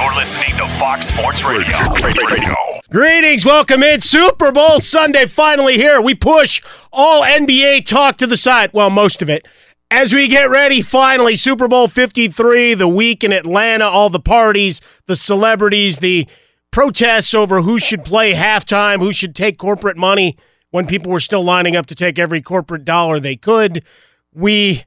You're listening to Fox Sports Radio. Radio. Greetings, welcome in. Super Bowl Sunday finally here. We push all NBA talk to the side. Well, most of it. As we get ready, finally, Super Bowl 53, the week in Atlanta, all the parties, the celebrities, the protests over who should play halftime, who should take corporate money when people were still lining up to take every corporate dollar they could. We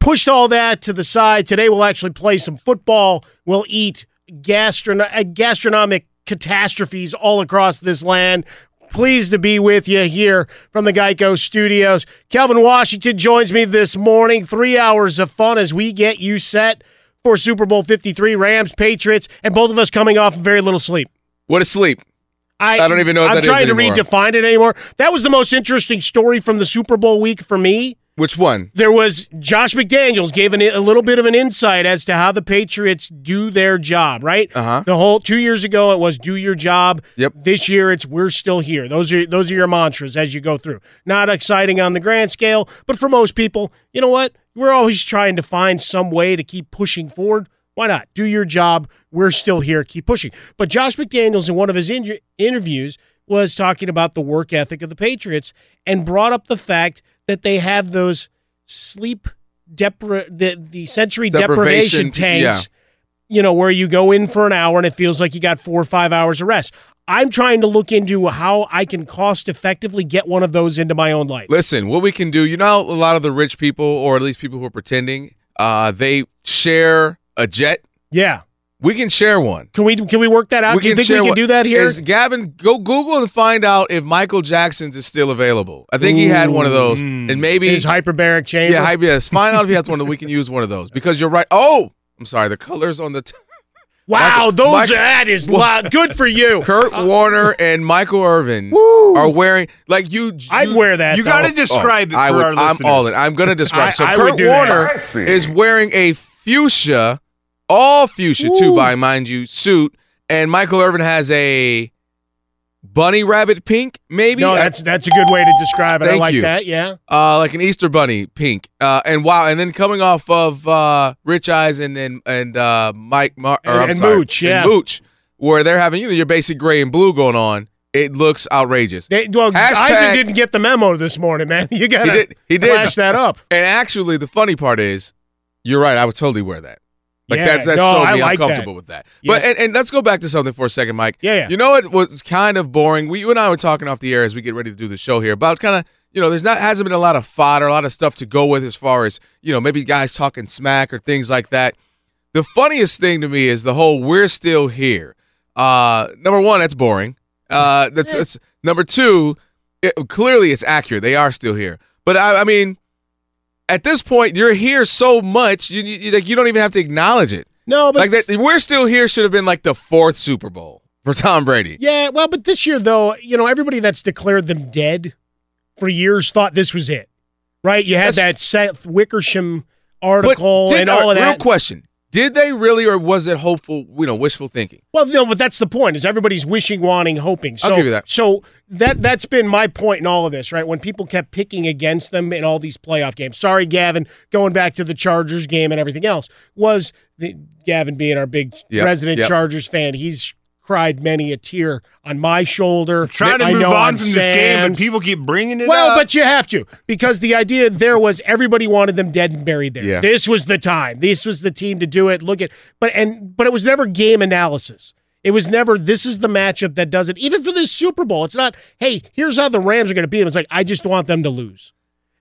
pushed all that to the side. Today, we'll actually play some football. We'll eat gastrono- uh, gastronomic catastrophes all across this land. Pleased to be with you here from the Geico Studios. Kelvin Washington joins me this morning. Three hours of fun as we get you set for Super Bowl 53, Rams, Patriots, and both of us coming off very little sleep. What is sleep? I, I don't even know what I'm that is trying to redefine it anymore. That was the most interesting story from the Super Bowl week for me. Which one? There was Josh McDaniels gave an, a little bit of an insight as to how the Patriots do their job, right? Uh-huh. The whole two years ago it was do your job. Yep. This year it's we're still here. Those are those are your mantras as you go through. Not exciting on the grand scale, but for most people, you know what? We're always trying to find some way to keep pushing forward. Why not? Do your job. We're still here. Keep pushing. But Josh McDaniels in one of his in- interviews was talking about the work ethic of the Patriots and brought up the fact that they have those sleep depra- the the sensory deprivation, Deprivation, tanks you know where you go in for an hour and it feels like you got 4 or 5 hours of rest. I'm trying to look into how i can cost effectively get one of those into my own life. Listen, what we can do, you know, a lot of the rich people, or at least people who are pretending, uh, they share a jet. yeah We can share one. can we can we work that out do you think we can one. do that here Is Gavin, go Google and find out if Michael Jackson's is still available. I think he had one of those, and maybe his hyperbaric chamber yeah, hype, yes. Find out if he has one that we can use one of those because you're right. Oh, I'm sorry, the colors on the. T- wow Michael- those Michael- that is loud good for you Kurt uh, Warner and Michael Irvin are wearing like you. I'd wear that, You though. gotta describe it I for would, our I'm listeners. all in. I'm gonna describe. I- so I Kurt. Warner I is wearing a fuchsia, all fuchsia too, by mind you, suit, and Michael Irvin has a bunny rabbit pink, maybe. no that's that's a good way to describe it i Thank like you. that yeah uh, like an Easter bunny pink. Uh, and wow, and then coming off of uh, Rich Eisen and and and uh, Mike Mar- or, And- and sorry, Mooch, yeah. and Mooch, where they're having you know your basic gray and blue going on. It looks outrageous. they, well Hashtag- isaac didn't get the memo this morning man you gotta He did. He did. flash that up And actually, the funny part is, you're right. I would totally wear that. Like Yeah, that's that's no, so me. like I'm comfortable that. with that. Yeah. But and, and let's go back to something for a second, Mike. Yeah, yeah. You know what was kind of boring? We you and I were talking off the air as we get ready to do the show here about kind of you know there's not hasn't been a lot of fodder, a lot of stuff to go with as far as you know maybe guys talking smack or things like that. The funniest thing to me is the whole "we're still here." Uh, number one, that's boring. Uh, that's it's number two. It, clearly, it's accurate. They are still here, but I, I mean, at this point, you're here so much you, you like you don't even have to acknowledge it. No, but Like that, we're still here should have been like the fourth Super Bowl for Tom Brady. Yeah, well, but this year though, you know, everybody that's declared them dead for years thought this was it, right? You had that Seth Wickersham article did- and all of that. real question: Did they really, or was it hopeful? You know, wishful thinking? Well, no, but that's the point. Is everybody's wishing, wanting, hoping. So, I'll give you that. So that that's been my point in all of this, right? When people kept picking against them in all these playoff games. Sorry, Gavin, going back to the Chargers game and everything else was the Gavin being our big Yep, resident yep. Chargers fan. He's cried many a tear on my shoulder. Trying to I move on from this game, but people keep bringing it Well, up. Well, but you have to because the idea there was everybody wanted them dead and buried there. Yeah. This was the time. This was the team to do it. Look at but and but it was never game analysis. It was never this is the matchup that does it. Even for this Super Bowl, it's not, hey, here's how the Rams are going to beat them. It's like I just want them to lose.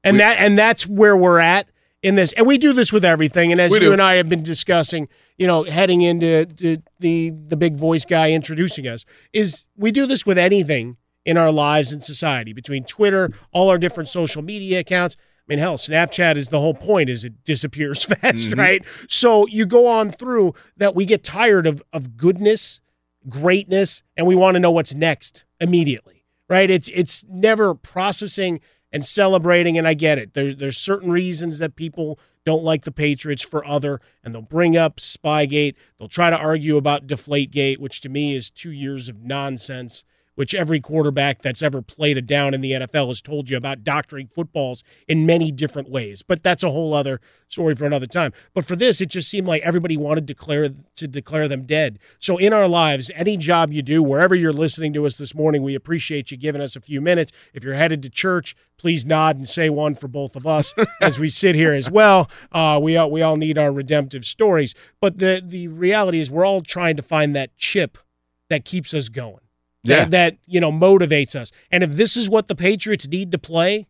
And We- that and that's where we're at in this. And we do this with everything. And as you do. and I have been discussing, you know, heading into to the the big voice guy introducing us, is we do this with anything in our lives and society between Twitter, all our different social media accounts. I mean, hell, Snapchat is the whole point is it disappears fast, mm-hmm. right? So you go on through that we get tired of of goodness, greatness, and we want to know what's next immediately, right? It's it's never processing and celebrating, and I get it. There's there's certain reasons that people don't like the Patriots for other, and they'll bring up Spygate. They'll try to argue about Deflategate, which to me is two years of nonsense which every quarterback that's ever played a down in the NFL has told you about doctoring footballs in many different ways. But that's a whole other story for another time. But for this, it just seemed like everybody wanted to declare to declare them dead. So in our lives, any job you do, wherever you're listening to us this morning, we appreciate you giving us a few minutes. If you're headed to church, please nod and say one for both of us as we sit here as well. Uh, we all, we all need our redemptive stories. But the the reality is, we're all trying to find that chip that keeps us going Yeah. that, that you know motivates us. And if this is what the Patriots need to play,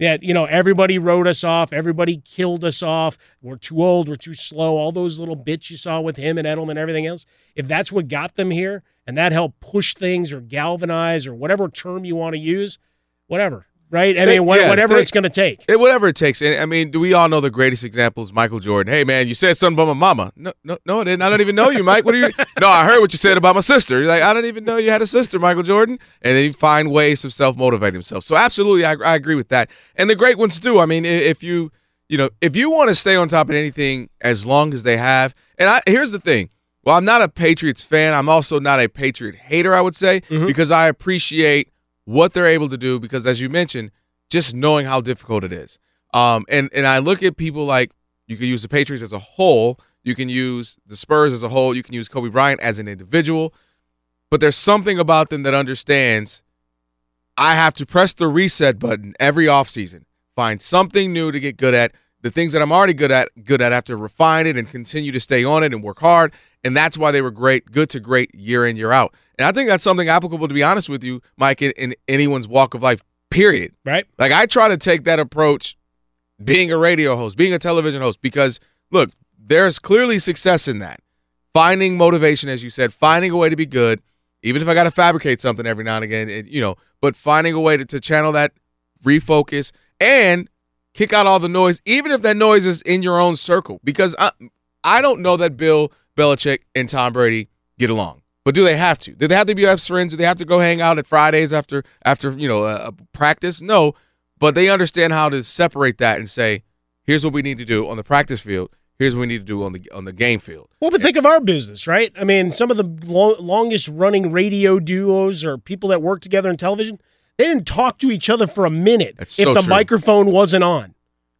that you know everybody wrote us off, everybody killed us off. We're too old, we're too slow. All those little bits you saw with him and Edelman, and everything else. If that's what got them here, and that helped push things or galvanize or whatever term you want to use, whatever, right? I They- mean, wha- yeah, whatever they- it's going to take. Eh, whatever it takes. And I mean, do we all know the greatest example is Michael Jordan? Hey, man, you said something about my mama. No, no, no, I didn't. I don't even know you, Mike. What are you? no, I heard what you said about my sister. You're like, I don't even know you had a sister, Michael Jordan. And then you find ways to self motivate himself. So absolutely, I, I agree with that. And the great ones do. I mean, if you, you know, if you want to stay on top of anything as long as they have, and I here's the thing. Well, I'm not a Patriots fan. I'm also not a Patriot hater. I would say because I appreciate what they're able to do. Because as you mentioned, just knowing how difficult it is. Um, and and I look at people like you can use the Patriots as a whole, you can use the Spurs as a whole, you can use Kobe Bryant as an individual, but there's something about them that understands I have to press the reset button every offseason, find something new to get good at. The things that I'm already good at, good at, I have to refine it and continue to stay on it and work hard. And that's why they were great, good to great year in, year out. And I think that's something applicable, to be honest with you, Mike, in, in anyone's walk of life, period. Right? Like I try to take that approach being a radio host, being a television host, because look, there's clearly success in that. Finding motivation, as you said, finding a way to be good, even if I got to fabricate something every now and again, it, you know, but finding a way to, to channel that, refocus, and kick out all the noise, even if that noise is in your own circle. Because I, I don't know that Bill Belichick and Tom Brady get along. But do they have to? Do they have to be best friends? Do they have to go hang out at Fridays after after you know a, a practice? No, but they understand how to separate that and say, here's what we need to do on the practice field. Here's what we need to do on the on the game field. Well, but think of our business, right? I mean, some of the lo- longest running radio duos or people that work together in television, they didn't talk to each other for a minute That's if so the true. microphone wasn't on,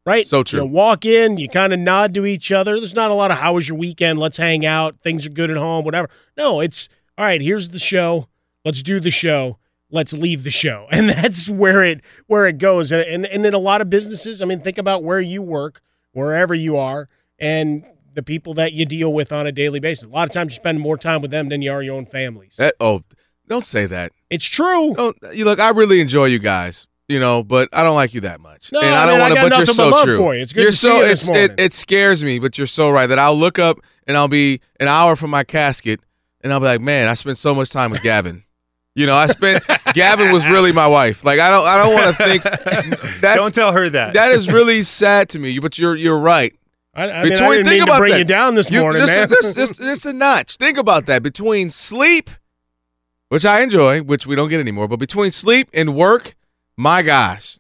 right? So true. You walk in, you kind of nod to each other. There's not a lot of "How was your weekend? Let's hang out. Things are good at home. Whatever." No, it's all right. Here's the show. Let's do the show. Let's leave the show, and that's where it where it goes. And and, and in a lot of businesses, I mean, think about where you work, wherever you are, and the people that you deal with on a daily basis. A lot of times you spend more time with them than you are your own families. That, oh, don't say that. It's true. Don't you look? I really enjoy you guys, you know, but I don't like you that much. No, and I I don't want to. got But you're nothing so but love true. for you. It's good you're to so. see you this it's, morning. It, it scares me, but you're so right that I'll look up and I'll be an hour from my casket, and I'll be like, man, I spent so much time with Gavin. You know, I spent Gavin was really my wife. Like I don't I don't want to think that's Don't tell her that. that is really sad to me. But you're you're right. I, I mean, I Between didn't think mean to bring that. you down this You- morning, this, man. This, this, this a notch. Think about that. Between sleep, which I enjoy, which we don't get anymore, but between sleep and work, my gosh,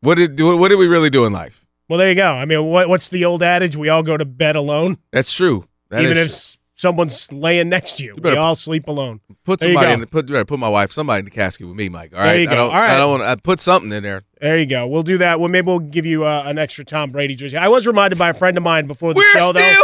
what did what did we really do in life? well, there you go. I mean, what, what's the old adage? We all go to bed alone, That's true. That even if true. someone's laying next to you. we better- all sleep alone. put there somebody in put put my wife somebody in the casket with me, Mike. All There right, you I go. don't All right. I don't want to put something in there. There you go. We'll do that. Well, maybe we'll give you uh, an extra Tom Brady jersey. I was reminded by a friend of mine before the We're show, still though. here.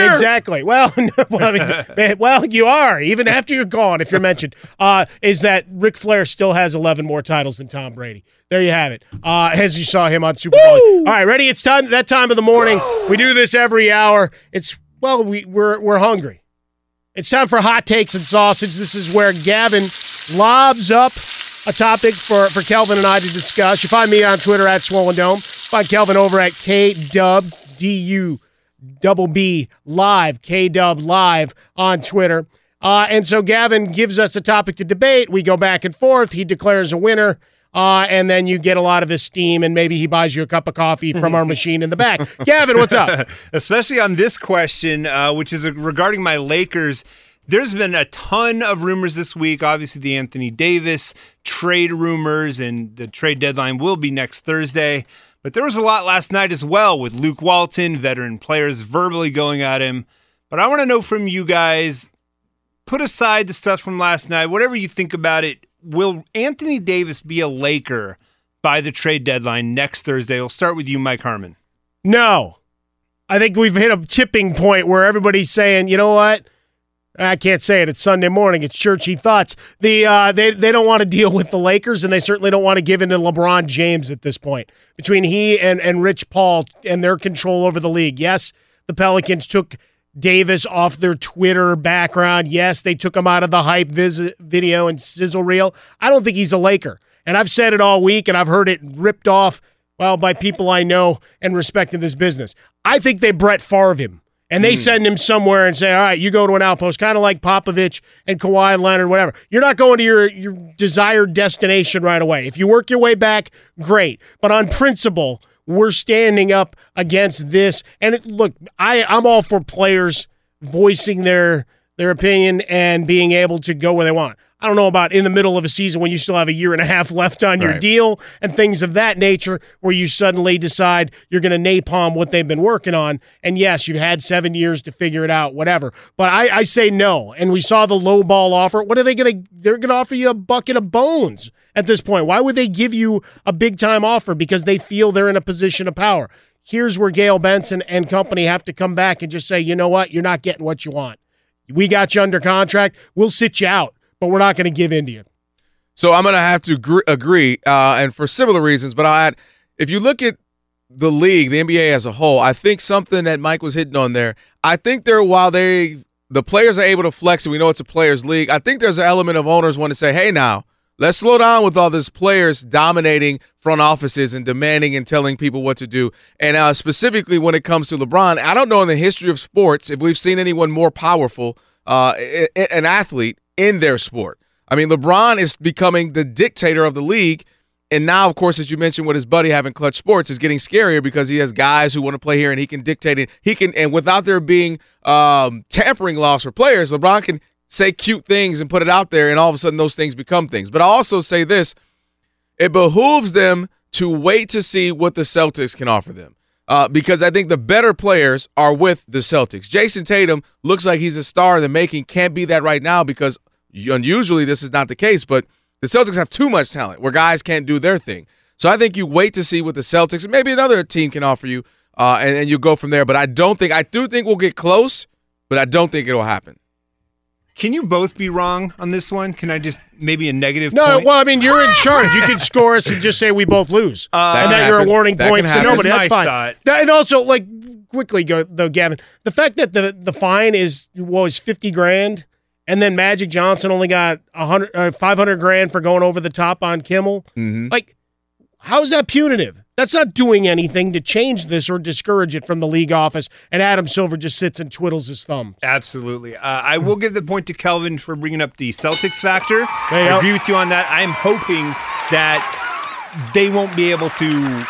Exactly. Well, well, I mean, man, well, you are even after you're gone. If you're mentioned, uh, is that Ric Flair still has 11 more titles than Tom Brady? There you have it. Uh, as you saw him on Super Bowl. All right, ready? It's time. That time of the morning. We do this every hour. It's well, we, we're we're hungry. It's time for hot takes and sausage. This is where Gavin lobs up a topic for, for Kelvin and I to discuss. You find me on Twitter at Swollen Dome. Find Kelvin over at K Dub D U double B live K Dub live on Twitter. Uh, and so Gavin gives us a topic to debate. We go back and forth. He declares a winner. Uh, and then you get a lot of his steam, and maybe he buys you a cup of coffee from our machine in the back. Gavin, what's up? especially on this question, uh, which is regarding my Lakers. There's been a ton of rumors this week. Obviously, the Anthony Davis trade rumors, and the trade deadline will be next Thursday. But there was a lot last night as well with Luke Walton, veteran players verbally going at him. But I want to know from you guys put aside the stuff from last night, whatever you think about it. Will Anthony Davis be a Laker by the trade deadline next Thursday? We'll start with you, Mike Harmon. No. I think we've hit a tipping point where everybody's saying, you know what? I can't say it. It's Sunday morning. It's churchy thoughts. The uh, they they don't want to deal with the Lakers, and they certainly don't want to give in to LeBron James at this point. Between he and and Rich Paul and their control over the league, yes, the Pelicans took Davis off their Twitter background. Yes, they took him out of the hype visit video and sizzle reel. I don't think he's a Laker, and I've said it all week, and I've heard it ripped off well by people I know and respect in this business. I think they Brett Favre him. And they hmm. send him somewhere and say, all right, you go to an outpost, kind of like Popovich and Kawhi Leonard, whatever. You're not going to your, your desired destination right away. If you work your way back, great. But on principle, we're standing up against this. And it, look, I, I'm all for players voicing their their opinion and being able to go where they want. I don't know about in the middle of a season when you still have a year and a half left on your Right. deal and things of that nature where you suddenly decide you're going to napalm what they've been working on. And yes, you've had seven years to figure it out, whatever. But I, I say no. And we saw the low ball offer. What are they going to? They're going to offer you a bucket of bones at this point. Why would they give you a big time offer? Because they feel they're in a position of power. Here's where Gayle Benson and company have to come back and just say, you know what? You're not getting what you want. We got you under contract. We'll sit you out, but we're not going to give in to you. So I'm going to have to gr- agree, uh, and for similar reasons. But add, if you look at the league, the NBA as a whole, I think something that Mike was hitting on there. I think there, while they the players are able to flex, and we know it's a players' league. I think there's an element of owners want to say, "Hey, now let's slow down with all this players dominating front offices and demanding and telling people what to do." And uh, specifically when it comes to LeBron, I don't know in the history of sports if we've seen anyone more powerful, uh, an athlete in their sport. I mean, LeBron is becoming the dictator of the league. And now, of course, as you mentioned with his buddy having Klutch sports, is getting scarier because he has guys who want to play here and he can dictate it. He can, and without there being um, tampering laws for players, LeBron can say cute things and put it out there, and all of a sudden those things become things. But I also say this it behooves them to wait to see what the Celtics can offer them. Uh, because I think the better players are with the Celtics. Jayson Tatum looks like he's a star in the making. Can't be that right now because unusually this is not the case. But the Celtics have too much talent where guys can't do their thing. So I think you wait to see what the Celtics and maybe another team can offer you, uh, and, and you go from there. But I don't think I do think we'll get close, but I don't think it'll happen. Can you both be wrong on this one? Can I just maybe a negative No, point? well, I mean, you're in charge. You could score us and just say we both lose, Uh, and That that you're awarding That points to nobody. That's fine. thought. And also, like, quickly go though, Gavin. The fact that the the fine is what was fifty grand, and then Magic Johnson only got a hundred, uh, five hundred grand for going over the top on Kimmel. Mm-hmm. Like, how's that punitive? That's not doing anything to change this or discourage it from the league office. And Adam Silver just sits and twiddles his thumbs. Absolutely. Uh, I will give the point to Kelvin for bringing up the Celtics factor. I go. agree with you on that. I'm hoping that they won't be able to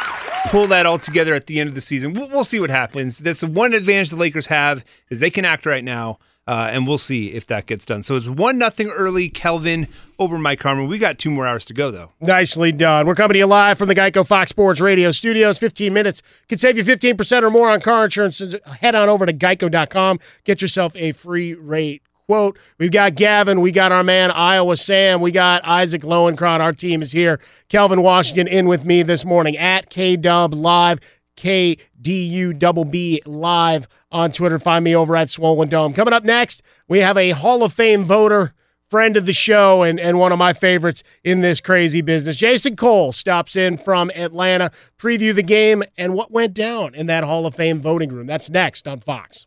pull that all together at the end of the season. We'll, we'll see what happens. That's the one advantage the Lakers have is they can act right now. Uh, and we'll see if that gets done. So it's one nothing early, Kelvin over Mike Harmon. We got two more hours to go though. Nicely done. We're coming to you live from the Geico Fox Sports Radio studios. 15 minutes can save you 15% or more on car insurance. Head on over to geico.com. Get yourself a free rate quote. We've got Gavin. We got our man Iowa Sam. We got Isaac Lowenkron. Our team is here. Kelvin Washington in with me this morning at KDub Live. KDU double B live on Twitter. Find me over at Swollen Dome. Coming up next, we have a Hall of Fame voter, friend of the show, and, and one of my favorites in this crazy business. Jason Cole stops in from Atlanta, preview the game and what went down in that Hall of Fame voting room. That's next on Fox.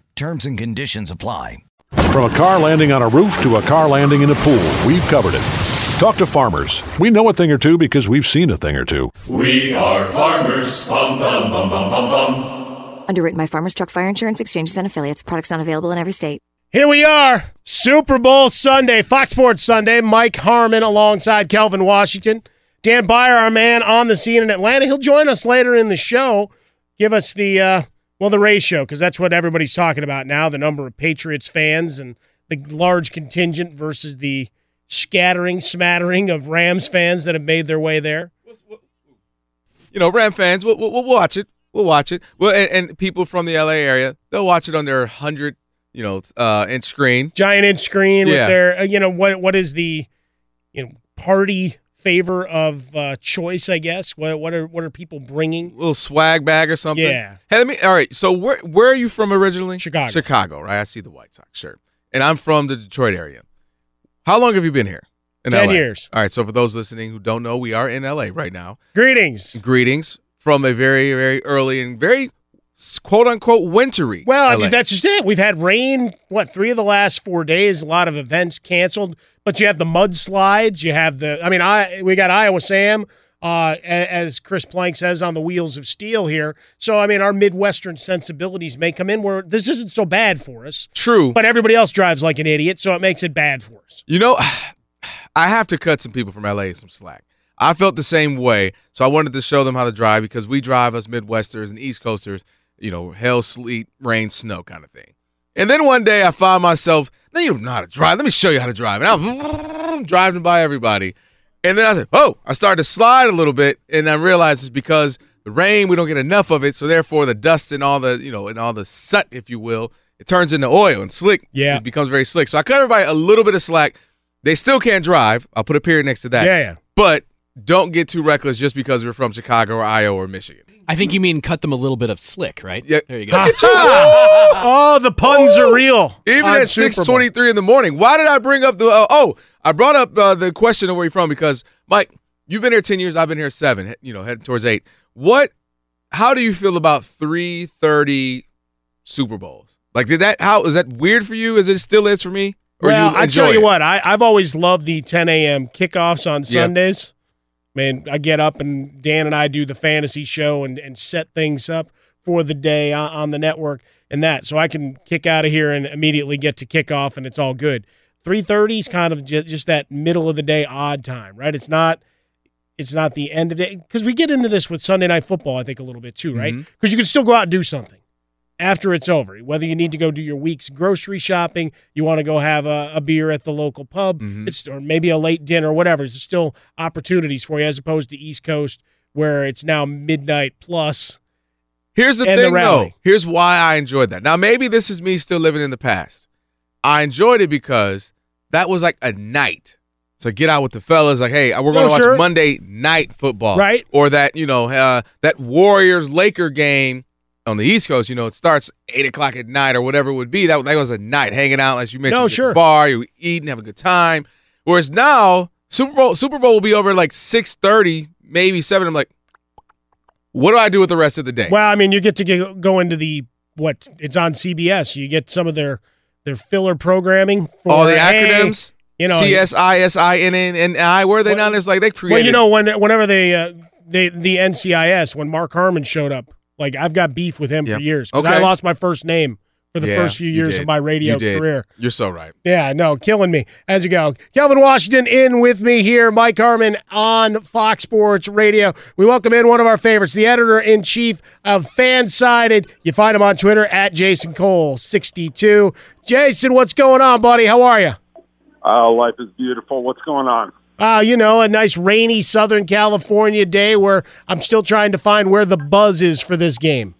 Terms and conditions apply. From a car landing on a roof to a car landing in a pool, we've covered it. Talk to farmers. We know a thing or two because we've seen a thing or two. We are farmers. Bum, bum, bum, bum, bum, bum. Underwritten by Farmers Truck Fire Insurance Exchanges and Affiliates. Products not available in every state. Here we are, Super Bowl Sunday, Fox Sports Sunday. Mike Harmon alongside Kelvin Washington. Dan Beyer, our man on the scene in Atlanta. He'll join us later in the show. Give us the uh, well, the ratio because that's what everybody's talking about now: the number of Patriots fans and the large contingent versus the scattering, smattering of Rams fans that have made their way there. You know, Ram fans, we'll, we'll, we'll watch it. we'll watch it. Well, and, and people from the LA area, they'll watch it on their hundred, you know, uh, inch screen. Giant inch screen Yeah. with their, uh, you know, what what is the, you know, party favor of uh, choice? I guess. What what are what are people bringing? A little swag bag or something. Yeah. Hey, let me. All right. So where where are you from originally? Chicago. Chicago, right? I see the White Sox shirt, and I'm from the Detroit area. How long have you been here? In 10 LA? years. All right. So for those listening who don't know, we are in LA right now. Greetings. Greetings from a very very early and very quote unquote wintry. Well, I LA. mean, that's just it. We've had rain, what, three of the last four days, a lot of events canceled, but you have the mudslides. You have the, I mean, I we got Iowa Sam, uh, as Chris Plank says, on the wheels of steel here. So, I mean, our Midwestern sensibilities may come in where this isn't so bad for us. True. But everybody else drives like an idiot, so it makes it bad for us. You know, I have to cut some people from LA some slack. I felt the same way, so I wanted to show them how to drive because we drive us Midwesters and East Coasters, you know, hail, sleet, rain, snow kind of thing. And then one day I found myself, then you don't know how to drive. Let me show you how to drive. And I'm driving by everybody. And then I said, oh, I started to slide a little bit. And I realized it's because the rain, we don't get enough of it. So therefore the dust and all the, you know, and all the soot, if you will, it turns into oil and slick. Yeah. It becomes very slick. So I cut everybody a little bit of slack. They still can't drive. I'll put a period next to that. Yeah, yeah. But don't get too reckless just because we're from Chicago or Iowa or Michigan. I think you mean cut them a little bit of slick, right? Yeah. There you go. oh, the puns are real. Even at six twenty three in the morning. Why did I bring up the? Uh, oh, I brought up uh, the question of where you're from because Mike, you've been here ten years. I've been here seven. You know, heading towards eight. What? How do you feel about three thirty Super Bowls? Like, did that? How is that weird for you? Is it still is for me? Or well, you I enjoy tell you it? what, I, I've always loved the 10 a.m. kickoffs on Yeah. Man, I get up and Dan and I do the fantasy show and, and set things up for the day on, the network and that, so I can kick out of here and immediately get to kickoff and it's all good. 3:30 is kind of just, that middle of the day odd time, right? It's not. It's not the end of the day because we get into this with Sunday night football, I think a little bit too, right? Mm-hmm. Because you can still go out and do something after it's over. Whether you need to go do your week's grocery shopping, you want to go have a, a beer at the local pub, Mm-hmm. it's or maybe a late dinner, whatever. There's still opportunities for you as opposed to East Coast where it's now midnight plus. Here's the and the thing, though. Here's why I enjoyed that. Now, maybe this is me still living in the past. I enjoyed it because that was like a night. So get out with the fellas, like, hey, we're going Oh, to watch sure. Monday night football, Right. Or that, you know, uh, that Warriors Laker game on the East Coast. You know, it starts eight o'clock at night or whatever it would be. That that was a night hanging out, as you mentioned, No, sure. bar, you eating, having a good time. Whereas now, Super Bowl Super Bowl will be over at like six thirty, maybe seven. I'm like, what do I do with the rest of the day? Well, I mean, you get to get, go into the what it's on CBS. You get some of their their filler programming. For, All the hey, acronyms, you know, C S I S I N N N I. Where are they now? It's like they created. Well, you know, when whenever they uh, they the NCIS when Mark Harmon showed up, like I've got beef with him Yep. for years because I lost my first name for the Yeah, first few years of my radio You career. You're so right. Yeah, no, killing me as you go. Kelvin Washington in with me here. Mike Harmon on Fox Sports Radio. We welcome in one of our favorites, the editor in chief of Fansided. You find him on Twitter at Jason Cole sixty two. Jason, what's going on, buddy? How are you? Oh, life is beautiful. What's going on? Uh, you know, a nice rainy Southern California day where I'm still trying to find where the buzz is for this game.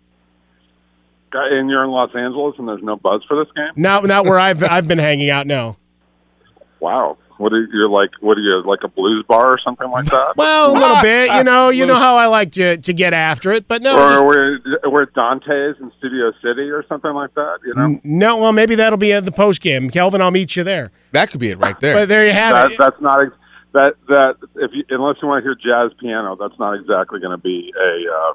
And you're in Los Angeles, and there's no buzz for this game. Not not where I've I've been hanging out now. Wow. What are you're like? What are you like a blues bar or something like that? Well, a little bit, you know, you know how I like to to get after it, but no, or just- we're we're at Dante's in Studio City or something like that. You know, no. Well, maybe that'll be at the post game. Kelvin, I'll meet you there. That could be it right there. But there you have that, it. that's not ex- that that if you, unless you want to hear jazz piano, that's not exactly going to be a, uh,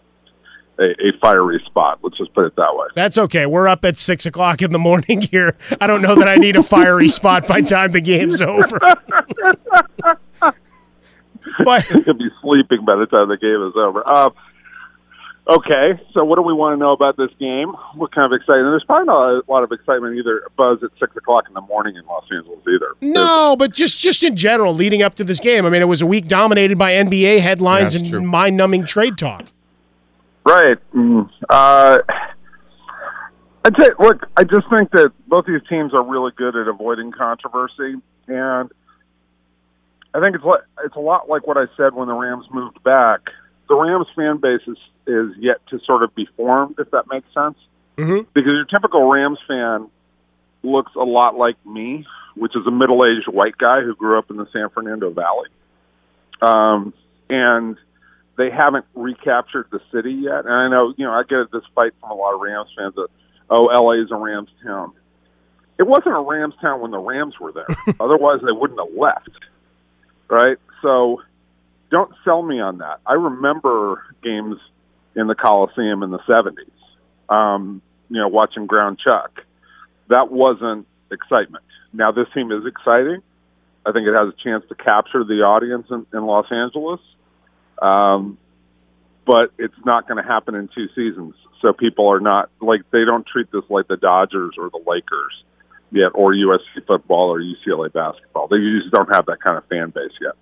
a a fiery spot. Let's just put it that way. That's okay. We're up at six o'clock in the morning here. I don't know that I need a fiery spot by the time the game's over. but You'll be sleeping by the time the game is over. Uh, okay, so what do we want to know about this game? What kind of excitement? There's probably not a lot of excitement either. Buzz at six o'clock in the morning in Los Angeles either. no, but just just in general, leading up to this game. I mean, it was a week dominated by NBA headlines That's and true. mind-numbing trade talk. Right. Mm. Uh, I'd say, look, I just think that both these teams are really good at avoiding controversy, and I think it's li- it's a lot like what I said when the Rams moved back the Rams fan base is, is yet to sort of be formed, if that makes sense. Mm-hmm. Because your typical Rams fan looks a lot like me, which is a middle-aged white guy who grew up in the San Fernando Valley, um, and they haven't recaptured the city yet. And I know, you know, I get this fight from a lot of Rams fans that, oh, LA is a Rams town. It wasn't a Rams town when the Rams were there. Otherwise, they wouldn't have left, right? So don't sell me on that. I remember games in the Coliseum in the 70s, um, you know, watching Ground Chuck. That wasn't excitement. Now, this team is exciting. I think it has a chance to capture the audience in, in Los Angeles. Um, but it's not going to happen in two seasons. So people are not like they don't treat this like the Dodgers or the Lakers yet, or USC football or UCLA basketball. They just don't have that kind of fan base yet.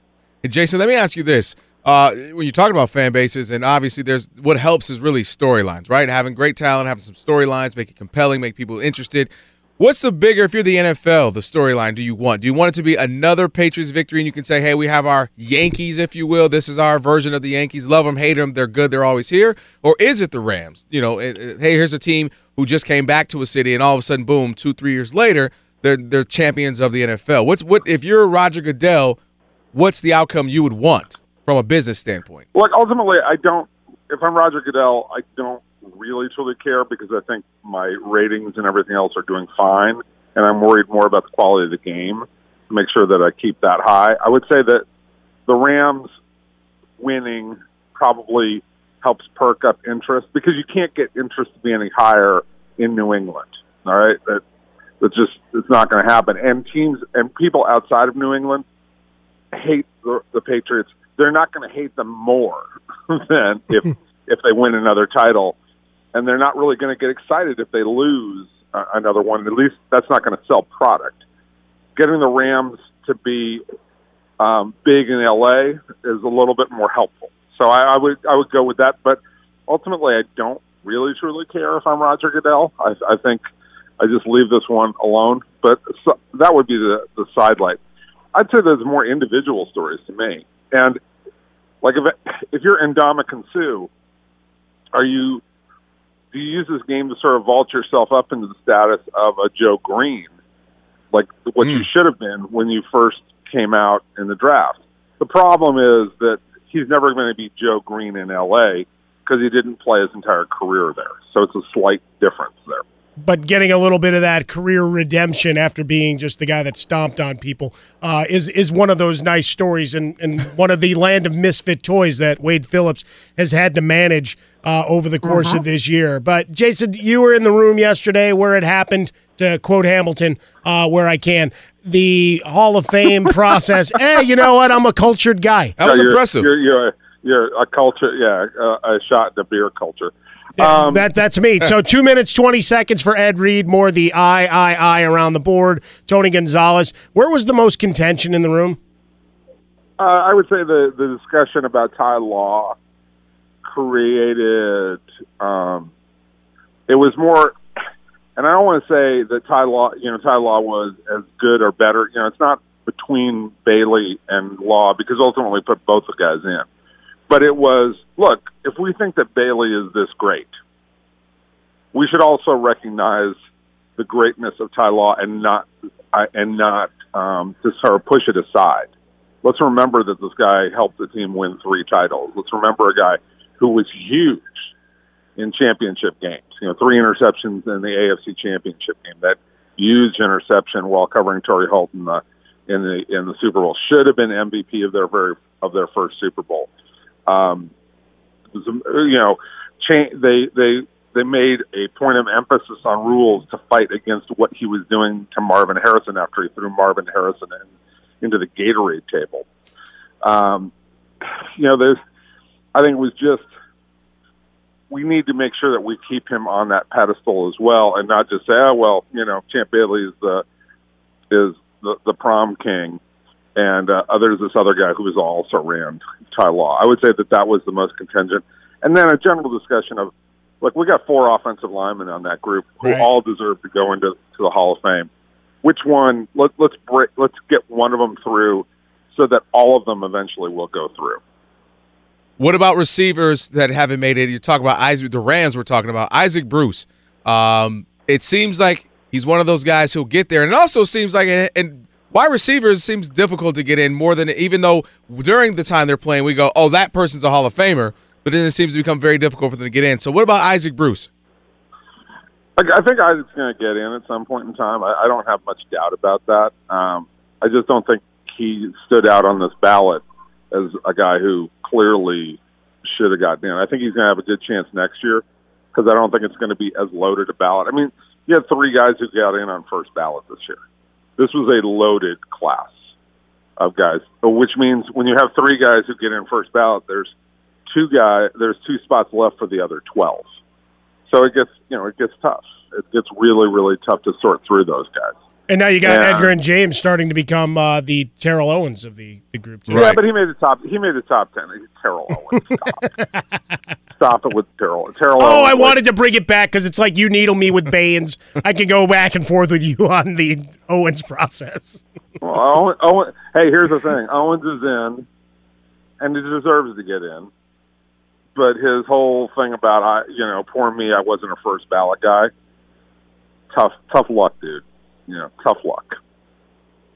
Jason, let me ask you this. Uh, when you talk about fan bases, and obviously there's what helps is really storylines, right? Having great talent, having some storylines, make it compelling, make people interested. What's the bigger, if you're the NFL, the storyline do you want? Do you want it to be another Patriots victory and you can say, hey, we have our Yankees, if you will. This is our version of the Yankees. Love them, hate them. They're good. They're always here. Or is it the Rams? You know, it, it, hey, here's a team who just came back to a city and all of a sudden, boom, two, three years later, they're, they're champions of the NFL. What's what If you're Roger Goodell, what's the outcome you would want from a business standpoint? Look, ultimately, I don't, if I'm Roger Goodell, I don't really truly care because I think my ratings and everything else are doing fine, and I'm worried more about the quality of the game to make sure that I keep that high. I would say that the Rams winning probably helps perk up interest because you can't get interest to be any higher in New England. All right, that that's just it's not going to happen. And teams and people outside of New England hate the, the Patriots. They're not going to hate them more than if if they win another title and they're not really going to get excited if they lose uh, another one. At least that's not going to sell product. Getting the Rams to be um, big in LA is a little bit more helpful. So I, I would I would go with that. But ultimately, I don't really truly care if I'm Roger Goodell. I, I think I just leave this one alone. But so, that would be the the sidelight. I'd say there's more individual stories to me. And like if if you're Ndamukong Suh, are you do you use this game to sort of vault yourself up into the status of a Joe Greene, like what mm. you should have been when you first came out in the draft? The problem is that he's never going to be Joe Greene in LA because he didn't play his entire career there. So it's a slight difference there but getting a little bit of that career redemption after being just the guy that stomped on people uh, is is one of those nice stories and, and one of the land of misfit toys that Wade Phillips has had to manage uh, over the course uh-huh. of this year. But Jason, you were in the room yesterday where it happened. To quote Hamilton, uh, where I can, the Hall of Fame process. Hey, you know what? I'm a cultured guy. That was you're, impressive. You're, you're, a, you're a culture, yeah, a shot in the beer culture. Yeah, um, that that's me. So two minutes twenty seconds for Ed Reed. More the I I I around the board. Tony Gonzalez. Where was the most contention in the room? Uh, I would say the the discussion about Ty Law created. Um, it was more, and I don't want to say that Ty Law, you know, Ty Law was as good or better. You know, it's not between Bailey and Law because ultimately put both the guys in. But it was look, if we think that Bailey is this great, we should also recognize the greatness of Ty Law and not and not um, to sort of push it aside. Let's remember that this guy helped the team win three titles. Let's remember a guy who was huge in championship games. You know, three interceptions in the AFC Championship game. That huge interception while covering Torry Holt in the in the in the Super Bowl should have been MVP of their very of their first Super Bowl. Um, you know, cha- they they they made a point of emphasis on rules to fight against what he was doing to Marvin Harrison after he threw Marvin Harrison in, into the Gatorade table. Um, you know, there's I think it was just we need to make sure that we keep him on that pedestal as well, and not just say, "Oh well, you know, Champ Bailey is the is the, the prom king," and uh, there's this other guy who was also ran Ty Law. I would say that that was the most contingent, and then a general discussion of, like we got four offensive linemen on that group who right. all deserve to go into to the Hall of Fame. Which one? Let, let's break. Let's get one of them through, so that all of them eventually will go through. What about receivers that haven't made it? You talk about Isaac, the Rams. We're talking about Isaac Bruce. Um, it seems like he's one of those guys who'll get there, and it also seems like and wide receivers seems difficult to get in more than even though during the time they're playing we go, oh that person's a Hall of Famer, but then it seems to become very difficult for them to get in. So what about Isaac Bruce? I, think Isaac's going to get in at some point in time. I, I don't have much doubt about that. Um, I just don't think he stood out on this ballot as a guy who clearly should have gotten in. I think he's going to have a good chance next year because I don't think it's going to be as loaded a ballot. I mean, you had three guys who got in on first ballot this year. This was a loaded class of guys, which means when you have three guys who get in first ballot, there's two guy, there's two spots left for the other twelve. So it gets, you know, it gets tough. It gets really, really tough to sort through those guys. And now you got Yeah. Edgerrin James starting to become uh, the Terrell Owens of the, the group. Too. Yeah, but he made the top. He made the top ten. Terrell Owens. Stop, Stop it with Terrell. Terrell. Oh, Owens, I like- wanted to bring it back because it's like you needle me with Baines. I can go back and forth with you on the Owens process. Well, Owen, Owen, hey, here's the thing. Owens is in, and he deserves to get in. But his whole thing about, I, you know, poor me, I wasn't a first ballot guy. Tough, tough luck, dude. You know, tough luck.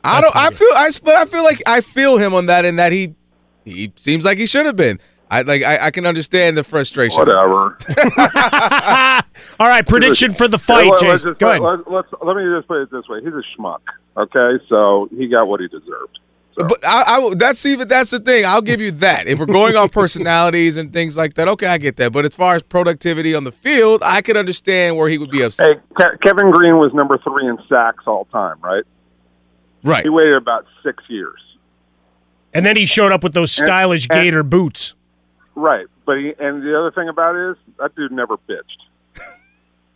I don't. I feel. I but I feel like I feel him on that, in that he he seems like he should have been. I like. I, I can understand the frustration. Whatever. All right, prediction for the fight, Let's Jason. just- Go ahead. Let's, let's, let me just put it this way: he's a schmuck. Okay, so he got what he deserved. But I, I, that's even that's the thing. I'll give you that. If we're going off personalities and things like that, okay, I get that. But as far as productivity on the field, I can understand where he would be upset. Hey, Ke- Kevin Greene was number three in sacks all time, right? Right. He waited about six years. And then he showed up with those And- stylish and- Gator boots. Right, but he, and the other thing about it is that dude never bitched.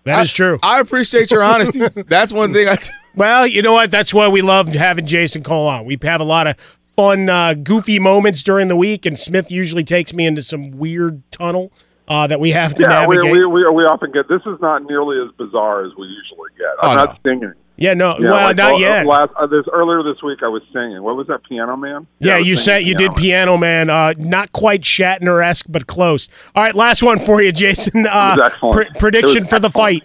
That is true. I appreciate your honesty. That's one thing I. T- Well, you know what? That's why we love having Jason Cole on. We have a lot of fun, uh, goofy moments during the week, and Smith usually takes me into some weird tunnel uh, that we have to Yeah, we, navigate. we, we, we often get this is not nearly as bizarre as we usually get. I'm Oh, not singing. Yeah, no, know, well, like, not yet. Last uh, this earlier this week, I was singing. What was that, Piano Man? Yeah, was you said you Piano did Piano Man. Uh, not quite Shatner esque, but close. All right, last one for you, Jason. Uh, It was excellent. pre- prediction for the fight.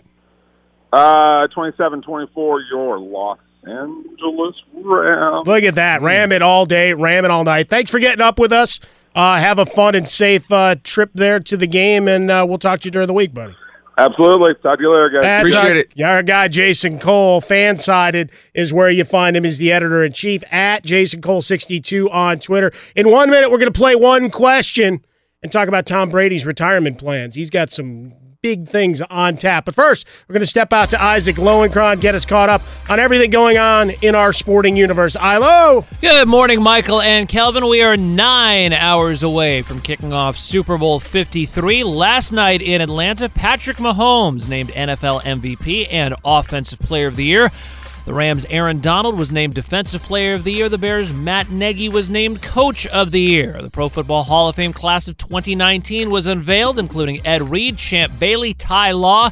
Uh, 27-24, your Los Angeles Ram. Look at that. Ram it all day, ram it all night. Thanks for getting up with us. Uh, have a fun and safe uh, trip there to the game, and uh, we'll talk to you during the week, buddy. Absolutely. Talk to you later, guys. That's our, yeah, Our guy Jason Cole, fan sided, is where you find him. He's the editor in chief at Jason Cole sixty two on Twitter. In one minute, we're going to play one question and talk about Tom Brady's retirement plans. He's got some big things on tap. But first, we're going to step out to Isaac Lowenkron, get us caught up on everything going on in our sporting universe. Ilo. Good morning, Michael and Kelvin. We are nine hours away from kicking off Super Bowl 53. Last night in Atlanta, Patrick Mahomes named NFL MVP and Offensive Player of the Year. The Rams' Aaron Donald was named Defensive Player of the Year. The Bears' Matt Nagy was named Coach of the Year. The Pro Football Hall of Fame class of 2019 was unveiled, including Ed Reed, Champ Bailey, Ty Law,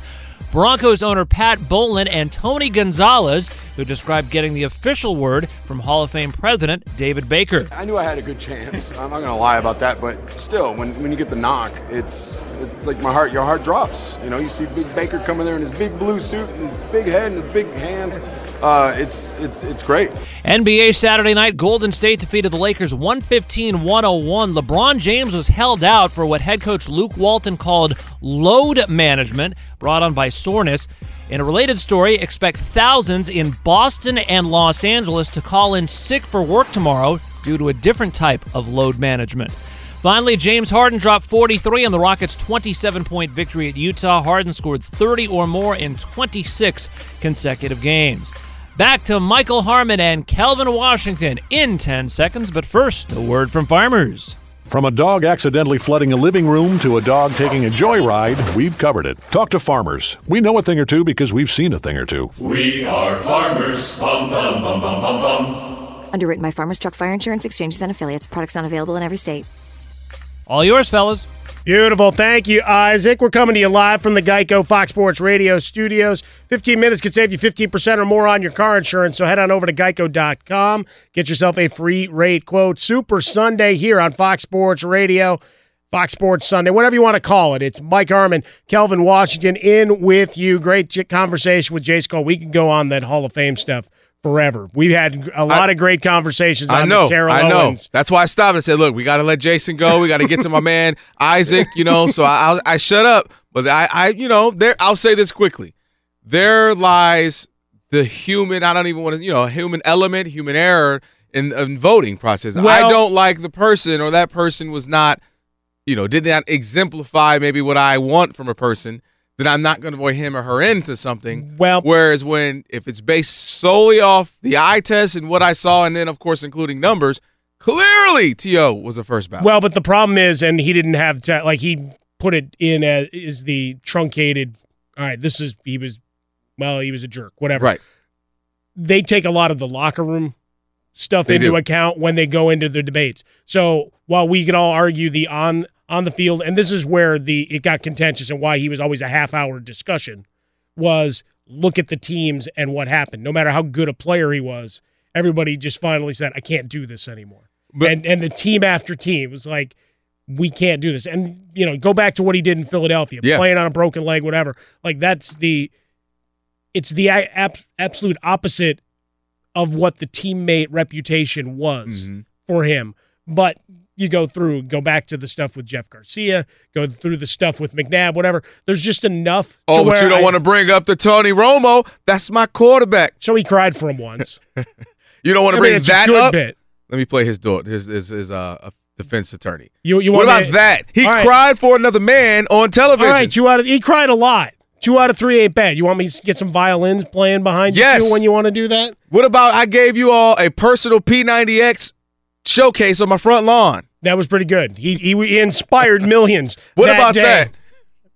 Broncos owner Pat Bowlen, and Tony Gonzalez, who described getting the official word from Hall of Fame President David Baker. I knew I had a good chance. I'm not gonna lie about that, but still, when, when you get the knock, it's it, like my heart, your heart drops. You know, you see Big Baker coming there in his big blue suit and his big head and his big hands. Uh, it's it's it's great. NBA Saturday night, Golden State defeated the Lakers 115 101. LeBron James was held out for what head coach Luke Walton called load management, brought on by soreness. In a related story, expect thousands in Boston and Los Angeles to call in sick for work tomorrow due to a different type of load management. Finally, James Harden dropped 43 on the Rockets' 27 point victory at Utah. Harden scored 30 or more in 26 consecutive games. Back to Michael Harmon and Kelvin Washington in 10 seconds, but first, a word from farmers. From a dog accidentally flooding a living room to a dog taking a joyride, we've covered it. Talk to farmers. We know a thing or two because we've seen a thing or two. We are farmers. Bum, bum, bum, bum, bum, bum. Underwritten by Farmers Truck Fire Insurance Exchanges and Affiliates. Products not available in every state. All yours, fellas. Beautiful. Thank you, Isaac. We're coming to you live from the Geico Fox Sports Radio studios. 15 minutes could save you 15% or more on your car insurance, so head on over to geico.com. Get yourself a free rate quote. Super Sunday here on Fox Sports Radio. Fox Sports Sunday, whatever you want to call it. It's Mike Harmon, Kelvin Washington in with you. Great conversation with Jace Cole. We can go on that Hall of Fame stuff forever. We've had a lot of great conversations on I know. I know. Owens. That's why I stopped and said, "Look, we got to let Jason go. We got to get to my man Isaac." You know, so I, I, I shut up. But I, I, you know, there. I'll say this quickly: there lies the human. I don't even want to, you know, human element, human error in, in voting process. I don't like the person, or that person was not, you know, did not exemplify maybe what I want from a person. Then I'm not going to vote him or her into something. Well, whereas when if it's based solely off the eye test and what I saw, and then of course including numbers, clearly To was the first ballot. Well, but the problem is, and he didn't have to, like he put it in as is the truncated. All right, this is he was, well, he was a jerk, whatever. Right. They take a lot of the locker room stuff They into do. account when they go into the debates. So while we can all argue the on on the field, and this is where the it got contentious and why he was always a half hour discussion, was look at the teams and what happened. No matter how good a player he was, everybody just finally said, "I can't do this anymore." and and the team after team was like, "We can't do this." And you know, go back to what he did in Philadelphia, Yeah. playing on a broken leg, whatever. Like that's the, it's the ab- absolute opposite of what the teammate reputation was Mm-hmm. for him. But you go through, go back to the stuff with Jeff Garcia, go through the stuff with McNabb, whatever. There's just enough. oh, to but you don't I- want to bring up the Tony Romo. That's my quarterback. So he cried for him once. You don't want I to mean, bring a that up. bit. Let me play his door. His his, his uh defense attorney. You you what want about me- that? He right. cried for another man on television. All right, two out of he cried a lot. Two out of three ain't bad. You want me to get some violins playing behind you Yes. too when you want to do that? What about I gave you all a personal P90X showcase on my front lawn? That was pretty good. He he, inspired millions. What that about day. that?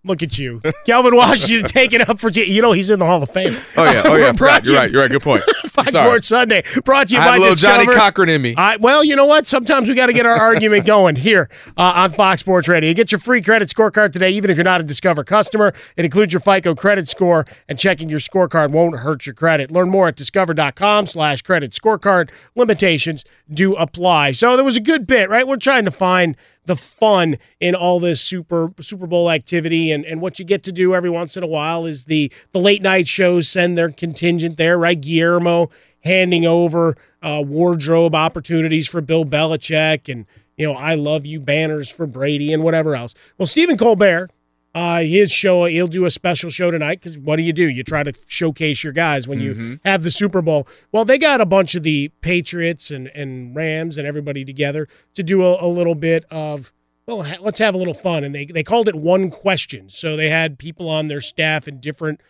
Look at you, Kelvin Washington, taking up for you know he's in the Hall of Fame. Oh yeah, oh yeah. Forgot. You're right. You're right. Good point. Fox Sports Sunday brought to you I by little Johnnie Cochran in me. I, well, you know what? Sometimes we got to get our argument going here uh, on Fox Sports Radio. Get your free credit scorecard today, even if you're not a Discover customer. It includes your FICO credit score, and checking your scorecard won't hurt your credit. Learn more at discover.com slash credit scorecard. Limitations do apply. So there was a good bit, right? We're trying to find the fun in all this Super Super Bowl activity and, and what you get to do every once in a while is the the late night shows send their contingent there, right? Guillermo handing over uh, wardrobe opportunities for Bill Belichick and you know I love you banners for Brady and whatever else. Well, Stephen Colbert, uh, his show he'll do a special show tonight because what do you do? You try to showcase your guys when you have the Super Bowl. Well, they got a bunch of the Patriots and and Rams and everybody together to do a, a little bit of well, ha- let's have a little fun. And they they called it one question. So they had people on their staff in different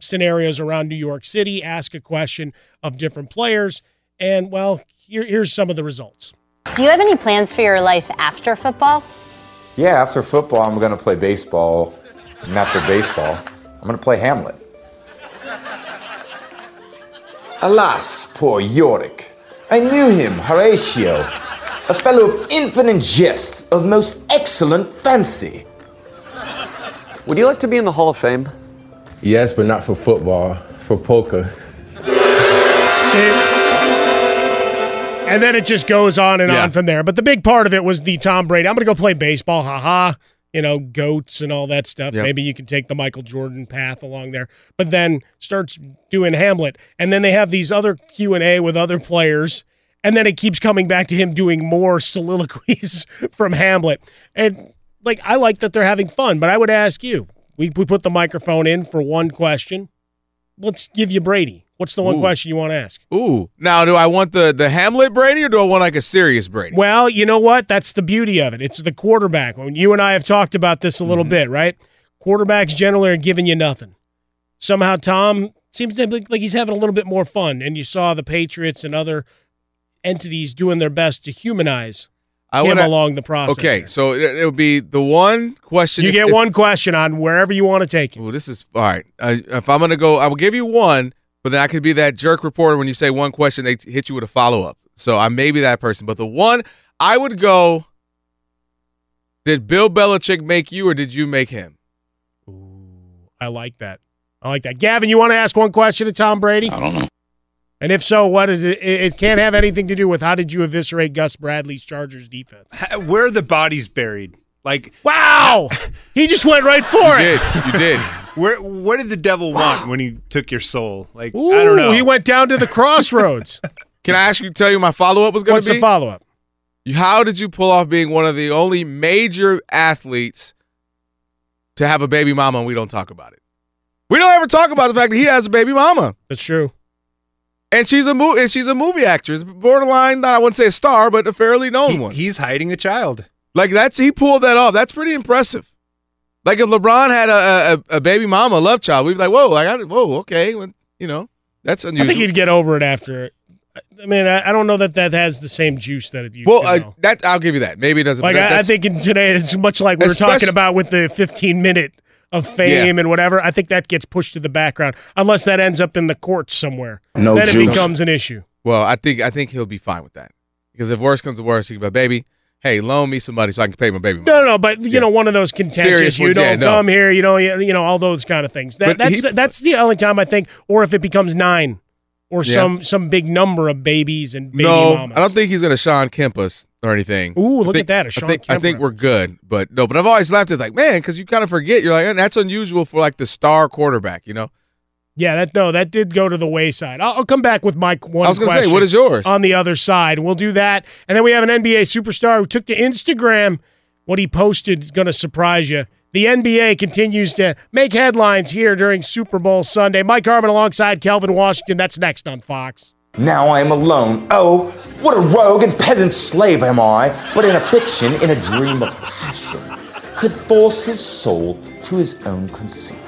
scenarios around New York City ask a question of different players. And well, here, here's some of the results. Do you have any plans for your life after football? Yeah, after football, I'm going to play baseball. And after baseball, I'm going to play Hamlet. Alas, poor Yorick. I knew him, Horatio, a fellow of infinite jest, of most excellent fancy. Would you like to be in the Hall of Fame? Yes, but not for football, for poker. And then it just goes on and Yeah. on from there. But the big part of it was the Tom Brady. I'm going to go play baseball. Haha. You know, goats and all that stuff. Yep. Maybe you can take the Michael Jordan path along there. But then starts doing Hamlet, and then they have these other Q and A with other players, and then it keeps coming back to him doing more soliloquies from Hamlet. And like, I like that they're having fun. But I would ask you, we we put the microphone in for one question. Let's give you Brady. What's the one Ooh. question you want to ask? Ooh. Now, do I want the the Hamlet Brady or do I want like a serious Brady? Well, you know what? That's the beauty of it. It's the quarterback. When you and I have talked about this a little bit, right? Quarterbacks generally are giving you nothing. Somehow Tom seems to like, like he's having a little bit more fun, and you saw the Patriots and other entities doing their best to humanize him would- along the process. Okay, so it, it'll be the one question. You if- get if- one question on wherever you want to take it. Ooh, this is all right. Uh, if I'm gonna go, I will give you one, but then I could be that jerk reporter when you say one question, they hit you with a follow up. So I may be that person, but the one I would go. Did Bill Belichick make you, or did you make him? Ooh, I like that. I like that. Gavin, you want to ask one question to Tom Brady? I don't know. And if so, what is it? It it can't have anything to do with how did you eviscerate Gus Bradley's Chargers defense? Where are the bodies buried? Like, wow, he just went right for You it. did. You did. where what did the devil want when he took your soul? Like, Ooh, I don't know. he went down to the crossroads. Can I ask you? Tell you my follow up was going What's to be. What's the follow up? How did you pull off being one of the only major athletes to have a baby mama and we don't talk about it? We don't ever talk about the fact that he has a baby mama. That's true. And she's a movie and she's a movie actress, borderline, not I wouldn't say a star, but a fairly known He- one. he's hiding a child. Like that's he pulled that off. That's pretty impressive. Like if LeBron had a a, a baby mama, love child, we'd be like, whoa, I got it. Whoa, okay, well, you know, that's unusual. I think he'd get over it after. I mean, I, I don't know that that has the same juice that it used well, to. uh, that I'll give you that. Maybe it doesn't. like that- I, I think in today it's much like we were talking about with the 15 minute of fame and whatever. I think that gets pushed to the background unless that ends up in the courts somewhere. No then it becomes an issue. Well, I think I think he'll be fine with that because if worse comes to worse, he can be like, baby, hey, loan me some money so I can pay my baby. No, no, no, but you know, one of those contentious. Serious you ones, don't yeah, no. come here. You know, you, you know all those kind of things. That, that's he- that's the only time I think, or if it becomes nine, or Yeah. some some big number of babies and baby no, mamas. I don't think he's gonna Shawn Kemp us or anything. Ooh, look think- at that, a I Shawn think, I think we're good, but no. But I've always laughed at like, man, because you kind of forget. You're like, "Eh, that's unusual for like the star quarterback, you know. Yeah, that no, that did go to the wayside. I'll, I'll come back with my one. I was gonna say, question what is yours? on the other side? We'll do that, and then we have an NBA superstar who took to Instagram. What he posted is going to surprise you. The NBA continues to make headlines here during Super Bowl Sunday. Mike Harmon alongside Kelvin Washington. That's next on Fox. Now I am alone. Oh, what a rogue and peasant slave am I, but in a fiction, in a dream of passion, could force his soul to his own conceit.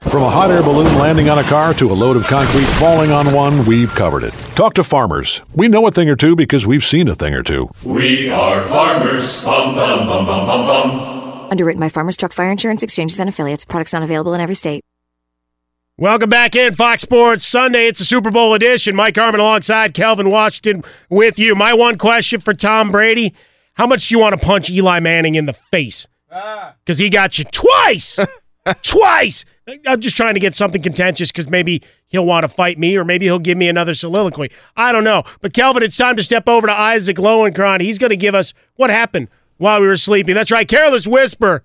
From a hot air balloon landing on a car to a load of concrete falling on one, we've covered it. Talk to farmers. We know a thing or two because we've seen a thing or two. We are farmers. Bum, bum, bum, bum, bum, bum. Underwritten by Farmers Truck Fire Insurance Exchanges and Affiliates. Products not available in every state. Welcome back in Fox Sports Sunday. It's a Super Bowl edition. Mike Harmon alongside Kelvin Washington with you. My one question for Tom Brady: How much do you want to punch Eli Manning in the face? Ah. Because he got you twice, twice. I'm just trying to get something contentious because maybe he'll want to fight me or maybe he'll give me another soliloquy. I don't know. But Kelvin, it's time to step over to Isaac Lowenkron. He's going to give us what happened while we were sleeping. That's right, Careless Whisper.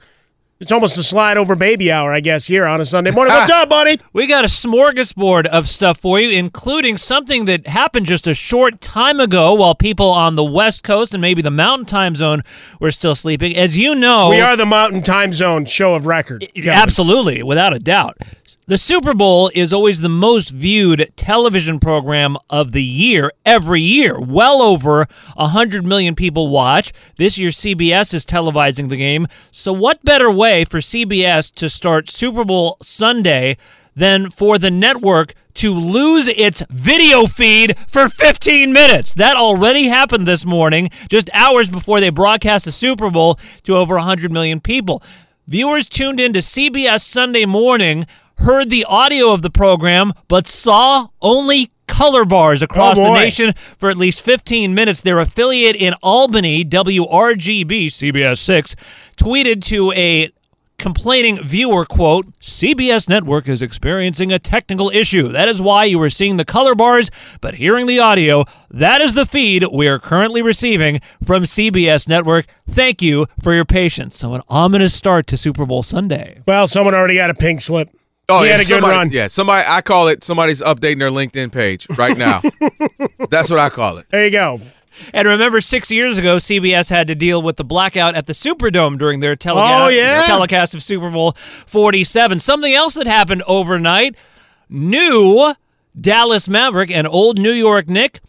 It's almost a slide over baby hour, I guess, here on a Sunday morning. What's up, buddy? We got a smorgasbord of stuff for you, including something that happened just a short time ago while people on the West Coast and maybe the Mountain Time Zone were still sleeping. As you know, We are the Mountain Time Zone show of record. Kelvin. Absolutely, without a doubt. The Super Bowl is always the most viewed television program of the year every year. Well over 100 million people watch. This year, CBS is televising the game. So, what better way for CBS to start Super Bowl Sunday than for the network to lose its video feed for 15 minutes? That already happened this morning, just hours before they broadcast the Super Bowl to over 100 million people. Viewers tuned in to CBS Sunday morning, heard the audio of the program, but saw only color bars across Oh, the nation for at least 15 minutes. Their affiliate in Albany, WRGB CBS 6, tweeted to a complaining viewer quote cbs network is experiencing a technical issue. That is why you are seeing the color bars but hearing the audio that is the feed we are currently receiving from cbs network. Thank you for your patience. So an ominous start to super bowl sunday. Well, someone already got a pink slip. Oh, he yeah, had a good run. Yeah, somebody. I call it. Somebody's updating their LinkedIn page right now. That's what I call it. There you go. And remember, six years ago, CBS had to deal with the blackout at the Superdome during their telecast, Oh, yeah? telecast of Super Bowl 47. Something else that happened overnight new Dallas Maverick and old New York Nick.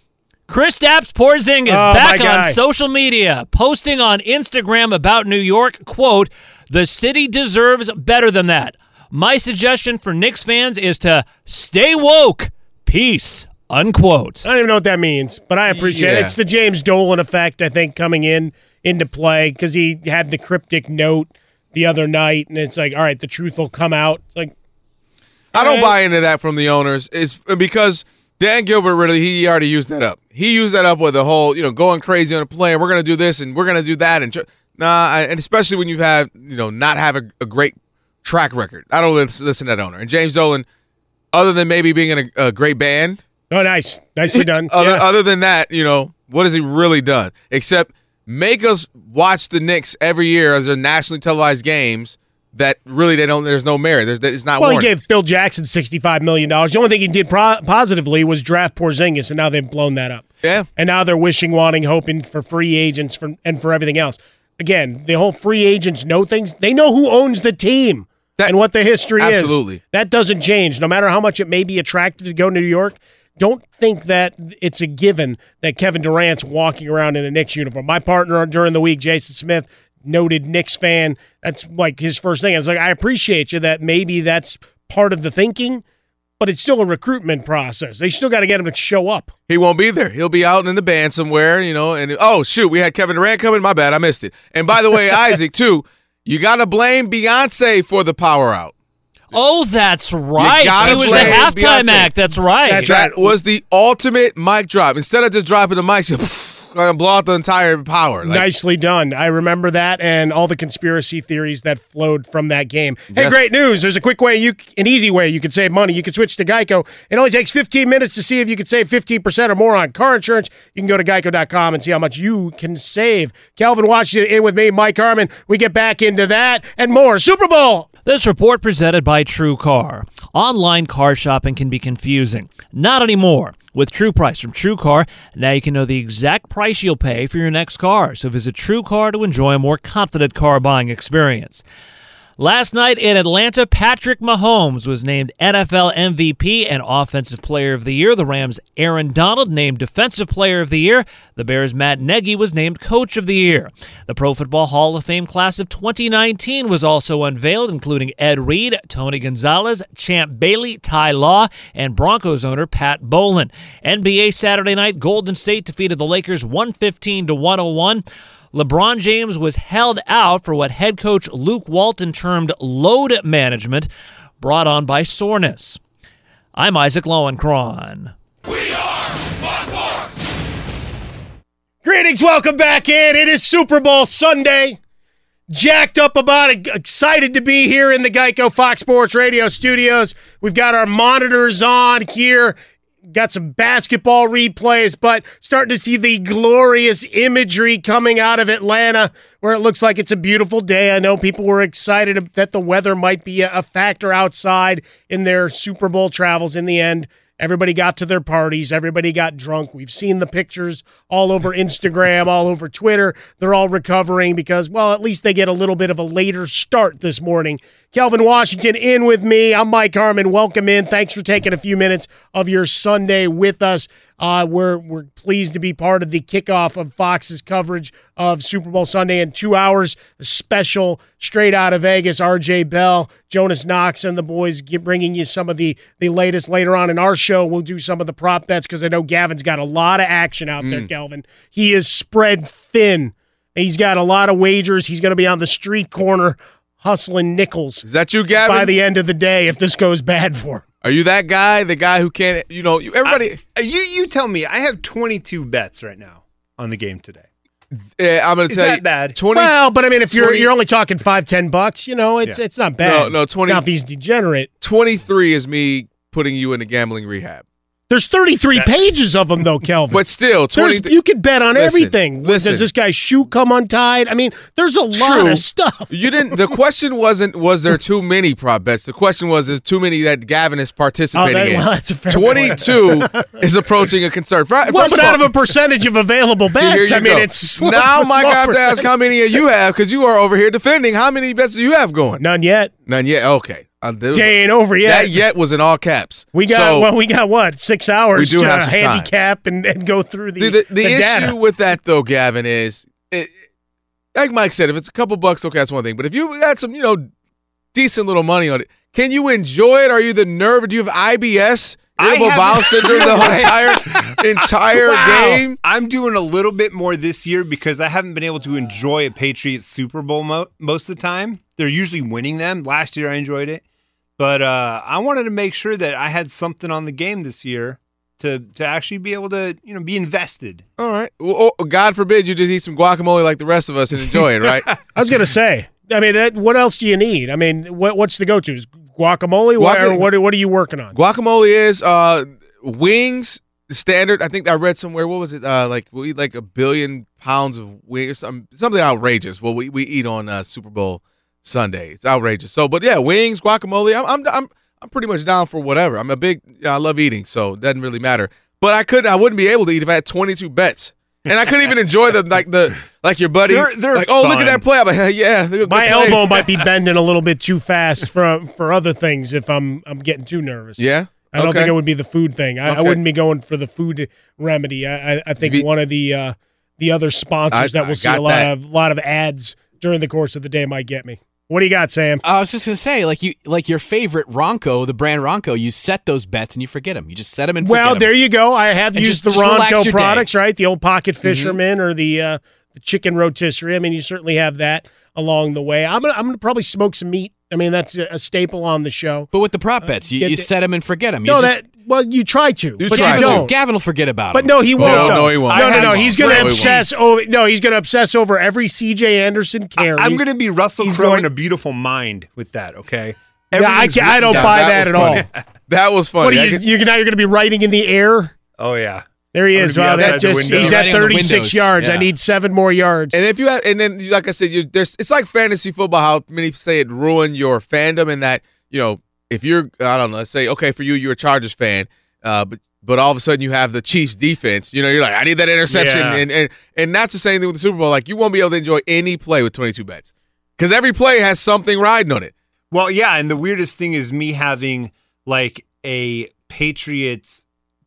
Kristaps Porzingis Oh, back on social media, posting on Instagram about New York. Quote, the city deserves better than that. My suggestion for Knicks fans is to stay woke. Peace. Unquote. I don't even know what that means, but I appreciate it. It's the James Dolan effect, I think, coming in into play because he had the cryptic note the other night, and it's like, all right, the truth will come out. It's like, I don't buy into that from the owners. Is because Dan Gilbert really he already used that up. He used that up with the whole you know going crazy on a play. and We're gonna do this and we're gonna do that and tr- nah. I, and especially when you've had you know not have a, a great track record. I don't listen, to that owner. And James Dolan, other than maybe being in a, a great band, oh, nice, nicely done. other Yeah. other than that, you know what has he really done except make us watch the Knicks every year as their nationally televised games that really they don't. There's no merit. There's it's not. Well, warranted. he gave Phil Jackson sixty-five million dollars. The only thing he did pro- positively was draft Porzingis, and now they've blown that up. Yeah, and now they're wishing, wanting, hoping for free agents for, and for everything else. Again, the whole free agents know things. They know who owns the team and what the history absolutely. is. That doesn't change, no matter how much it may be attractive to go to New York. Don't think that it's a given that Kevin Durant's walking around in a Knicks uniform. My partner during the week, Jason Smith, noted Knicks fan. That's like his first thing. I was like, I appreciate you that maybe that's part of the thinking, but it's still a recruitment process. They still got to get him to show up. He won't be there. He'll be out in the band somewhere, you know. And oh shoot, we had Kevin Durant coming. My bad, I missed it. And by the way, Isaac too, you got to blame Beyonce for the power out. Oh, that's right. gotta was the halftime Beyonce. act. That's right. That was the ultimate mic drop. Instead of just dropping the mic, she gonna blow out the entire power. Like, Nicely done. I remember that and all the conspiracy theories that flowed from that game. Hey, Yes. great news. There's a quick way, you an easy way you can save money. You can switch to Geico. It only takes 15 minutes to see if you can save 15% or more on car insurance. You can go to geico.com and see how much you can save. Kelvin Washington in with me, Mike Harmon. We get back into that and more. Super Bowl. This report presented by TrueCar. Online car shopping can be confusing. Not anymore. With True Price from TrueCar, now you can know the exact price you'll pay for your next car. So visit TrueCar to enjoy a more confident car buying experience. Last night in Atlanta, Patrick Mahomes was named NFL MVP and Offensive Player of the Year. The Rams' Aaron Donald named Defensive Player of the Year. The Bears' Matt Nagy was named Coach of the Year. The Pro Football Hall of Fame class of 2019 was also unveiled, including Ed Reed, Tony Gonzalez, Champ Bailey, Ty Law, and Broncos owner Pat Bowlen. NBA Saturday night, Golden State defeated the Lakers 115 to 101. LeBron James was held out for what head coach Luke Walton termed load management brought on by soreness. I'm Isaac Lowenkron. We are Fox Sports. Greetings, welcome back in. It is Super Bowl Sunday. Jacked up about it, excited to be here in the Geico Fox Sports Radio studios. We've got our monitors on here, got some basketball replays, but starting to see the glorious imagery coming out of Atlanta where it looks like it's a beautiful day. I know people were excited that the weather might be a factor outside in their Super Bowl travels in the end. Everybody got to their parties. Everybody got drunk. We've seen the pictures all over Instagram, all over Twitter. They're all recovering because, well, at least they get a little bit of a later start this morning. Kelvin Washington in with me. I'm Mike Harmon. Welcome in. Thanks for taking a few minutes of your Sunday with us. Uh, we're we're pleased to be part of the kickoff of Fox's coverage of Super Bowl Sunday in two hours. A special straight out of Vegas. R.J. Bell, Jonas Knox, and the boys bringing you some of the the latest later on in our show. We'll do some of the prop bets because I know Gavin's got a lot of action out there. Mm. Kelvin, he is spread thin. He's got a lot of wagers. He's going to be on the street corner hustling nickels. Is that you, Gavin? By the end of the day, if this goes bad for him. Are you that guy? The guy who can't, you know, everybody. I- you you tell me. I have 22 bets right now on the game today. Yeah, I'm going to Is tell that you. bad? 20, well, but I mean, if you're you're only talking five, ten bucks, you know, it's Yeah. it's not bad. No, no, 20 Now, if he's degenerate, 23 is me putting you in a gambling rehab. There's 33 pages of them though, Kelvin. But still, 20. You could bet on Listen, everything. listen. Does this guy's shoe come untied? I mean, there's a lot True. of stuff. You didn't. The question wasn't was there too many prop bets. The question was is too many that Gavin is participating Oh, that- in. well, that's a fair Twenty-two is approaching a concern. Fir- Well, first but out of a percentage of available bets, you I mean, go. it's now, Mike, I have to ask how many you have because you are over here defending. How many bets do you have going? None yet. None yet. Okay. Uh, there- Day ain't over yet. That yet was in all caps. We got So- well, we got what six hours We do to have handicap and, and go through the See, the, the, the issue data. with that though, Gavin, is it, like Mike said, if it's a couple bucks, okay, that's one thing. But if you got some, you know, decent little money on it, can you enjoy it? Are you the nerve? Do you have IBS? I Irritable haven't- bowel syndrome the whole entire entire Wow. game? I'm doing a little bit more this year because I haven't been able to enjoy a Patriots Super Bowl mo- most of the time. They're usually winning them. Last year I enjoyed it, but uh, I wanted to make sure that I had something on the game this year to to actually be able to you know be invested. All right. Well, oh, God forbid you just eat some guacamole like the rest of us and enjoy it, right? I was gonna say. I mean, that, what else do you need? I mean, what, what's the go-to? Is guacamole? What, or what, what are you working on? Guacamole is uh wings standard. I think I read somewhere. What was it? Uh, like we'll eat like a billion pounds of wings, some, something outrageous. Well, we, we eat on uh, Super Bowl Sunday. It's outrageous. So, but yeah, wings, guacamole. I'm I'm I'm, I'm pretty much down for whatever. I'm a big. I love eating, so it doesn't really matter. But I couldn't. I wouldn't be able to eat if I had 22 bets. And I couldn't even enjoy the like the like your buddy They're- they're like oh look at that play I'm like "Hey, yeah good My play." elbow might be bending a little bit too fast for for other things if I'm I'm getting too nervous. yeah I don't Okay. think it would be the food thing. I, I wouldn't be going for the food remedy. I I, I think Be- one of the uh, the other sponsors I- that we'll see a lot that. of lot of ads during the course of the day might get me. What do you got, Sam? I was just gonna say, like you, like your favorite Ronco, the brand Ronco. You set those bets and you forget them. You just set them and forget Well, there you go. I have And used just- the just Ronco your day. products, right? The old pocket Mm-hmm. fisherman or the uh, the chicken rotisserie. I mean, you certainly have that along the way. I'm gonna I'm gonna probably smoke some meat. I mean, that's a, a staple on the show. But with the prop bets, you, you set them and forget them. No, that well, you try to, but try you to. don't. Gavin will forget about it. But no, he won't. No, though. no, he won't. No, no, no. He's going to obsess over. No, he's going to obsess over every C.J. Anderson carry. I'm going to be Russell He's Crowe going- in a beautiful mind with that. Okay. Yeah, I, Everything's ca- I don't written buy down. that, was at all. that was funny What are you? could- you now you're going to be writing in the air. Oh yeah. There he is. gonna Wow, that just he's at Writing on the 36 windows. yards. I need seven more yards. And if you have, and then you- like I said, you there's it's like fantasy football. How many say it ruined your fandom, and that you know if you're I don't know, let's say okay for you, you're a Chargers fan, uh, but but all of a sudden you have the Chiefs defense. You know, you're like I need that interception, Yeah. and, and and that's the same thing with the Super Bowl. Like you won't be able to enjoy any play with 22 bets because every play has something riding on it. Well, yeah, and the weirdest thing is me having like a Patriots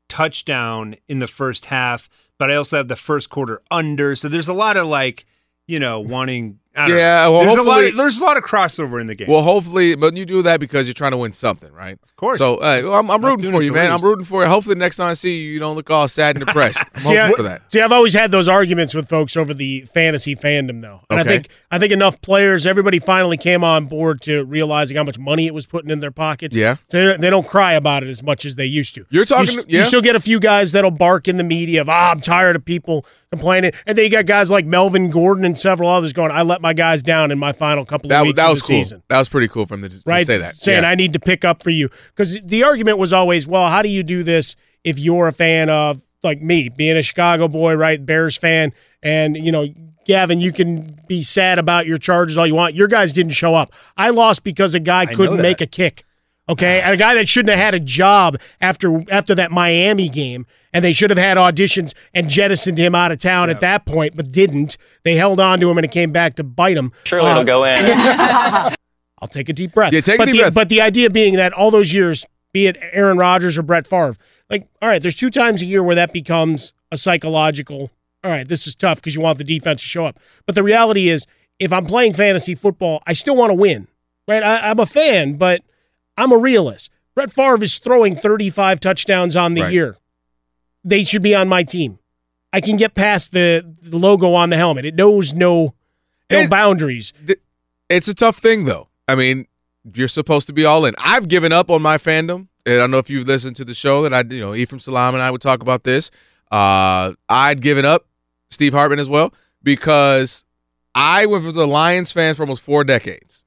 touchdown in the first half, but I also have the first quarter under. So there's a lot of like, you know, wanting. Yeah, well, there's a lot. Of, there's a lot of crossover in the game. Well, hopefully, but you do that because you're trying to win something, right? Of course. So uh, I'm, I'm rooting for you, man. lose. I'm rooting for you. Hopefully, the next time I see you, you don't look all sad and depressed. I'm See, hoping I, for that. see, I've always had those arguments with folks over the fantasy fandom, though, and Okay. I think I think enough players, everybody finally came on board to realizing how much money it was putting in their pockets. Yeah. so they don't- cry about it as much as they used to. You're talking- You, yeah. you still get a few guys that'll bark in the media of, "Ah, I'm tired of people complaining," and then you got guys like Melvin Gordon and several others going, "I let my guys down in my final couple of That, weeks that of was the cool. season." That was pretty cool from the to right? say that. Saying Yeah. I need to pick up for you because the argument was always, well, how do you do this if you're a fan of like me, being a Chicago boy, right, Bears fan, and you know. Gavin, you can be sad about your Chargers all you want. Your guys didn't show up. I lost because a guy know couldn't make a kick. Okay, and a guy that shouldn't have had a job after after that Miami game, and they should have had auditions and jettisoned him out of town at that point, but didn't. They held on to him, and it came back to bite him. Surely Uh, it'll go in. I'll take a deep breath. Yeah, take a but deep the, breath. But the idea being that all those years, be it Aaron Rodgers or Brett Favre, like, all right, there's two times a year where that becomes a psychological. All right, this is tough because you want the defense to show up. But the reality is, if I'm playing fantasy football, I still want to win. Right? I, I'm a fan, but I'm a realist. Brett Favre is throwing 35 touchdowns on the Right. year. They should be on my team. I can get past the, the logo on the helmet. It knows no no It- boundaries. Th- It's a tough thing, though. I mean, you're supposed to be all in. I've given up on my fandom. And I don't know if you've listened to the show that I, you know, Ephraim Salaam and I would talk about this. Uh, I'd given up, Steve Hartman as well, because I was a Lions fan for almost four decades.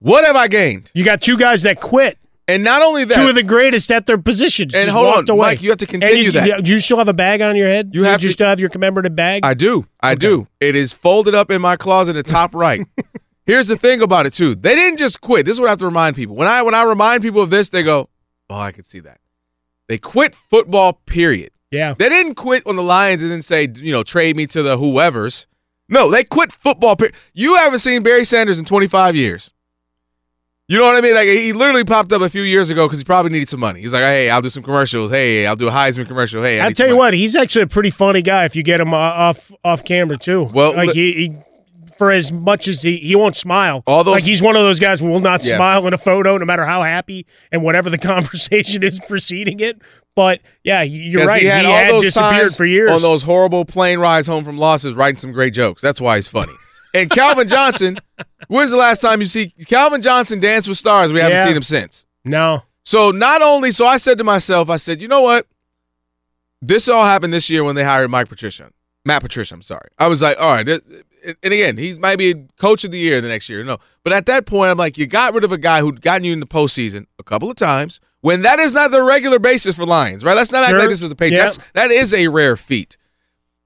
What have I gained? You got two guys that quit. And not only that, two of the greatest at their positions. And hold on, away. Mike, you have to continue you, that. Do you still have a bag on your head? You Do have you to- still have your commemorative bag. I do. I do. It is folded up in my closet at top right. Here's the thing about it too. They didn't just quit. This is what I have to remind people. When I when I remind people of this, they go, "Oh, I can see that." They quit football. Period. Yeah. They didn't quit on the Lions and then say, you know, trade me to the whoever's. No, they quit football. Period. You haven't seen Barry Sanders in 25 years. You know what I mean? Like he literally popped up a few years ago because he probably needed some money. He's like, "Hey, I'll do some commercials. Hey, I'll do a Heisman commercial. Hey, I I'll tell you money." what, he's actually a pretty funny guy if you get him uh, off off camera too. Well, like he, he, for as much as he he won't smile. All those- like he's one of those guys who will not Yeah. smile in a photo, no matter how happy and whatever the conversation is preceding it. But yeah, you're right. He had, all those disappeared for years. on those horrible plane rides home from losses, writing some great jokes. That's why he's funny. And Calvin Johnson, when's the last time you see Calvin Johnson dance with stars? We haven't Yeah. seen him since. no, So not only, so I said to myself, I said, you know what? This all happened this year when they hired Mike Patricia, Matt Patricia. I'm sorry. I was like, all right. th- And again, he's might be coach of the year the next year. No, but at that point, I'm like, you got rid of a guy who'd gotten you in the postseason a couple of times when that is not the regular basis for Lions, right? Let's not act like this is the Patriots. Yeah. That's- That is a rare feat.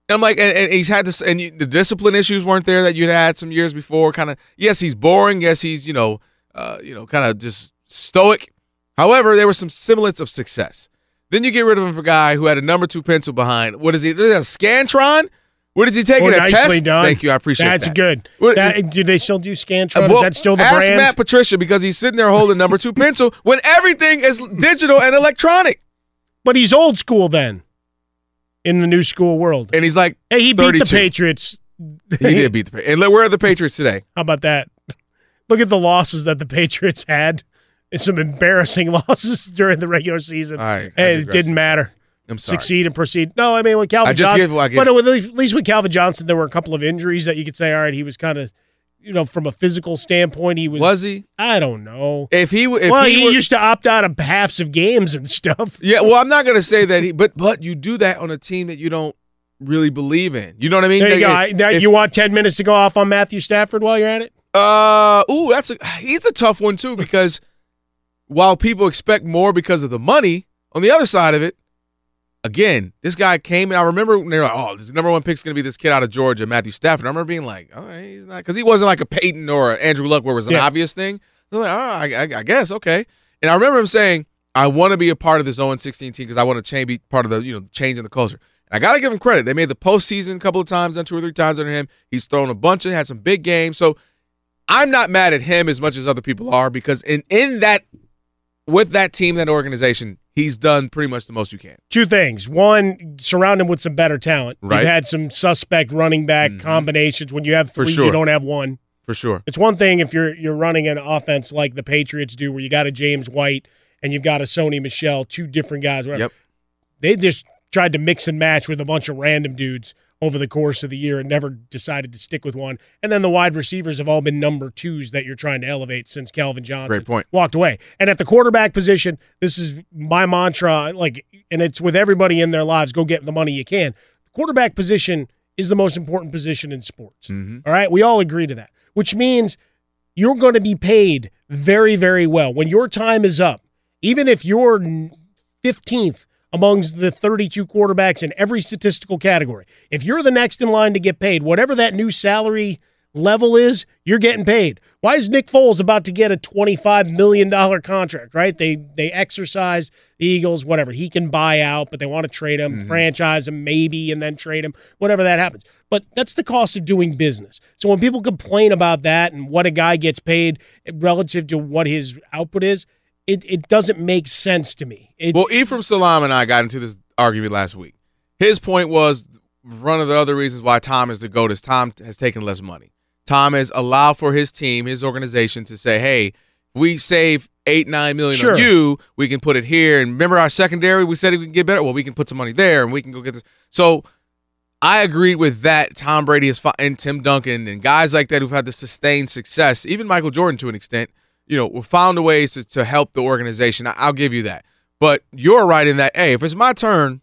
And I'm like, and, and he's had this, and you, the discipline issues weren't there that you'd had some years before. Kind of, yes, he's boring. Yes, he's you know, uh, you know, kind of just stoic. However, there was some semblance of success. Then you get rid of him for a guy who had a number two pencil behind. What is he? Is that a Scantron? What is he take Oh, a nicely test? done. Thank you. I appreciate it. That's that. good. What- That- do they still do Scantron? Uh, well, is that still the ask brand? Matt Patricia because he's sitting there holding number two pencil when everything is digital and electronic. But he's old school then, in the new school world. And he's like, hey, he beat the Patriots. He did beat the Patriots. And look, where are the Patriots today? How about that? Look at the losses that the Patriots had. It's some embarrassing losses during the regular season. All right, I and it didn't matter. I'm sorry. Succeed and proceed. No, I mean with Calvin I just Johnson. give- I give- but at least with Calvin Johnson, there were a couple of injuries that you could say, all right, he was kind of, you know, from a physical standpoint, he was. Was he? I don't know. If he, if well, he, he, were- used to opt out of halves of games and stuff. yeah. Well, I'm not gonna say that he, but but you do that on a team that you don't really believe in. You know what I mean? There you go. Like, I- now if- you want ten minutes to go off on Matthew Stafford while you're at it? Uh, ooh, that's a he's a tough one too because while people expect more because of the money, on the other side of it, again, this guy came and I remember when they were like, "Oh, this number one pick's going to be this kid out of Georgia, Matthew Stafford." I remember being like, "Oh, he's not," because he wasn't like a Peyton or a Andrew Luck where it was an Yeah. obvious thing. I was like, "Oh, I, I, I guess okay." And I remember him saying, "I want to be a part of this 0 16 team because I want to change, be part of the you know changing the culture." And I got to give him credit. They made the postseason a couple of times, done two or three times under him. He's thrown a bunch and had some big games. So I'm not mad at him as much as other people are because in in that with that team, that organization, he's done pretty much the most you can. Two things. One, surround him with some better talent. Right. You've had some suspect running back mm-hmm. combinations. When you have three, sure. you don't have one. For sure. It's one thing if you're you're running an offense like the Patriots do, where you got a James White and you've got a Sony Michel, two different guys. Whatever. Yep. They just tried to mix and match with a bunch of random dudes over the course of the year and never decided to stick with one. And then the wide receivers have all been number twos that you're trying to elevate since Calvin Johnson Great point. walked away. And at the quarterback position, this is my mantra, like, and it's with everybody in their lives: go get the money you can. The quarterback position is the most important position in sports. Mm-hmm. All right, we all agree to that, which means you're going to be paid very, very well when your time is up. Even if you're 15th amongst the 32 quarterbacks in every statistical category, if you're the next in line to get paid, whatever that new salary level is, you're getting paid. Why is Nick Foles about to get a $25 million contract, right? They they exercise the Eagles, whatever. He can buy out, but they want to trade him, mm-hmm. franchise him maybe, and then trade him, whatever that happens. But that's the cost of doing business. So when people complain about that and what a guy gets paid relative to what his output is, it, it doesn't make sense to me. It's, well, Ephraim Salaam and I got into this argument last week. His point was one of the other reasons why Tom is the GOAT is Tom has taken less money. Tom has allowed for his team, his organization to say, hey, we save eight, nine million Sure. on you, we can put it here. And remember our secondary, we said we can get better. Well, we can put some money there and we can go get this. So I agreed with that. Tom Brady is fi- and Tim Duncan and guys like that who've had the sustained success, even Michael Jordan to an extent, you know, found a ways to, to help the organization. I, I'll give you that. But you're right in that, hey, if it's my turn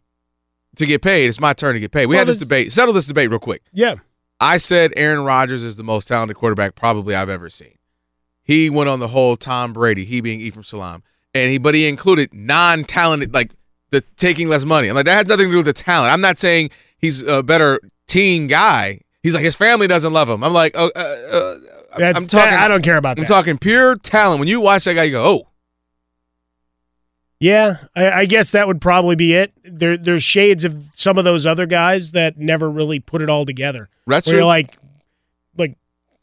to get paid, it's my turn to get paid. We Well, had this debate. Settle this debate real quick. yeah. I said Aaron Rodgers is the most talented quarterback probably I've ever seen. He went on the whole Tom Brady, he being Ephraim Salaam, and he but he included non-talented like the taking less money. I'm like that has nothing to do with the talent. I'm not saying he's a better team guy. He's like his family doesn't love him. I'm like, oh, uh, uh, That's- I'm talking. I don't care about that. I'm talking pure talent. When you watch that guy, you go, oh, Yeah, I, I guess that would probably be it. There, there's shades of some of those other guys that never really put it all together. That's where you're like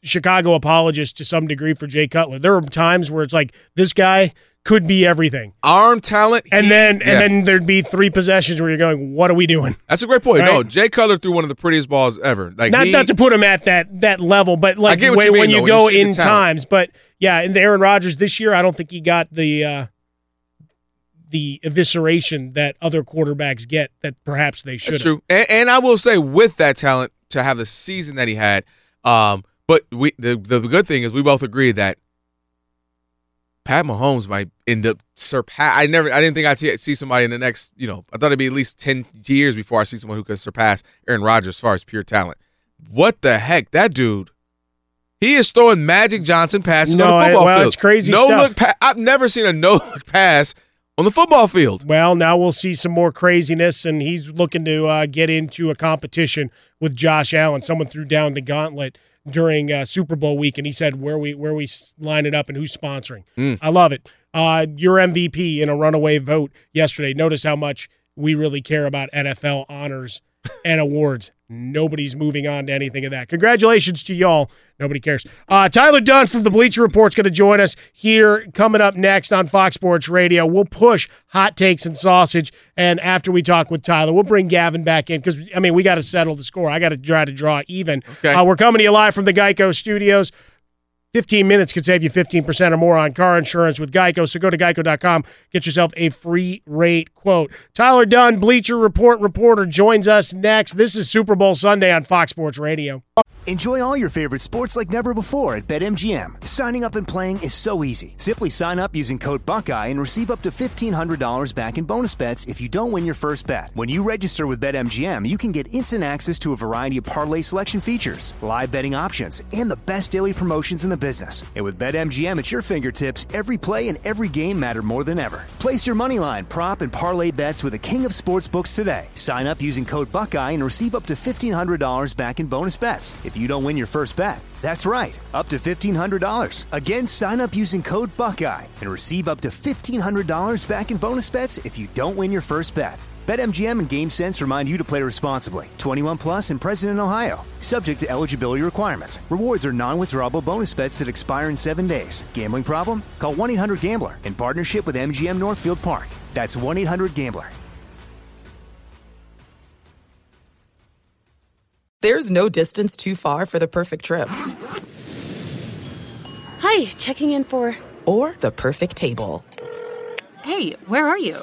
Chicago apologist to some degree for Jay Cutler. There were times where it's like this guy could be everything, arm talent, and he- then yeah. and then there'd be three possessions where you're going, what are we doing? That's a great point. No, Jay Cutler threw one of the prettiest balls ever. Like not he, not to put him at that that level, but like get when, you mean, when you you go see in times. But yeah, and Aaron Rodgers this year, I don't think he got the uh, the evisceration that other quarterbacks get that perhaps they should. True. And, and I will say, with that talent, to have the season that he had, um, but we the the good thing is we both agree that Pat Mahomes might end up surpass. I never, I didn't think I'd see see somebody in the next, you know, I thought it'd be at least ten years before I see someone who could surpass Aaron Rodgers as far as pure talent. What the heck, that dude. He is throwing Magic Johnson passes No, on the I- football well, field. it's crazy no stuff. look. Pa- I've never seen a no look pass on the football field. Well, now we'll see some more craziness, and he's looking to uh, get into a competition with Josh Allen. Someone threw down the gauntlet during uh, Super Bowl week, and he said where we where we line it up and who's sponsoring. Mm. I love it. Uh, your MVP in a runaway vote yesterday. Notice how much we really care about NFL honors and awards. Nobody's moving on to anything of that. Congratulations to y'all. Nobody cares. Uh, Tyler Dunne from the Bleacher Report's going to join us here coming up next on Fox Sports Radio. We'll push hot takes and sausage, and after we talk with Tyler, we'll bring Gavin back in because I mean we got to settle the score. I got to try to draw even. Okay. Uh, we're coming to you live from the Geico Studios. 15 minutes could save you 15% or more on car insurance with Geico. So go to geico.com, get yourself a free rate quote. Tyler Dunne, Bleacher Report reporter, joins us next. This is Super Bowl Sunday on Fox Sports Radio. Enjoy all your favorite sports like never before at BetMGM. Signing up and playing is so easy. Simply sign up using code Buckeye and receive up to $1,500 back in bonus bets if you don't win your first bet. When you register with BetMGM, you can get instant access to a variety of parlay selection features, live betting options, and the best daily promotions in the business. And with BetMGM at your fingertips, every play and every game matter more than ever. Place your money line, prop, and parlay bets with the king of sportsbooks today. Sign up using code Buckeye and receive up to $1,500 back in bonus bets if you don't win your first bet. That's right, up to $1,500. Again, sign up using code Buckeye and receive up to $1,500 back in bonus bets if you don't win your first bet. BetMGM and GameSense remind you to play responsibly. 21 plus and present in Ohio. Subject to eligibility requirements. Rewards are non-withdrawable bonus bets that expire in seven days. Gambling problem? Call 1-800-GAMBLER in partnership with MGM Northfield Park. That's 1-800-GAMBLER. There's no distance too far for the perfect trip. Hi, checking in for. Or the perfect table. Hey, where are you?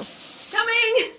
Coming!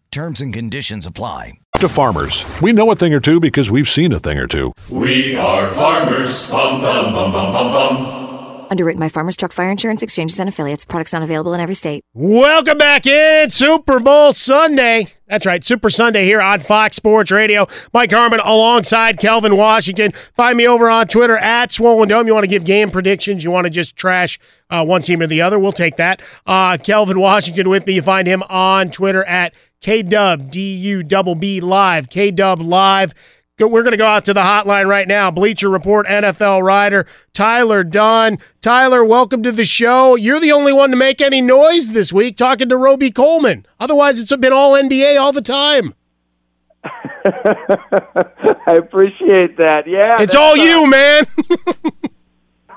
Terms and conditions apply. To farmers, we know a thing or two because we've seen a thing or two. We are farmers. Bum, bum, bum, bum, bum, bum. Underwritten by Farmers Truck Fire Insurance Exchanges and Affiliates. Products not available in every state. Welcome back in Super Bowl Sunday. That's right, Super Sunday here on Fox Sports Radio. Mike Harmon alongside Kelvin Washington. Find me over on Twitter at Swollen Dome. You want to give game predictions? You want to just trash uh, one team or the other? We'll take that. Uh, Kelvin Washington with me. You find him on Twitter at KDub, D-U-B-B Live, KDub Live. We're going to go out to the hotline right now. Bleacher Report NFL writer Tyler Dunne. Tyler, welcome to the show. You're the only one to make any noise this week talking to Robey-Coleman. Otherwise, it's been all NBA all the time. I appreciate that. Yeah. It's all you, man.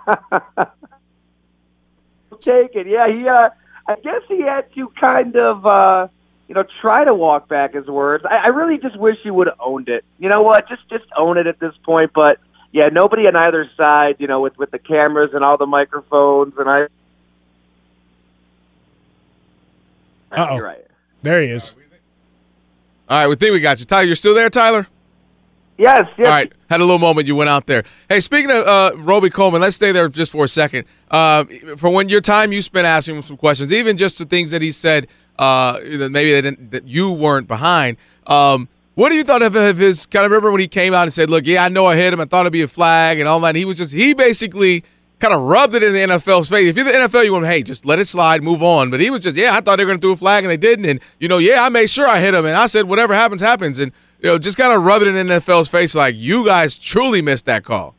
Take it. Yeah, he uh I guess he had to kind of uh you know, try to walk back his words. I, I really just wish he would have owned it. You know what? Just just own it at this point. But yeah, nobody on either side, you know, with with the cameras and all the microphones, and I. Uh-oh. You're right. There he is. All right, we think we got you. Tyler, you're still there, Tyler? Yes, yes. All right, had a little moment you went out there. Hey, speaking of uh, Robey-Coleman, let's stay there just for a second. Uh, for when your time you spent asking him some questions, even just the things that he said uh, maybe they didn't, that you weren't behind. Um, what do you thought of, of his? Kind of remember when he came out and said, "Look, yeah, I know I hit him. I thought it'd be a flag and all that." And he was just he basically kind of rubbed it in the NFL's face. If you're the NFL, you want, hey, just let it slide, move on. But he was just, yeah, I thought they were going to throw a flag and they didn't. And you know, yeah, I made sure I hit him, and I said whatever happens, happens. And you know, just kind of rub it in the NFL's face, like you guys truly missed that call.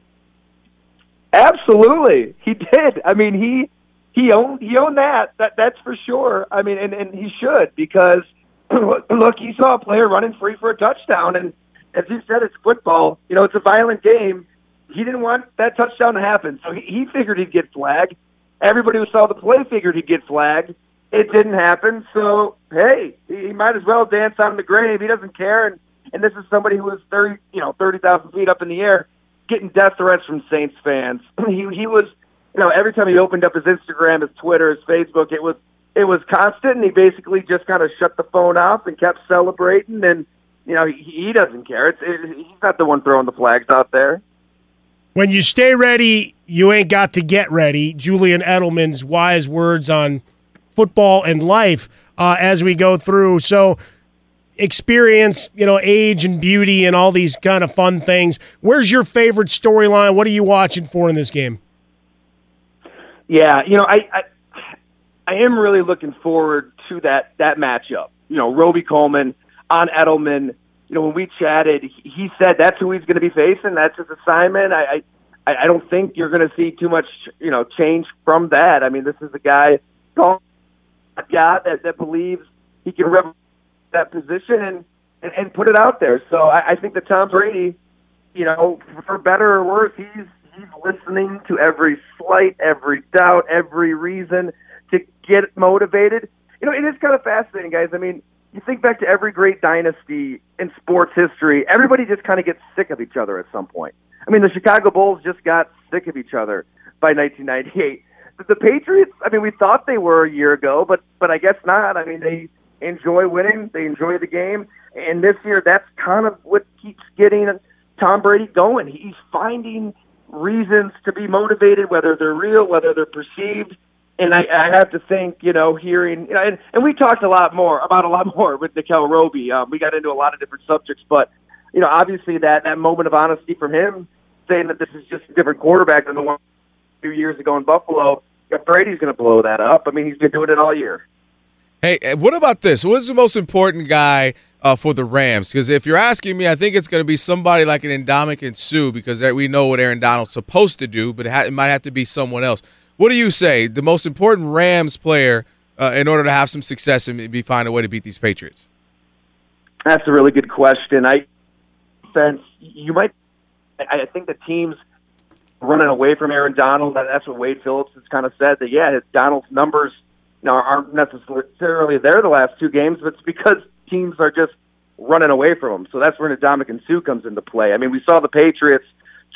Absolutely, he did. I mean, he he owned he owned that. That that's for sure. I mean, and and he should because look, he saw a player running free for a touchdown, and as you said, it's football. You know, it's a violent game. He didn't want that touchdown to happen, so he, he figured he'd get flagged. Everybody who saw the play figured he'd get flagged. It didn't happen, so hey, he might as well dance on the grave. He doesn't care, and and this is somebody who was thirty, you know, thirty thousand feet up in the air, getting death threats from Saints fans. he he was, you know, every time he opened up his Instagram, his Twitter, his Facebook, it was it was constant, and he basically just kind of shut the phone off and kept celebrating. And you know, he, he doesn't care. It's it, he's not the one throwing the flags out there. When you stay ready, you ain't got to get ready. Julian Edelman's wise words on football and life uh, as we go through. So, experience, you know, age and beauty and all these kind of fun things. Where's your favorite storyline? What are you watching for in this game? Yeah, you know, I, I I am really looking forward to that that matchup. You know, Robey-Coleman on Edelman. You know, when we chatted, he said that's who he's going to be facing. That's his assignment. I I, I don't think you're going to see too much, you know, change from that. I mean, this is a guy, guy that that believes he can rep that position and, and and put it out there. So I, I think that Tom Brady, you know, for better or worse, he's he's listening to every slight, every doubt, every reason to get motivated. You know, it is kind of fascinating, guys. I mean, you think back to every great dynasty in sports history, everybody just kind of gets sick of each other at some point. I mean, the Chicago Bulls just got sick of each other by 1998. The Patriots, I mean, we thought they were a year ago, but but I guess not. I mean, they enjoy winning, they enjoy the game, and this year that's kind of what keeps getting Tom Brady going. He's finding reasons to be motivated, whether they're real, whether they're perceived and I, I have to think, you know, hearing, and, and we talked a lot more about a lot more with Nickell Robey. Um, we got into a lot of different subjects, but you know, obviously that that moment of honesty from him, saying that this is just a different quarterback than the one a few years ago in Buffalo. Brady's going to blow that up, I mean, he's been doing it all year. Hey, what about this? What's the most important guy uh, for the Rams? Because if you're asking me, I think it's going to be somebody like an Ndamukong Suh because we know what Aaron Donald's supposed to do, but it, ha- it might have to be someone else. What do you say? The most important Rams player uh, in order to have some success and be find a way to beat these Patriots? That's a really good question. I sense you might. I think the teams running away from Aaron Donald. That's what Wade Phillips has kind of said. That yeah, Donald's numbers you know, aren't necessarily there the last two games, but it's because teams are just running away from him. So that's where Ndamukong Suh comes into play. I mean, we saw the Patriots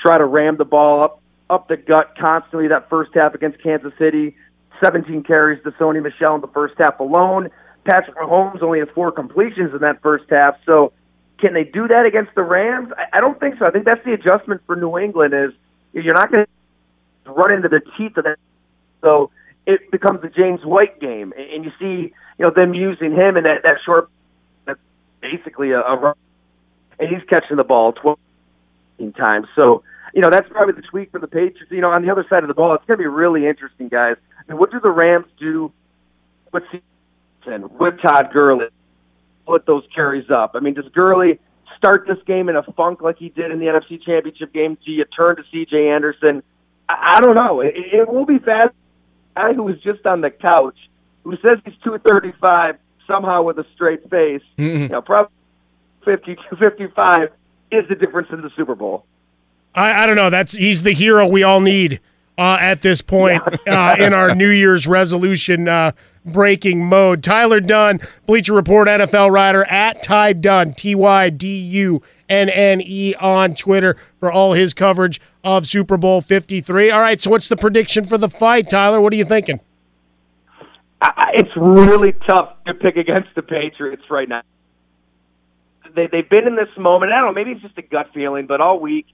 try to ram the ball up up the gut constantly that first half against Kansas City. 17 carries to Sony Michel in the first half alone. Patrick Mahomes only has four completions in that first half. So can they do that against the Rams? I, I don't think so. I think that's the adjustment for New England is you're not going to run into the teeth of that. So it becomes a James White game, and you see, you know, them using him in that that short, basically a, a run, and he's catching the ball 12 times. So you know, that's probably the tweak for the Patriots. You know, on the other side of the ball, it's going to be really interesting, guys. I mean, what do the Rams do with season with Todd Gurley? Put those carries up. I mean, does Gurley start this game in a funk like he did in the NFC Championship game? Do you turn to C.J. Anderson? I, I don't know. It, it will be fast. Guy who was just on the couch, who says he's two thirty five somehow with a straight face, mm-hmm. you know, probably fifty to fifty five is the difference in the Super Bowl. I, I don't know. That's he's the hero we all need uh, at this point uh, in our New Year's resolution uh, breaking mode. Tyler Dunne, Bleacher Report NFL writer at Ty Dunne, T Y D U N N E on Twitter for all his coverage of Super Bowl 53. All right, so what's the prediction for the fight, Tyler? What are you thinking? I, it's really tough to pick against the Patriots right now. They they've been in this moment. I don't know. Maybe it's just a gut feeling, but all week,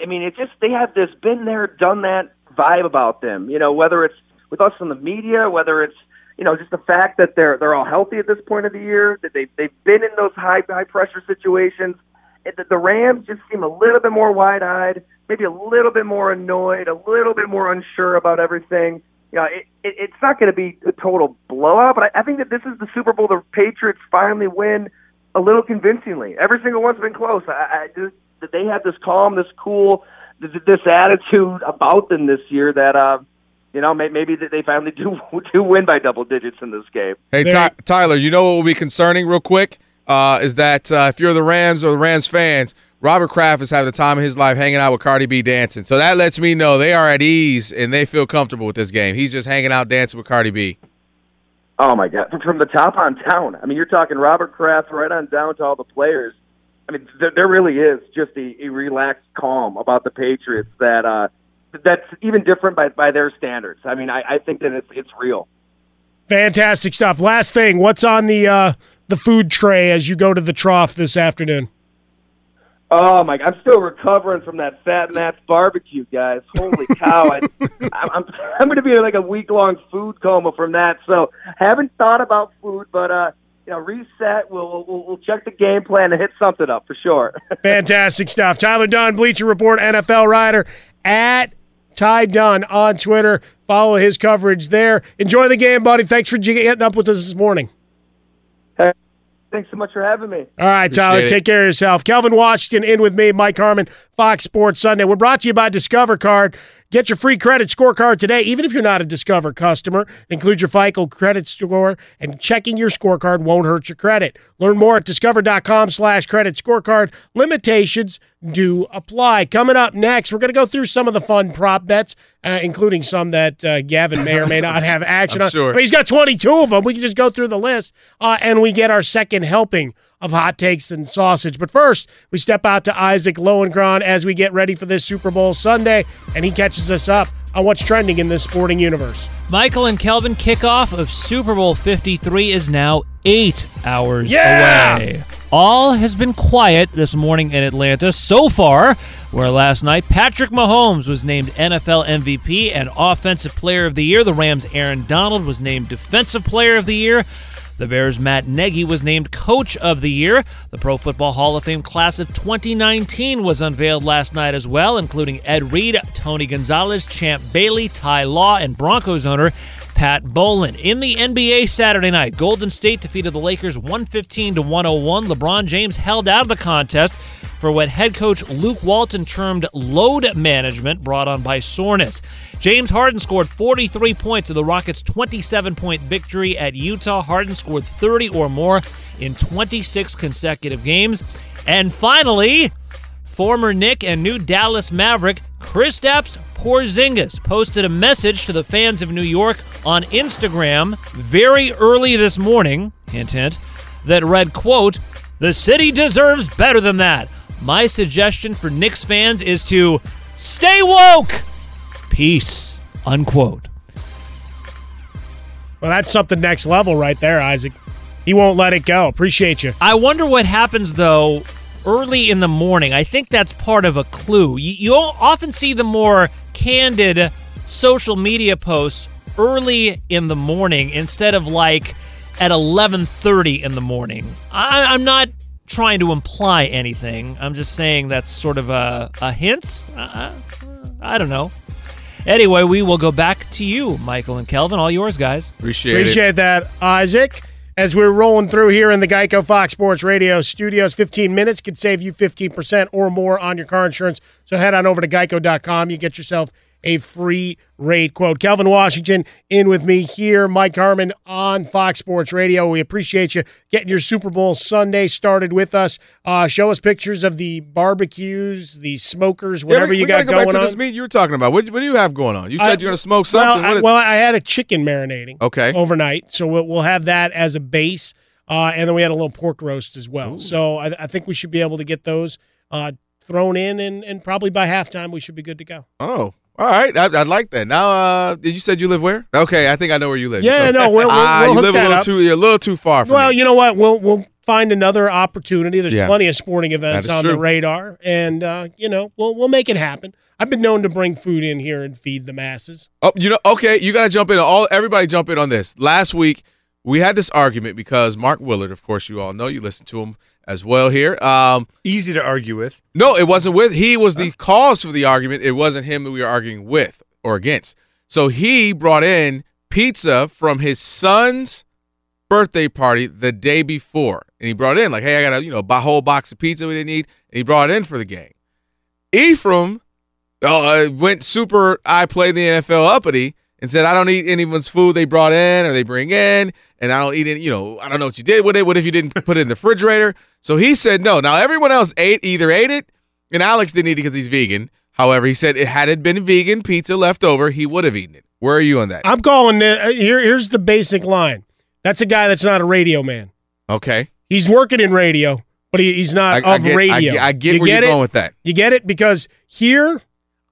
I mean, it just they have this been there, done that vibe about them. You know, whether it's with us in the media, whether it's you know just the fact that they're they're all healthy at this point of the year, that they they've been in those high high pressure situations. The, the Rams just seem a little bit more wide eyed, maybe a little bit more annoyed, a little bit more unsure about everything you know, it, it, it's not going to be a total blowout, but I, I think that this is the Super Bowl the Patriots finally win a little convincingly. Every single one's been close. I, I just that they have this calm, this cool, this, this attitude about them this year that uh, you know may, maybe that they finally do do win by double digits in this game. Hey Ty- Tyler, you know what will be concerning real quick uh, is that uh, if you're the Rams or the Rams fans Robert Kraft is having the time of his life hanging out with Cardi B dancing. So that lets me know they are at ease and they feel comfortable with this game. He's just hanging out dancing with Cardi B. Oh my God! From the top on down. I mean, you're talking Robert Kraft right on down to all the players. I mean, there, there really is just a, a relaxed calm about the Patriots that uh, that's even different by by their standards. I mean, I, I think that it's it's real. Fantastic stuff. Last thing, what's on the uh, the food tray as you go to the trough this afternoon? Oh my! God. I'm still recovering from that Fat Matt's barbecue, guys. Holy cow! I, I'm I'm going to be in like a week long food coma from that. So haven't thought about food, but uh, you know, reset. We'll we'll, we'll check the game plan and hit something up for sure. Fantastic stuff. Tyler Dunne, Bleacher Report NFL writer at Ty Dunne on Twitter. Follow his coverage there. Enjoy the game, buddy. Thanks for getting up with us this morning. Hey. Thanks so much for having me. All right, Tyler. Take care of yourself. Kelvin Washington in with me, Mike Harmon, Fox Sports Sunday. We're brought to you by Discover Card. Get your free credit scorecard today, even if you're not a Discover customer. Include your FICO credit score, and checking your scorecard won't hurt your credit. Learn more at discover.com slash credit scorecard. Limitations do apply. Coming up next, we're going to go through some of the fun prop bets, uh, including some that uh, Gavin may or may not have action on. sure. But he's got 22 of them. We can just go through the list, uh, and we get our second helping of hot takes and sausage. But first, we step out to Isaac Lowenkron as we get ready for this Super Bowl Sunday, and he catches us up on what's trending in this sporting universe. Michael and Kelvin kickoff of Super Bowl 53 is now eight hours Yeah! away. All has been quiet this morning in Atlanta so far, where last night Patrick Mahomes was named NFL MVP and Offensive Player of the Year. The Rams' Aaron Donald was named Defensive Player of the Year. The Bears' Matt Nagy was named Coach of the Year. The Pro Football Hall of Fame class of 2019 was unveiled last night as well, including Ed Reed, Tony Gonzalez, Champ Bailey, Ty Law, and Broncos owner Pat Bowlen. In the NBA Saturday night, Golden State defeated the Lakers 115 to 101. LeBron James held out of the contest for what head coach Luke Walton termed load management brought on by soreness. James Harden scored 43 points in the Rockets' 27 point victory at Utah. Harden scored 30 or more in 26 consecutive games. And finally, former Knick and new Dallas Maverick Kristaps Porzingis posted a message to the fans of New York on Instagram very early this morning, hint hint, that read, quote, "The city deserves better than that. My suggestion for Knicks fans is to stay woke. Peace." Unquote. Well, that's something next level right there, Isaac. He won't let it go. Appreciate you. I wonder what happens though early in the morning. I think that's part of a clue. You, you often see the more candid social media posts early in the morning instead of like at 11:30 in the morning. I, I'm not trying to imply anything. I'm just saying that's sort of a, a hint. I, I, I don't know. Anyway, we will go back to you, Michael and Kelvin. All yours, guys. Appreciate, Appreciate that, Isaac. As we're rolling through here in the Geico Fox Sports Radio studios, 15 minutes could save you 15% or more on your car insurance. So head on over to geico.com. You get yourself a free rate quote. Kelvin Washington in with me here, Mike Harmon on Fox Sports Radio. We appreciate you getting your Super Bowl Sunday started with us. Uh, show us pictures of the barbecues, the smokers, whatever yeah, we, you we got go going on. this meat you were talking about. What, what do you have going on? You said I- you're going to smoke Well, something. I, What is- well, I had a chicken marinating. Okay. Overnight, so we'll, we'll have that as a base, uh, and then we had a little pork roast as well. So I, I think we should be able to get those uh, thrown in, and, and probably by halftime we should be good to go. oh, all right. I, I like that. Now, uh, did you said you live where? Okay, I think I know where you live. Yeah, So- no, we'll- we'll- ah, we'll you live a little up. too. You're a little too far from Well, me. you know what? We'll we'll find another opportunity. There's Yeah. plenty of sporting events on true. the radar, and uh, you know we'll we'll make it happen. I've been known to bring food in here and feed the masses. Oh, you know, okay, you got to jump in. All everybody jump in on this. Last week we had this argument because Mark Willard, of course, you all know, you listen to him as well here. Um, Easy to argue with. no, it wasn't with. He was the cause for the argument. It wasn't him that we were arguing with or against. So he brought in pizza from his son's birthday party the day before, and he brought in like, "Hey, I got a you know a whole box of pizza we didn't eat," and he brought it in for the game. Ephraim uh, went super. I play the NFL uppity and said, "I don't eat anyone's food they brought in or they bring in, and I don't eat any. You know, I don't know what you did with it. What if you didn't put it in the refrigerator?" So he said no. Now everyone else ate either ate it, and Alex didn't eat it because he's vegan. However, he said it had it been vegan pizza left over, he would have eaten it. Where are you on that? I'm calling the, uh, here. Here's the basic line. That's a guy that's not a radio man. Okay. He's working in radio, but he, he's not I- I of get- radio. get- I get You where you're it? going with that. You get it because here,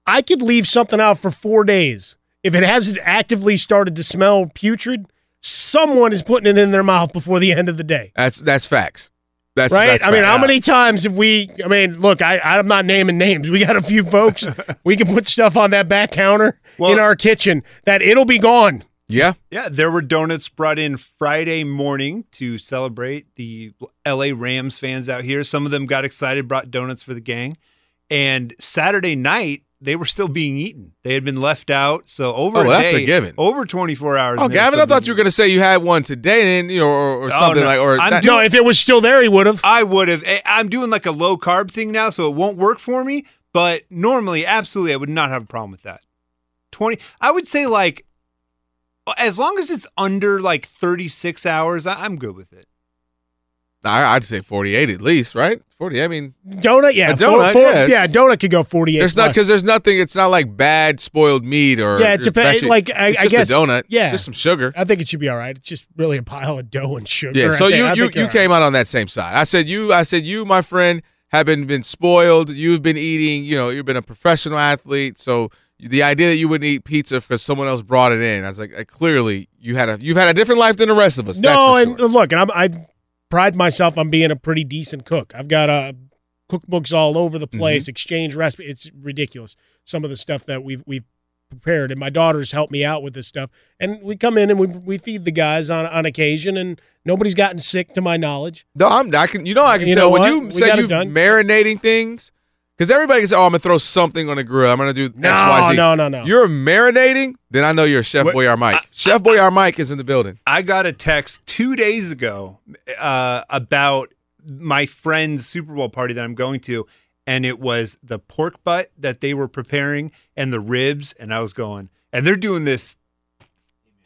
I could leave something out for four days if it hasn't actively started to smell putrid. Someone is putting it in their mouth before the end of the day. That's that's facts. That's right? that's I mean, facts. how many times have we? I mean, look, I, I'm not naming names. We got a few folks. we can put stuff on that back counter in our kitchen that it'll be gone. Yeah. Yeah, there were donuts brought in Friday morning to celebrate the LA Rams fans out here. Some of them got excited, brought donuts for the gang. And Saturday night, they were still being eaten. They had been left out. So over Oh, a that's a given. over 24 hours. Oh, and they were Gavin, I thought you were going to say you had one today, and you know, or, or Oh, something no. like, or I'm that- doing- No, if it was still there, he would have. I would have. I'm doing like a low carb thing now, so it won't work for me. But normally, absolutely, I would not have a problem with that. 20, I would say like, as long as it's under like 36 hours, I, I'm good with it. I, I'd say 48 at least, right? 40. I mean, Donut, yeah, donut, four, four- yeah. yeah, donut could go 48. there's not because there's nothing. It's not like bad spoiled meat or Yeah, it depends. Like I, it's I just guess a donut. Yeah, just some sugar. I think it should be all right. It's just really a pile of dough and sugar. Yeah. So think- you I you you you're came out on that same side. I said you. I said you, my friend, have been been spoiled. You've been eating. You know, you've been a professional athlete. So the idea that you wouldn't eat pizza because someone else brought it in, I was like, clearly you had a you've had a different life than the rest of us. that's No, for and look, and I'm, I pride myself on being a pretty decent cook. I've got uh, cookbooks all over the place, Mm-hmm. exchange recipes. It's ridiculous. Some of the stuff that we've we've prepared, and my daughters help me out with this stuff. And we come in and we we feed the guys on on occasion, and nobody's gotten sick to my knowledge. No, I'm. I can. You know, I can You tell when what? you We say you marinating things. Because everybody can say, "Oh, I'm gonna throw something on the grill. I'm gonna do No, X, Y, Z." no, no, no. You're marinating, then I know you're Chef What- Boyar Mike. Chef Boyar Mike is in the building. I got a text two days ago uh, about my friend's Super Bowl party that I'm going to, and it was the pork butt that they were preparing and the ribs, and I was going, and they're doing this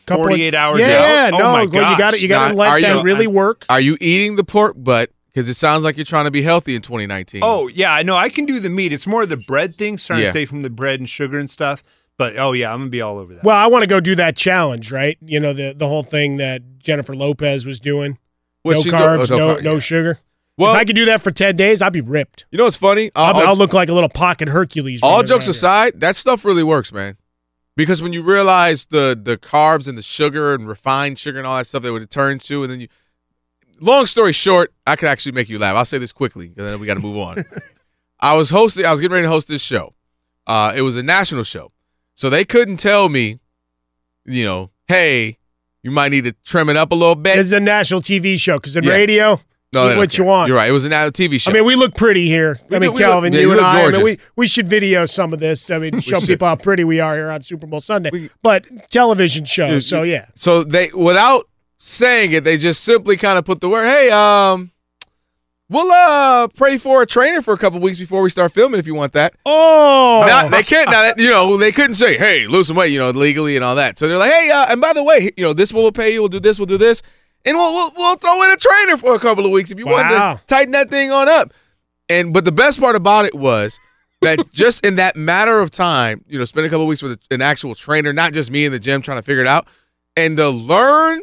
48 hours Yeah, out. no, oh my well, you got gosh. You got to Now, let that you- really work. Are you eating the pork butt? Because it sounds like you're trying to be healthy in 2019. Oh yeah, I know. I can do the meat. It's more the bread thing, trying Yeah. to stay from the bread and sugar and stuff. But oh yeah, I'm gonna be all over that. Well, I want to go do that challenge, right? You know the the whole thing that Jennifer Lopez was doing. What no she go- carbs, oh, no no carb, no yeah. sugar. Well- if I could do that for ten days, I'd be ripped. You know what's funny? I'll, All- I'll look like a little pocket Hercules. all running jokes around here. aside, that stuff really works, man. Because when you realize the the carbs and the sugar and refined sugar and all that stuff that would turn to, and then you. Long story short, I could actually make you laugh. I'll say this quickly because then we got to move on. I was hosting. I was getting ready to host this show. Uh, it was a national show, so they couldn't tell me, you know, hey, you might need to trim it up a little bit. It's a national TV show because in Yeah. radio, No, what you want. You're right. It was an a TV show. I mean, we look pretty here. We I mean, do- we look- Kelvin, yeah, you and look I. I mean, we, gorgeous. we should video some of this. I mean, show should. people how pretty we are here on Super Bowl Sunday. but television show, so yeah. So they, without saying it, they just simply kind of put the word, "Hey, um, We'll uh pray for a trainer for a couple weeks before we start filming if you want that. Oh, they can't. Now, that- you know, they couldn't say, "Hey, lose some weight," you know, legally and all that. So they're like, "Hey, uh, and by the way, you know, this will pay you. We'll do this. We'll do this, and we'll we'll, we'll throw in a trainer for a couple of weeks if you want to tighten that thing on up." And but the best part about it was that just in that matter of time, you know, spend a couple weeks with an actual trainer, not just me in the gym trying to figure it out, and to learn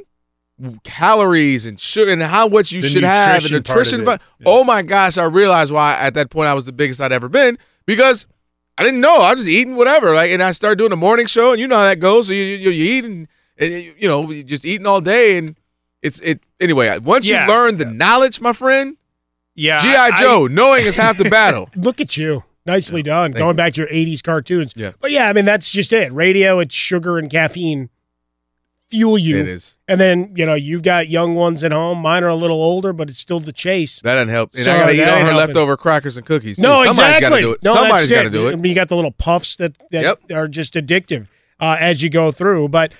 calories and sugar and how much you The should have and nutrition part of nutrition. it. fu- Oh my gosh, I realized why at that point I was the biggest I'd ever been because I didn't know. I was just eating whatever. Like, and I started doing a morning show, and you know how that goes. So you you, you eat and, and you you know you're just eating all day, and it's it anyway. Once Yeah. you learn the knowledge, my friend, Yeah, GI I- Joe, knowing is half the battle. Look at you. Nicely done. Going you. back to your 80s cartoons. Yeah. But yeah, I mean, that's just it. Radio, it's sugar and caffeine fuel you. It is. And then, you know, you've got young ones at home. Mine are a little older, but it's still the chase. That doesn't help. And So I gotta eat all her helping. leftover crackers and cookies. too. No, Somebody's exactly. gotta do it. No, Somebody's got to do I it. mean, you got the little puffs that, that Yep. are just addictive uh, as you go through. But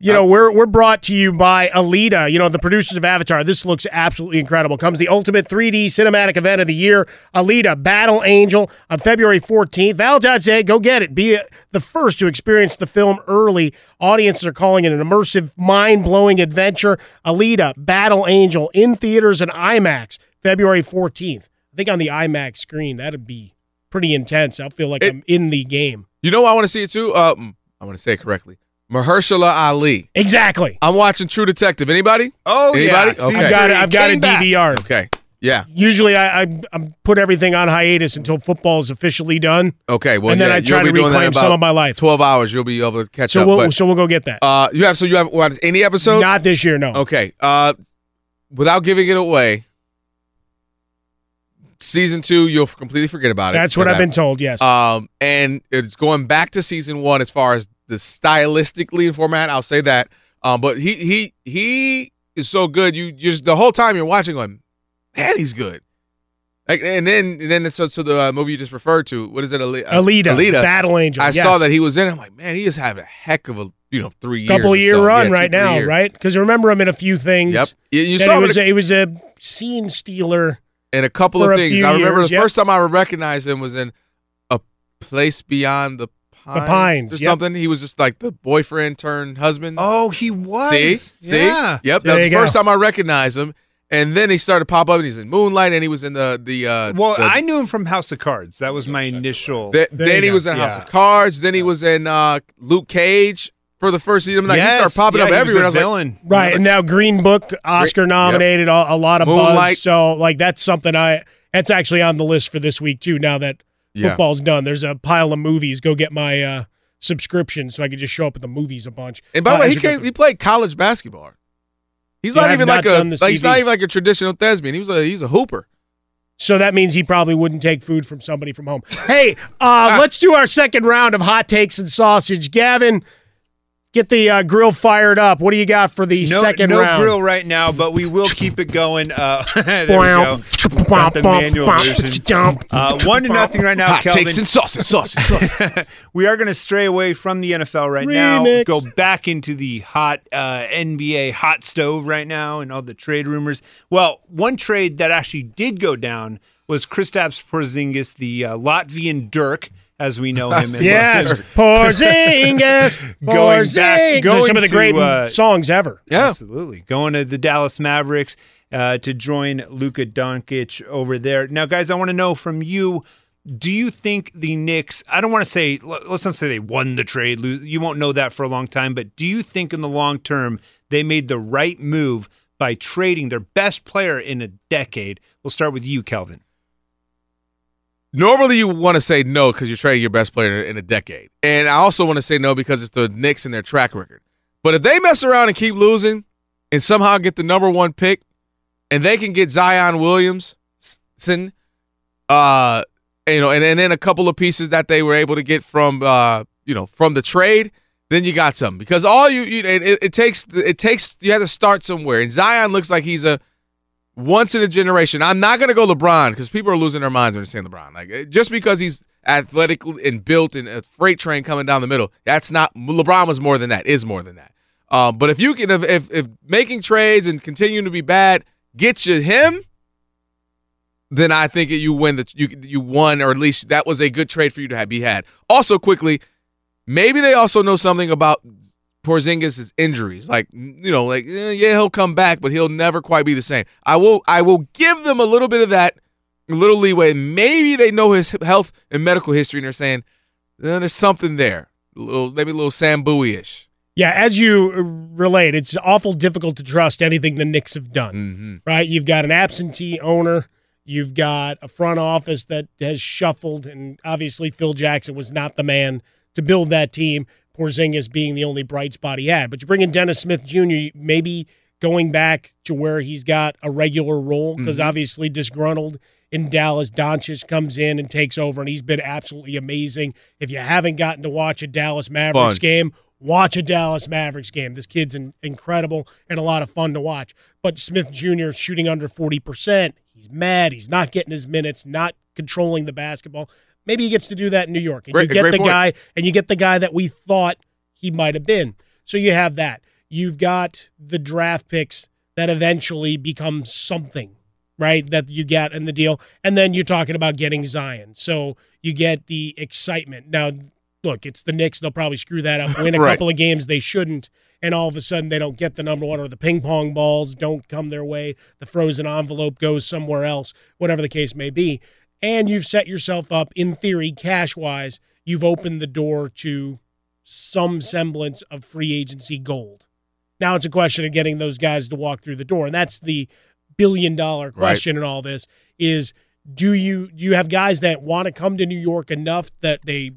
you know, we're we're brought to you by Alita. You know, the producers of Avatar. This looks absolutely incredible. Comes the ultimate 3D cinematic event of the year, Alita: Battle Angel, on February 14th. Valentine's Day. Go get it. Be uh, the first to experience the film early. Audiences are calling it an immersive, mind-blowing adventure. Alita: Battle Angel in theaters and IMAX, February 14th. I think on the IMAX screen that'd be pretty intense. I'll feel like I'm in the game. You know, I want to see it too. Um, I want to say it correctly. Mahershala Ali. Exactly. I'm watching True Detective. Anybody? Oh, yeah. Anybody? See, Okay. I've got it. I've got a Came back. DVR. Okay. Yeah. Usually, I, I I put everything on hiatus until football is officially done. Okay. Well, And then yeah, I try you'll to be doing that in reclaim some of my life. Twelve hours, you'll be able to catch So up. we'll but, so we'll go get that. uh, you have so you have what, any episodes? Not this year, no. Okay. Uh, without giving it away, season two, you'll completely forget about it. That's what I've been told. Yes. Um, and it's going back to season one as far as the stylistically format. I'll say that. Um, but he he he is so good. You just the whole time you're watching, him, man, he's good. Like, and then and then so so the uh, movie you just referred to, what is it? Uh, Alita, Alita. Battle Angel. I yes. saw that he was in. it. I'm like, man, he is having a heck of a you know three years, couple year so. run Yeah, right three now, years. right? Because remember him in a few things. Yep. You, you saw he him was a- he was a scene stealer. and a couple of things. I remember years, the yep. first time I recognized him was in a place beyond the pines, Pines, or yep. something. He was just like the boyfriend turned husband. Oh, he was. See, see, Yeah. yep. There That was you the first go. time I recognized him. And then he started to pop up, and he's in Moonlight, and he was in the the. Uh, Well, the- I knew him from House of Cards. That was my initial. th- There then he go. was in House of Cards. Then he was in uh, Luke Cage for the first season. Like he started popping yeah, up he was everywhere. a and I was like, villain. Right, and now Green Book Oscar nominated, a, a lot of Moonlight. buzz. So like that's something I that's actually on the list for this week too. Now that Yeah. football's done, there's a pile of movies. Go get my uh, subscription so I can just show up at the movies a bunch. And by Uh, the way, he came, he played college basketball. He's Yeah, not even not like a like he's not even like a traditional thespian. He was a he's a hooper. So that means he probably wouldn't take food from somebody from home. Hey, uh, let's do our second round of hot takes and sausage. Gavin, get the uh, grill fired up. What do you got for the no, second no round? No grill right now, but we will keep it going. Uh, there we go. Got the manual version. Uh, one to nothing right now, Hot Kelvin. takes and sausage, sausage, sausage. we are going to stray away from the NFL right now. Remix. Go back into the hot uh, NBA hot stove right now and all the trade rumors. Well, one trade that actually did go down was Kristaps Porzingis, the uh, Latvian Dirk, as we know him. in Yes, London. Porzingis, Going Porzingis. back- are some of the great to, uh, songs ever. Yeah, Absolutely. Going to the Dallas Mavericks uh, to join Luka Doncic over there. Now, guys, I want to know from you. Do you think the Knicks? I don't want to say. let- Let's not say they won the trade. Lose- You won't know that for a long time. But do you think in the long term they made the right move by trading their best player in a decade? We'll start with you, Kelvin. Normally, you want to say no because you're trading your best player in a decade, and I also want to say no because it's the Knicks and their track record. But if they mess around and keep losing, and somehow get the number one pick, and they can get Zion Williamson, uh, you know, and, and then a couple of pieces that they were able to get from, uh, you know, from the trade, then you got something. Because all you, you it, it takes, it takes, you have to start somewhere. And Zion looks like he's a once in a generation. I'm not going to go LeBron because people are losing their minds when they say LeBron. Like eh, just because he's athletic and built and a freight train coming down the middle, that's not LeBron was more than that. Is more than that. Um, but if you can, if, if if making trades and continuing to be bad gets you him, then I think you win that you you won, or at least that was a good trade for you to have be had. Also, quickly, maybe they also know something about Porzingis' injuries. Like you know, like eh, yeah, he'll come back, but he'll never quite be the same. I will I will give them a little bit of that, a little leeway. Maybe they know his health and medical history, and they're saying eh, there's something there, a little maybe a little Sam Bowie ish. Yeah, as you relate, it's awful difficult to trust anything the Knicks have done. Mm-hmm. Right? You've got an absentee owner. You've got a front office that has shuffled, and obviously Phil Jackson was not the man to build that team. Porzingis being the only bright spot he had. But you bring in Dennis Smith Jr., maybe going back to where he's got a regular role because Mhm. obviously disgruntled in Dallas. Doncic comes in and takes over, and he's been absolutely amazing. If you haven't gotten to watch a Dallas Mavericks Fun. game, watch a Dallas Mavericks game. This kid's in, incredible and a lot of fun to watch. But Smith Jr. shooting under 40%. He's mad. He's not getting his minutes, not controlling the basketball. Maybe he gets to do that in New York. And Great- you get the point. guy and you get the guy that we thought he might have been. So you have that. You've got the draft picks that eventually become something, right? That you get in the deal. And then you're talking about getting Zion. So you get the excitement. Now, look, it's the Knicks. They'll probably screw that up, win a Right. couple of games they shouldn't. And all of a sudden, they don't get the number one, or the ping pong balls don't come their way. The frozen envelope goes somewhere else, whatever the case may be. And you've set yourself up, in theory, cash wise, you've opened the door to some semblance of free agency gold. Now it's a question of getting those guys to walk through the door. And that's the billion dollar question in all this is do you do you have guys that want to come to New York enough that they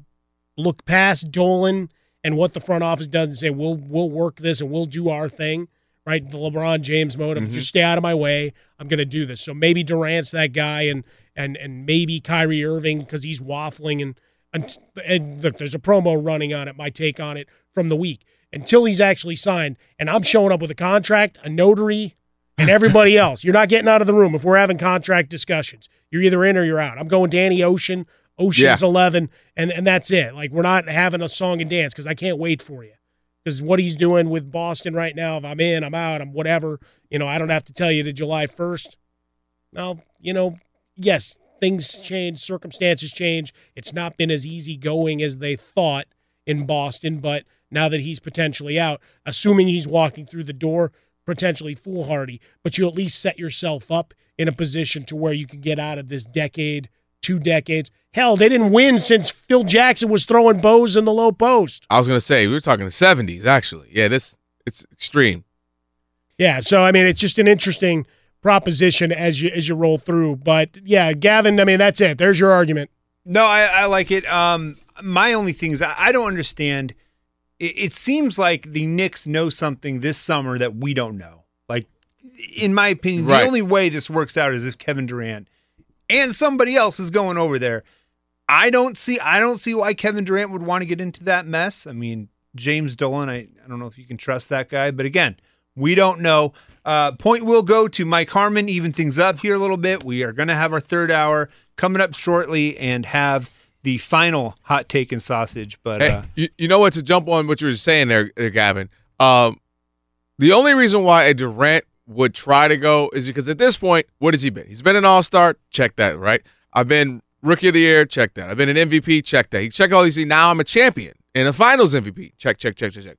look past Dolan and what the front office does and say, We'll we'll work this and we'll do our thing. Right? The LeBron James mode of Mhm. just stay out of my way. I'm gonna do this. So maybe Durant's that guy and and and maybe Kyrie Irving because he's waffling and and, and look, there's a promo running on it. My take on it from the week until he's actually signed, and I'm showing up with a contract, a notary, and everybody else. You're not getting out of the room if we're having contract discussions. You're either in or you're out. I'm going Danny Ocean, Ocean's Yeah. Eleven, and and that's it. Like we're not having a song and dance because I can't wait for you. Because what he's doing with Boston right now, if I'm in, I'm out, I'm whatever. You know, I don't have to tell you to July 1st. Now, you know, yes, things change, circumstances change. It's not been as easy going as they thought in Boston, but now that he's potentially out, assuming he's walking through the door, potentially foolhardy, but you at least set yourself up in a position to where you can get out of this decade, two decades. Hell, they didn't win since Phil Jackson was throwing bows in the low post. I was gonna say we were talking the seventies actually. Yeah, this it's extreme. Yeah, so I mean, it's just an interesting proposition as you as you roll through. But yeah, Gavin, I mean, that's it. There's your argument. No, I, I like it. Um, my only thing is I, I don't understand. It, it seems like the Knicks know something this summer that we don't know. Like, in my opinion, Right. the only way this works out is if Kevin Durant and somebody else is going over there. I don't see. I don't see why Kevin Durant would want to get into that mess. I mean, James Dolan. I, I don't know if you can trust that guy, but again, we don't know. Uh, point will go to Mike Harmon. Even things up here a little bit. We are going to have our third hour coming up shortly and have the final hot take and sausage. But Hey, uh, you, you know what? To jump on what you were saying there, there, Gavin. Um, the only reason why a Durant would try to go is because at this point, what has he been? He's been an All Star. Check that, right? I've been Rookie of the Year. Check that. I've been an MVP. Check that. He check all these. things. Now I'm a champion and a Finals MVP. Check, check, check, check, check.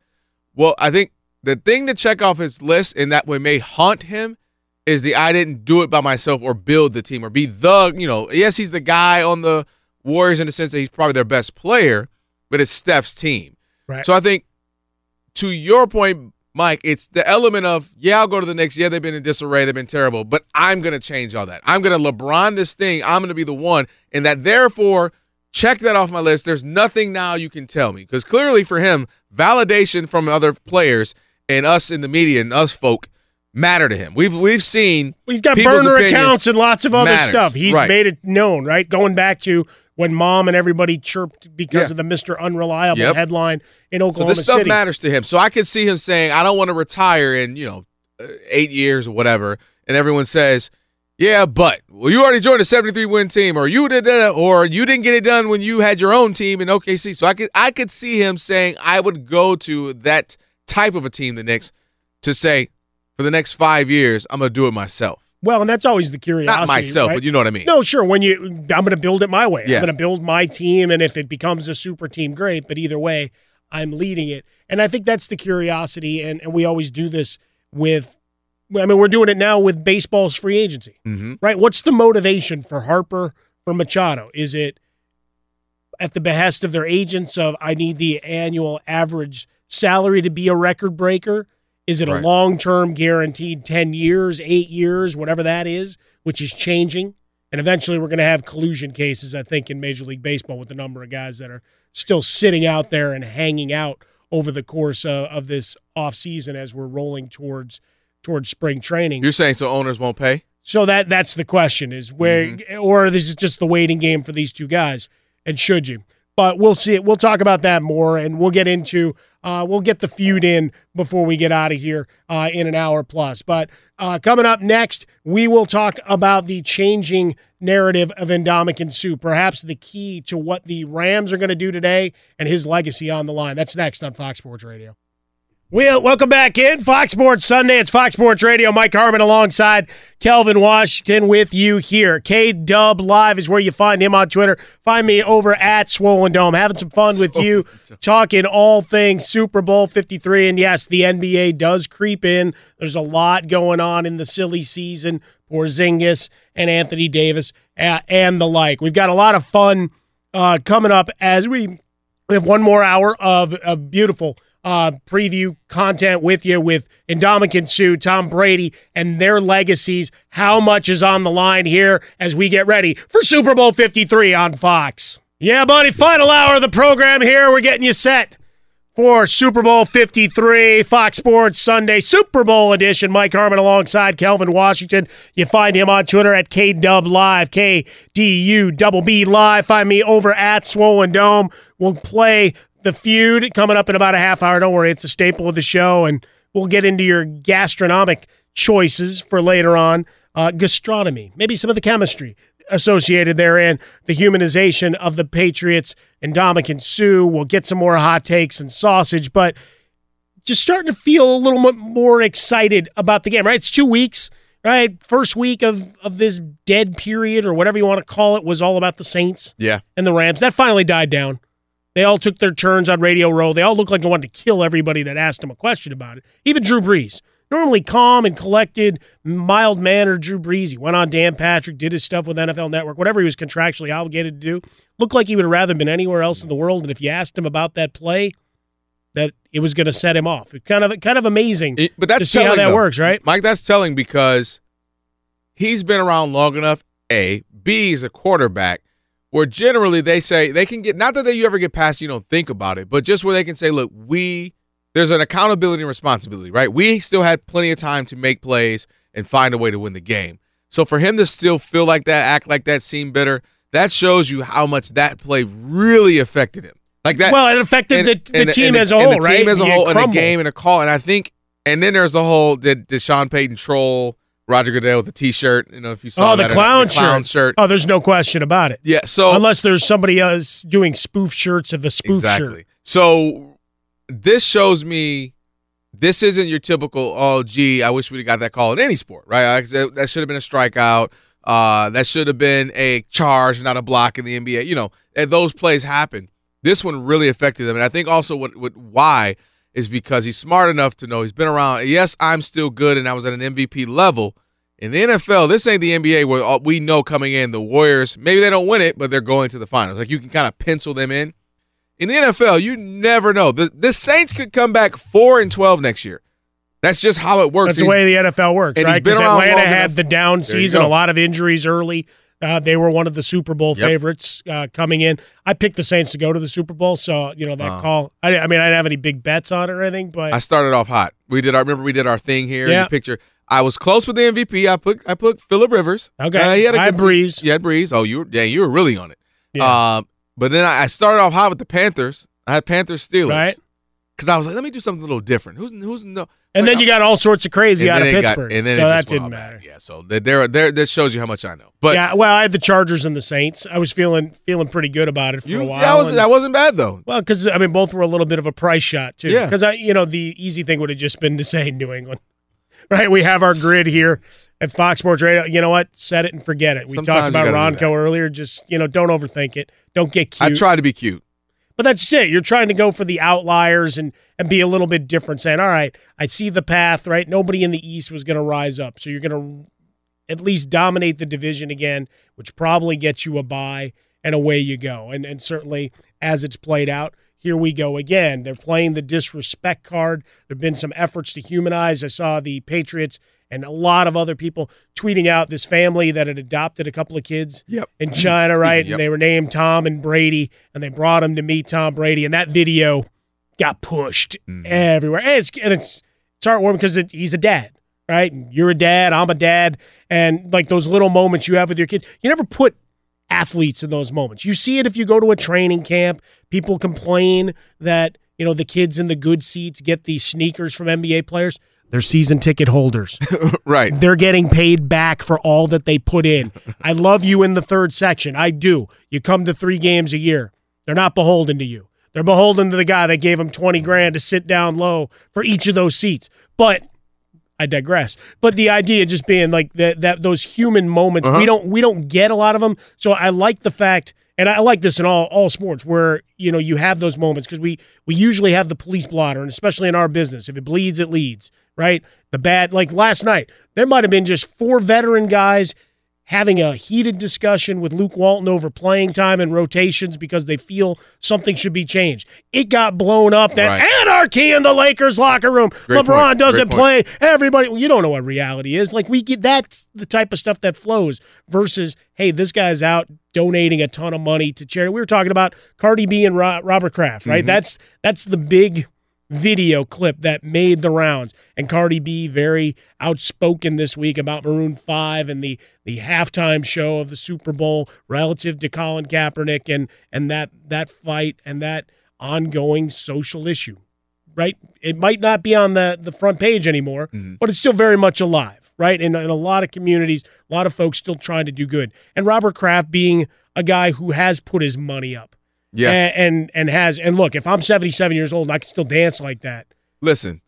Well, I think the thing to check off his list and that would may haunt him is the I didn't do it by myself or build the team or be the, you know, yes, he's the guy on the Warriors in the sense that he's probably their best player, but it's Steph's team. Right. So I think to your point, Mike, it's the element of, yeah, I'll go to the Knicks. Yeah, they've been in disarray. They've been terrible, but I'm going to change all that. I'm going to LeBron this thing. I'm going to be the one. And that therefore, check that off my list. There's nothing now you can tell me. Because clearly for him, validation from other players and us in the media and us folk matter to him. We've we've seen He's got burner accounts and lots of other matters. stuff. He's Right. made it known, right? Going back to when mom and everybody chirped because Yeah. of the Mr. Unreliable Yep. headline in So Oklahoma this stuff City. matters to him. So I could see him saying, "I don't want to retire in you know uh, eight years or whatever," and everyone says, "Yeah, but well, you already joined a 73 win team, or you did that, or you didn't get it done when you had your own team in OKC." So I could I could see him saying, "I would go to that type of a team, the Knicks, to say." For the next five years, I'm gonna do it myself Well, and that's always the curiosity. Not myself, right? but you know what I mean. No, sure. When you, I'm going to build it my way. Yeah. I'm going to build my team, and if it becomes a super team, great. But either way, I'm leading it, and I think that's the curiosity. And and we always do this with. I mean, we're doing it now with baseball's free agency, Mm-hmm. right? What's the motivation for Harper for Machado? Is it at the behest of their agents of I need the annual average salary to be a record breaker? Is it Right. a long term guaranteed 10 years, eight years, whatever that is, which is changing? And eventually we're going to have collusion cases, I think, in Major League Baseball with the number of guys that are still sitting out there and hanging out over the course of, of this offseason as we're rolling towards towards spring training. You're saying so owners won't pay? So that that's the question is where Mm-hmm. or this is just the waiting game for these two guys and should you? But we'll see it. We'll talk about that more and we'll get into uh, we'll get the feud in before we get out of here uh, in an hour plus. But uh, coming up next, we will talk about the changing narrative of Ndamukong Suh, perhaps the key to what the Rams are going to do today and his legacy on the line. That's next on Fox Sports Radio. Well, welcome back in Fox Sports Sunday. It's Fox Sports Radio. Mike Harmon alongside Kelvin Washington with you here. K Dub Live is where you find him on Twitter. Find me over at Swollen Dome. Having some fun with you, talking all things Super Bowl 53. And yes, the NBA does creep in. There's a lot going on in the silly season. Porzingis and Anthony Davis uh, and the like. We've got a lot of fun uh, coming up as we we have one more hour of, of beautiful uh, preview content with you with Ndamukong Suh, Tom Brady, and their legacies. How much is on the line here as we get ready for Super Bowl 53 on Fox? Yeah, buddy, final hour of the program here. We're getting you set for Super Bowl 53, Fox Sports Sunday Super Bowl edition. Mike Harmon alongside Kelvin Washington. You find him on Twitter at KDub Live, K D U double B Live. Find me over at Swollen Dome. We'll play the feud coming up in about a half hour. Don't worry, it's a staple of the show, and we'll get into your gastronomic choices for later on. Uh, gastronomy, maybe some of the chemistry associated therein, the humanization of the Patriots and Ndamukong Suh. We'll get some more hot takes and sausage, but just starting to feel a little bit more excited about the game, right? It's two weeks, right? First week of, of this dead period or whatever you want to call it was all about the Saints Yeah. and the Rams. That finally died down. They all took their turns on Radio Row. They all looked like they wanted to kill everybody that asked them a question about it. Even Drew Brees. Normally calm and collected, mild mannered Drew Brees. He went on Dan Patrick, did his stuff with NFL Network, whatever he was contractually obligated to do. Looked like he would have rather been anywhere else in the world. And if you asked him about that play, that it was going to set him off. It kind of kind of amazing It- but that's to see how telling, that though. works, right? Mike? That's telling because he's been around long enough. A, B is a quarterback where generally they say they can get not that they you ever get past you don't think about it, but just where they can say, look, we there's an accountability and responsibility, right? We still had plenty of time to make plays and find a way to win the game. So for him to still feel like that, act like that, seem bitter, that shows you how much that play really affected him. Like that. Well, it affected the- the team as a and whole, the right? team as a whole, and the game and a call. And I think, and then there's the whole did, did Sean Payton troll Roger Goodell with the T-shirt? You know, if you saw Oh, the that, clown, clown shirt. Oh, there's no question about it. Yeah. So Unless there's somebody else doing spoof shirts of the spoof shirt. exactly. shirt. So this shows me this isn't your typical. Oh, gee, I wish we'd have got that call in any sport, right? That should have been a strikeout. Uh, that should have been a charge, not a block in the NBA. You know, and those plays happen. This one really affected them, and I think also what, what why is because he's smart enough to know he's been around. Yes, I'm still good, and I was at an MVP level. In the NFL, this ain't the NBA where we know coming in the Warriors. Maybe they don't win it, but they're going to the finals. Like you can kind of pencil them in. In the NFL, you never know. The, the Saints could come back four and twelve next year. That's just how it works. That's the He's- way the NFL works, right? Because Atlanta had the down season, a lot of injuries early. Uh, they were one of the Super Bowl Yep. favorites uh, coming in. I picked the Saints to go to the Super Bowl, so you know that Uh. call. I, I mean, I didn't have any big bets on it or anything, but I started off hot. We did our remember we did our thing here. Yeah. Picture. I was close with the MVP. I put I put Philip Rivers. Okay. Uh, he had a I had Brees. Had Brees. Oh, you were yeah, you were really on it. Yeah. Um, but then I, I started off hot with the Panthers. I had Panthers Steelers. Right. Because I was like, let me do something a little different. Who's who's no? and like, then you got all sorts of crazy out of it got- Pittsburgh, and then so that didn't matter. bad. Yeah. So there, there, there, that shows you how much I know. But yeah, well, I had the Chargers and the Saints. I was feeling feeling pretty good about it for you, a while. that was and- that wasn't bad though. Well, because I mean, both were a little bit of a price shot too. Yeah. Because I, you know, the easy thing would have just been to say New England. right? We have our grid here at Fox Sports Radio. You know what? Set it and forget it. We Sometimes talked about Ronco earlier. Just you know, don't overthink it. Don't get cute. I try to be cute. But that's it. You're trying to go for the outliers and and be a little bit different, saying, "All right, I see the path. Right, nobody in the East was going to rise up, so you're going to at least dominate the division again, which probably gets you a bye, and away you go. And and certainly as it's played out, here we go again. They're playing the disrespect card. There've been some efforts to humanize. I saw the Patriots and a lot of other people tweeting out this family that had adopted a couple of kids Yep. in China, right? Yep. And they were named Tom and Brady, and they brought him to meet Tom Brady, and that video got pushed Mm-hmm. everywhere. And it's and it's it's heartwarming because it, he's a dad, right? And You're a dad. I'm a dad, and like those little moments you have with your kids, you never put athletes in those moments. You see it if you go to a training camp. People complain that you know the kids in the good seats get these sneakers from NBA players. They're season ticket holders. right. They're getting paid back for all that they put in. I love you in the third section. I do. You come to three games a year. They're not beholden to you. They're beholden to the guy that gave them 20 grand to sit down low for each of those seats. But I digress. But the idea just being like that that those human moments, Uh-huh. we don't we don't get a lot of them. So I like the fact and I like this in all all sports where you know you have those moments because we we usually have the police blotter and especially in our business if it bleeds it leads right the bad like last night there might have been just four veteran guys having a heated discussion with Luke Walton over playing time and rotations because they feel something should be changed. It got blown up that Right. anarchy in the Lakers locker room. Great LeBron point. doesn't play. Everybody, well, you don't know what reality is. Like we get that's the type of stuff that flows versus, hey, this guy's out donating a ton of money to charity. We were talking about Cardi B and Robert Kraft, right? Mhm. That's that's the big video clip that made the rounds. And Cardi B very outspoken this week about Maroon 5 and the the halftime show of the Super Bowl relative to Colin Kaepernick and and that that fight and that ongoing social issue. Right? It might not be on the the front page anymore, mm-hmm. but it's still very much alive, right? In, in a lot of communities, a lot of folks still trying to do good. And Robert Kraft being a guy who has put his money up. Yeah. And, and and has and look, if I'm 77 years old and I can still dance like that, Listen,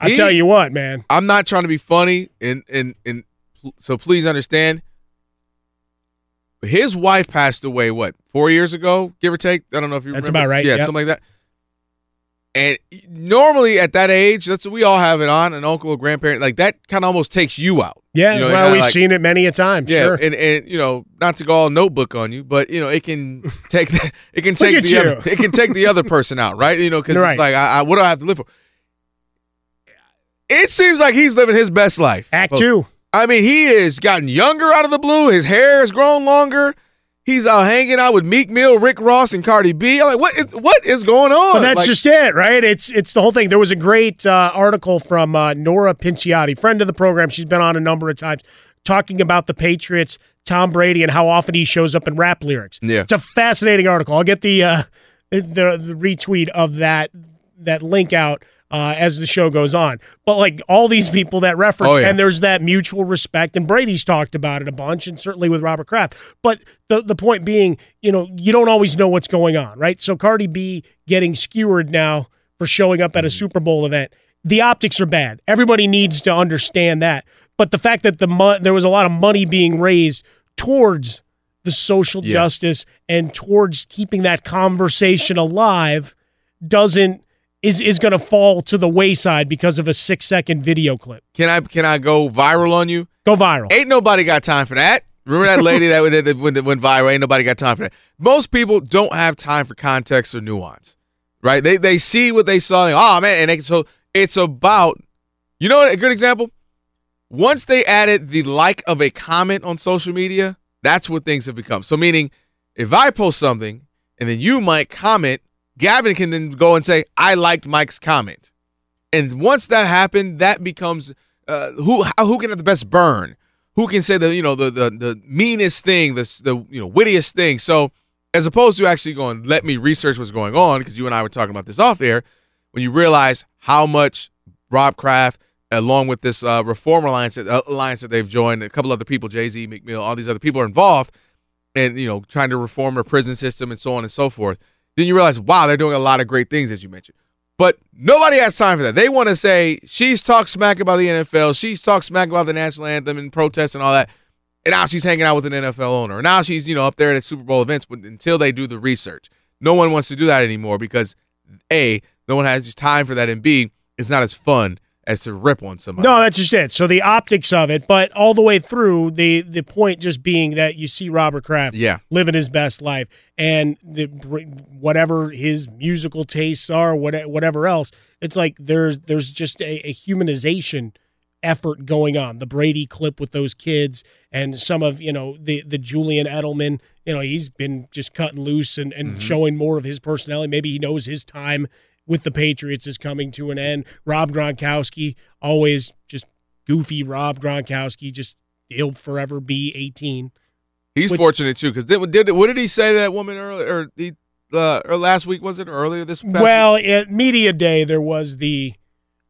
I tell you what, man. I'm not trying to be funny, and and and so please understand. His wife passed away what four years ago, give or take. I don't know if you. That's remember. about right, Yeah, yep. something like that. And normally at that age, that's we all have it on an uncle or grandparent like that. Kind of almost takes you out. Yeah, You know, well, we've like- seen it many a time. Yeah, sure. and and you know, not to go all notebook on you, but you know, it can take the, it can take the you. other, it can take the other person out, right? You know, because Right. it's like, I, I, what do I have to live for? It seems like he's living his best life. Act folks. two. I mean, he has gotten younger out of the blue. His hair has grown longer. He's out hanging out with Meek Mill, Rick Ross, and Cardi B. I'm like, what is, what is going on? But that's Like, just it, right? It's it's the whole thing. There was a great uh, article from uh, Nora Princiotti, friend of the program. She's been on a number of times, talking about the Patriots, Tom Brady, and how often he shows up in rap lyrics. Yeah. it's a fascinating article. I'll get the uh, the, the retweet of that that link out uh, as the show goes on. But like all these people that reference, Oh, yeah. and there's that mutual respect, and Brady's talked about it a bunch, and certainly with Robert Kraft. But the the point being, you know, you don't always know what's going on, right? So Cardi B getting skewered now for showing up at a Super Bowl event. The optics are bad. Everybody needs to understand that. But the fact that the mo- there was a lot of money being raised towards the social Yeah. justice and towards keeping that conversation alive doesn't is is going to fall to the wayside because of a 6 second video clip. can I can I go viral on you? Go viral. Ain't nobody got time for that. Remember that lady that, that, that went, went viral? Ain't nobody got time for that. Most people don't have time for context or nuance, right? They they see what they saw. And, oh man, and they, so it's about. You know? A good example. Once they added the like of a comment on social media, that's what things have become. So meaning, if I post something and then you might comment, Gavin can then go and say, "I liked Mike's comment." And once that happened, that becomes uh, who who can have the best burn, who can say the you know the the, the meanest thing, the the you know wittiest thing. So as opposed to actually going, let me research what's going on, because you and I were talking about this off air, when you realize how much Rob Kraft, along with this uh, Reform Alliance uh, alliance that they've joined, a couple other people, Jay Z, Meek Mill, all these other people are involved, and you know trying to reform their prison system and so on and so forth. Then you realize, wow, they're doing a lot of great things, as you mentioned. But nobody has time for that. They want to say she's talked smack about the NFL, she's talked smack about the national anthem and protests and all that. And now she's hanging out with an NFL owner. Now she's, you know, up there at Super Bowl events but until they do the research. No one wants to do that anymore because A, no one has time for that, and B, it's not as fun as to rip on somebody. No, that's just it. So the optics of it, but all the way through, the the point just being that you see Robert Kraft Yeah. living his best life, and the whatever his musical tastes are, what- whatever else, it's like there's there's just a, a humanization effort going on. The Brady clip with those kids, and some of you know the the Julian Edelman. You know he's been just cutting loose and, and Mhm. showing more of his personality. Maybe he knows his time with the Patriots is coming to an end. Rob Gronkowski, always just goofy Rob Gronkowski, just he'll forever be 18. He's Which- fortunate too because did, did what did he say to that woman earlier or he uh, or last week was it or earlier this past Well, at media day there was the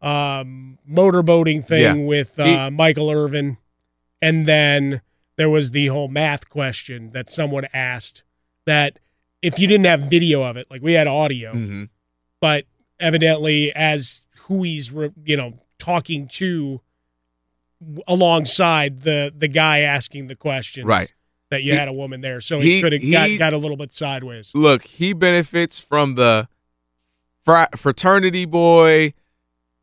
um, motorboating thing Yeah. with uh, He- Michael Irvin, and then there was the whole math question that someone asked that if you didn't have video of it, like we had audio, hmm but evidently as who he's you know talking to alongside the the guy asking the question Right. that you He- had a woman there so he- he could have got, got a little bit sideways Look, he benefits from the fra- fraternity boy.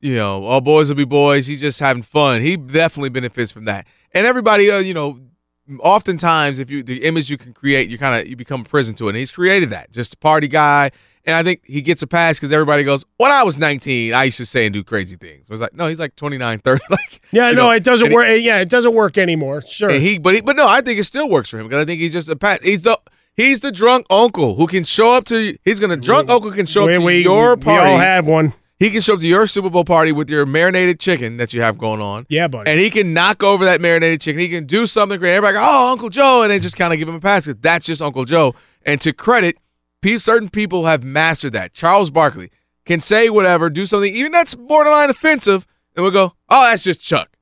You know, all boys will be boys. He's just having fun. He definitely benefits from that. And everybody, uh, you know, oftentimes if you the image you can create, you kind of you become a prison to it. And he's created that, just a party guy. And I think he gets a pass because everybody goes, "When I was 19, I used to say and do crazy things." I was like, "No, he's like 29, 30." like, yeah no know, it doesn't he- work eh, yeah it doesn't work anymore sure and he, but he, but no, I think it still works for him because I think he's just a pat. He's the he's the drunk uncle who can show up to. He's gonna drunk uncle can show we, up to we, your we all have one he can show up to your Super Bowl party with your marinated chicken that you have going on. yeah buddy And he can knock over that marinated chicken. He can do something great. Everybody go, oh, Uncle Joe, and then just kind of give him a pass because that's just Uncle Joe. And to credit, certain people have mastered that. Charles Barkley can say whatever, do something, even that's borderline offensive, and we'll go, oh, that's just Chuck.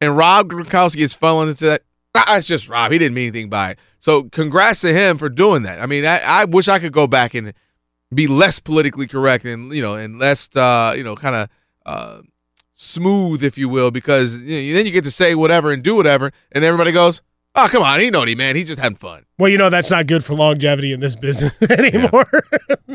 And Rob Gronkowski is falling into that. Ah, just Rob. He didn't mean anything by it. So congrats to him for doing that. I mean, I, I wish I could go back and be less politically correct and you know and less uh, you know kind of uh, smooth, if you will, because you know, then you get to say whatever and do whatever, and everybody goes, "Oh, come on, he know he man, he's just having fun." well you know that's not good for longevity in this business anymore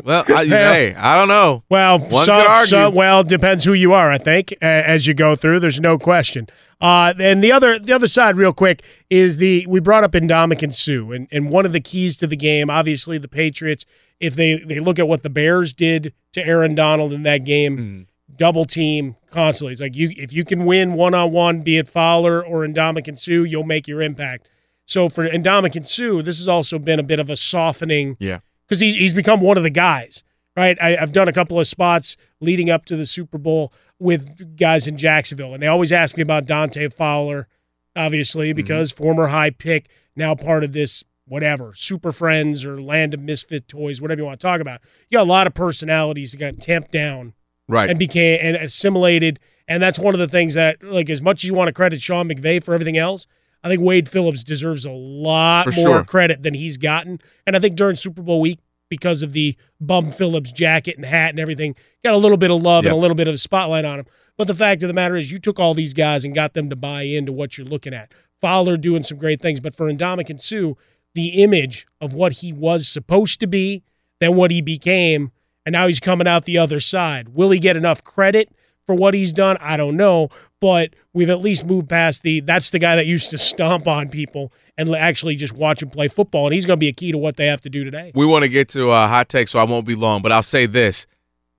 Well, I, hey, I don't know. Well, some, could argue. some- well, depends who you are. I think as you go through, there's no question. Uh, and the other, the other side, real quick, is the we brought up Ndamukong Suh, and and one of the keys to the game, obviously, the Patriots. If they they look at what the Bears did to Aaron Donald in that game, Hmm. Double team constantly. It's like you if you can win one on one, be it Fowler or Ndamukong Suh, you'll make your impact. So for Ndamukong Suh, this has also been a bit of a softening Yeah. because he, he's become one of the guys, right? I, I've done a couple of spots leading up to the Super Bowl with guys in Jacksonville, and they always ask me about Dante Fowler, obviously, mm-hmm. because former high pick, now part of this whatever, Super Friends or Land of Misfit Toys, whatever you want to talk about. You got a lot of personalities that got tamped down Right. and became and assimilated. And that's one of the things that, like, as much as you want to credit Sean McVay for everything else, I think Wade Phillips deserves a lot For more sure. credit than he's gotten. And I think during Super Bowl week, because of the Bum Phillips jacket and hat and everything, got a little bit of love Yep. and a little bit of a spotlight on him. But the fact of the matter is, you took all these guys and got them to buy into what you're looking at. Fowler doing some great things, but for Ndamukong Suh, the image of what he was supposed to be, then what he became, and now he's coming out the other side. Will he get enough credit for what he's done? I don't know, but we've at least moved past the that's the guy that used to stomp on people and actually just watch him play football, and he's going to be a key to what they have to do today. We want to get to uh, hot take, so I won't be long. But I'll say this: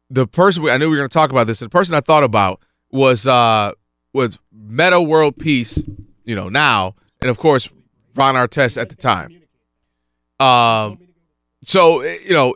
the person we, I knew we were going to talk about this, the person I thought about was uh, was Meta World Peace. You know now, and of course Ron Artest at the time. Um, so eh, you know,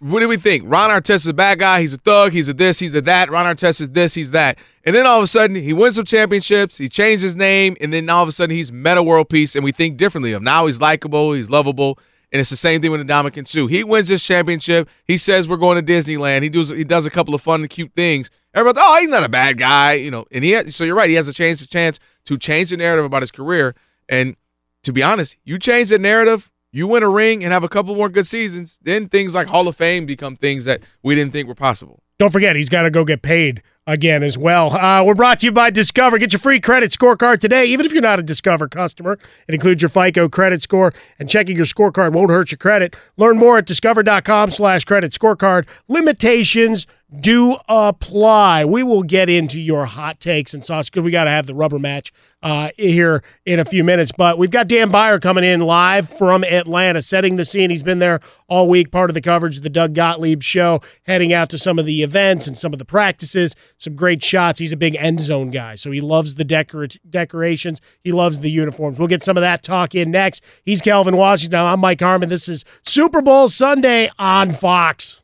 what do we think? Ron Artest is a bad guy. He's a thug. He's a this. He's a that. Ron Artest is this. He's that. And then all of a sudden, he wins some championships. He changed his name, and then all of a sudden, he's Meta World Peace, and we think differently of him. Now he's likable. He's lovable. And it's the same thing with Ndamukong Suh. He wins this championship. He says we're going to Disneyland. He does he does a couple of fun and cute things. Everybody, oh, he's not a bad guy, you know. And he so you're right. He has a chance to chance to change the narrative about his career. And to be honest, you change the narrative, you win a ring and have a couple more good seasons, then things like Hall of Fame become things that we didn't think were possible. Don't forget, he's got to go get paid again as well. Uh, we're brought to you by Discover. Get your free credit scorecard today, even if you're not a Discover customer. It includes your FICO credit score, and checking your scorecard won't hurt your credit. Learn more at discover.com slash credit scorecard. Limitations do apply. We will get into your hot takes and sauce Good, we got to have the rubber match uh, here in a few minutes. But we've got Dan Beyer coming in live from Atlanta, setting the scene. He's been there all week, part of the coverage of the Doug Gottlieb show, heading out to some of the events and some of the practices. Some great shots. He's a big end zone guy, so he loves the decor- decorations. He loves the uniforms. We'll get some of that talk in next. He's Kelvin Washington. I'm Mike Harmon. This is Super Bowl Sunday on Fox.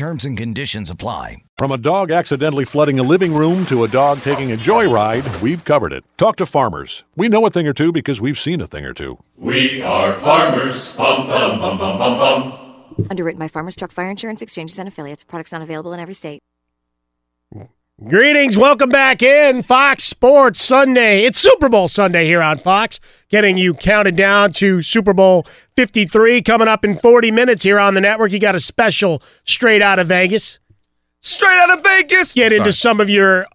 Terms and conditions apply. From a dog accidentally flooding a living room to a dog taking a joyride, we've covered it. Talk to farmers. We know a thing or two because we've seen a thing or two. We are farmers. Bum, bum, bum, bum, bum, bum. Underwritten by Farmers Truck Fire Insurance Exchanges and Affiliates. Products not available in every state. Greetings. Welcome back in Fox Sports Sunday. It's Super Bowl Sunday here on Fox, getting you counted down to Super Bowl 53 coming up in 40 minutes here on the network. You got a special straight out of Vegas. Straight out of Vegas. Get into some of your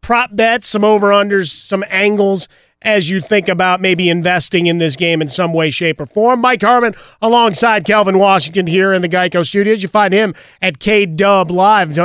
prop bets, some over unders, some angles as you think about maybe investing in this game in some way, shape, or form. Mike Harmon alongside Kelvin Washington here in the Geico Studios. You find him at K Dub Live.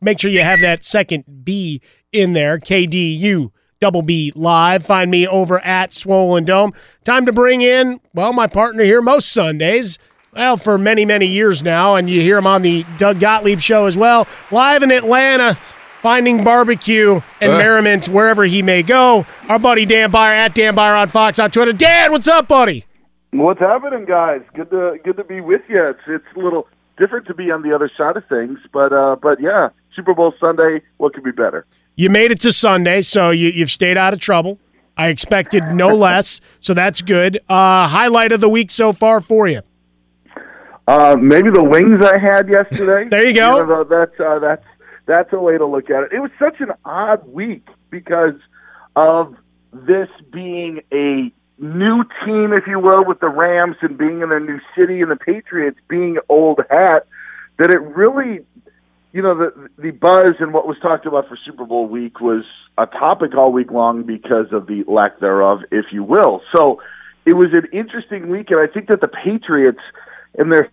Make sure you have that second B in there, KDU double B live. Find me over at Swollen Dome. Time to bring in, well, my partner here most Sundays. Well, for many, many years now, and you hear him on the Doug Gottlieb show as well. Live in Atlanta, finding barbecue and Uh. merriment wherever he may go. Our buddy Dan Beyer at Dan Beyer on Fox on Twitter. Dan, what's up, buddy? What's happening, guys? Good to good to be with you. It's it's a little different to be on the other side of things. But uh, but yeah, Super Bowl Sunday. What could be better? You made it to Sunday, so you, you've stayed out of trouble. I expected no less, so that's good. Uh, highlight of the week so far for you? Uh, maybe the wings I had yesterday. there you go. You know, that's uh, that's that's a way to look at it. It was such an odd week because of this being a new team, if you will, with the Rams and being in their new city and the Patriots being old hat. That it really you know the the buzz and what was talked about for Super Bowl week was a topic all week long because of the lack thereof, if you will. So it was an interesting week, and I think that the Patriots and their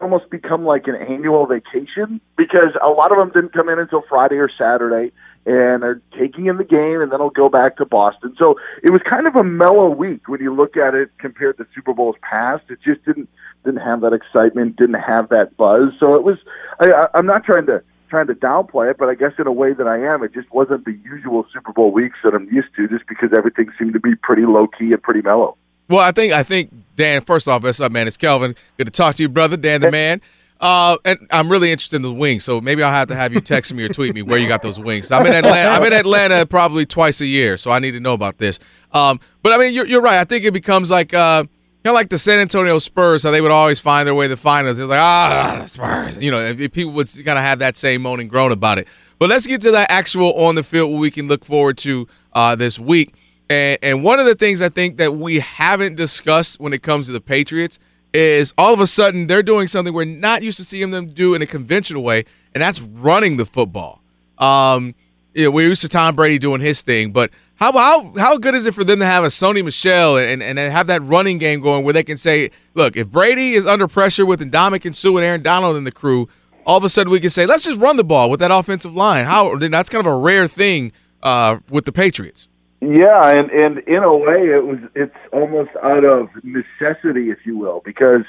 almost become like an annual vacation because a lot of them didn't come in until Friday or Saturday and are taking in the game and then they'll go back to Boston. So it was kind of a mellow week when you look at it compared to Super Bowls past. It just didn't didn't have that excitement, didn't have that buzz. So it was I, I'm not trying to trying to downplay it, but I guess in a way that I am, it just wasn't the usual Super Bowl weeks that I'm used to just because everything seemed to be pretty low key and pretty mellow. Well, I think I think Dan. First off, what's up, man? It's Kelvin. Good to talk to you, brother. Dan, the man. Uh, and I'm really interested in the wings, so maybe I'll have to have you text me or tweet me where you got those wings. I'm in Atlanta. I'm in Atlanta probably twice a year, so I need to know about this. Um, but I mean, you're, you're right. I think it becomes like uh, kind of like the San Antonio Spurs, how they would always find their way to the finals. It was like ah, the Spurs. You know, if, if people would kind of have that same moan and groan about it. But let's get to that actual on the field what we can look forward to uh, this week. And, and one of the things I think that we haven't discussed when it comes to the Patriots is all of a sudden they're doing something we're not used to seeing them do in a conventional way, and that's running the football. Um, you know, we're used to Tom Brady doing his thing, but how how how good is it for them to have a Sony Michel and, and have that running game going where they can say, look, if Brady is under pressure with Suh and Sue and Aaron Donald and the crew, all of a sudden we can say, let's just run the ball with that offensive line. How that's kind of a rare thing uh, with the Patriots. Yeah, and and in a way, it was it's almost out of necessity, if you will, because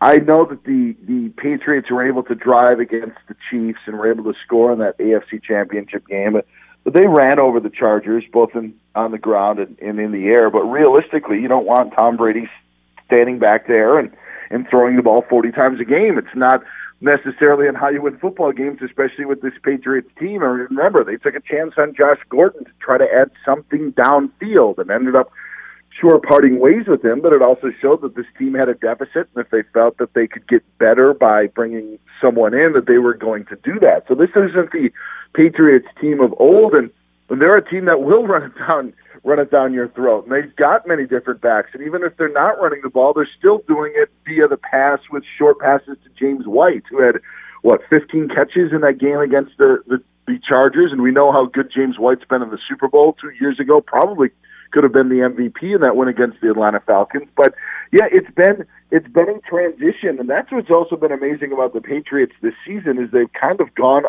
I know that the the Patriots were able to drive against the Chiefs and were able to score in that AFC Championship game, but, but they ran over the Chargers both in on the ground and, and in the air. But realistically, you don't want Tom Brady standing back there and and throwing the ball 40 times a game. It's not necessarily on how you win football games, especially with this Patriots team. And remember, they took a chance on Josh Gordon to try to add something downfield and ended up sure parting ways with him, but it also showed that this team had a deficit, and if they felt that they could get better by bringing someone in, that they were going to do that. So this isn't the Patriots team of old, and, and they're a team that will run down run it down your throat. And they've got many different backs. And even if they're not running the ball, they're still doing it via the pass with short passes to James White, who had, what, 15 catches in that game against the, the, the Chargers. And we know how good James White's been in the Super Bowl two years ago. Probably could have been the MVP in that win against the Atlanta Falcons. But yeah, it's been it's been in transition, and that's what's also been amazing about the Patriots this season is they've kind of gone,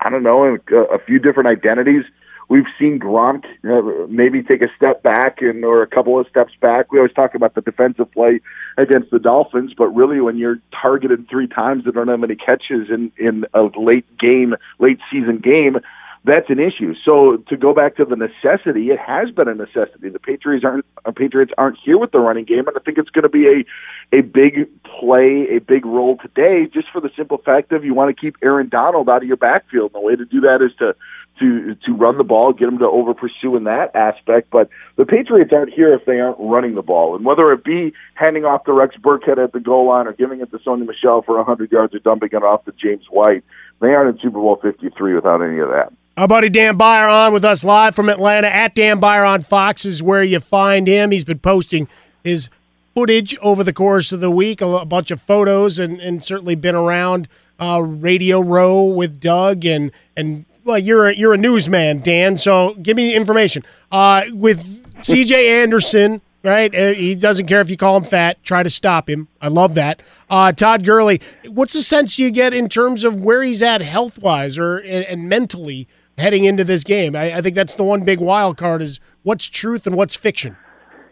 I don't know, a, a few different identities We've seen Gronk uh, maybe take a step back and or a couple of steps back. We always talk about the defensive play against the Dolphins, but really when you're targeted three times and don't have many catches in in a late game, late season game, that's an issue. So to go back to the necessity, it has been a necessity. The Patriots aren't uh, Patriots aren't here with the running game, and I think it's going to be a a big play, a big role today, just for the simple fact of you want to keep Aaron Donald out of your backfield. And the way to do that is to to to run the ball, get them to over pursue in that aspect. But the Patriots aren't here if they aren't running the ball, and whether it be handing off to Rex Burkhead at the goal line or giving it to Sony Michel for 100 yards or dumping it off to James White, they aren't in Super Bowl 53 without any of that. Our buddy Dan Beyer on with us live from Atlanta at Dan Beyer on Fox is where you find him. He's been posting his footage over the course of the week, a, bunch of photos, and, and certainly been around uh, Radio Row with Doug and and well, you're a, you're a newsman, Dan. So give me information. Uh, with C.J. Anderson, right? Uh, he doesn't care if you call him fat. Try to stop him. I love that. Uh, Todd Gurley. What's the sense you get in terms of where he's at health wise or and, and, mentally heading into this game? I, I think that's the one big wild card is what's truth and what's fiction.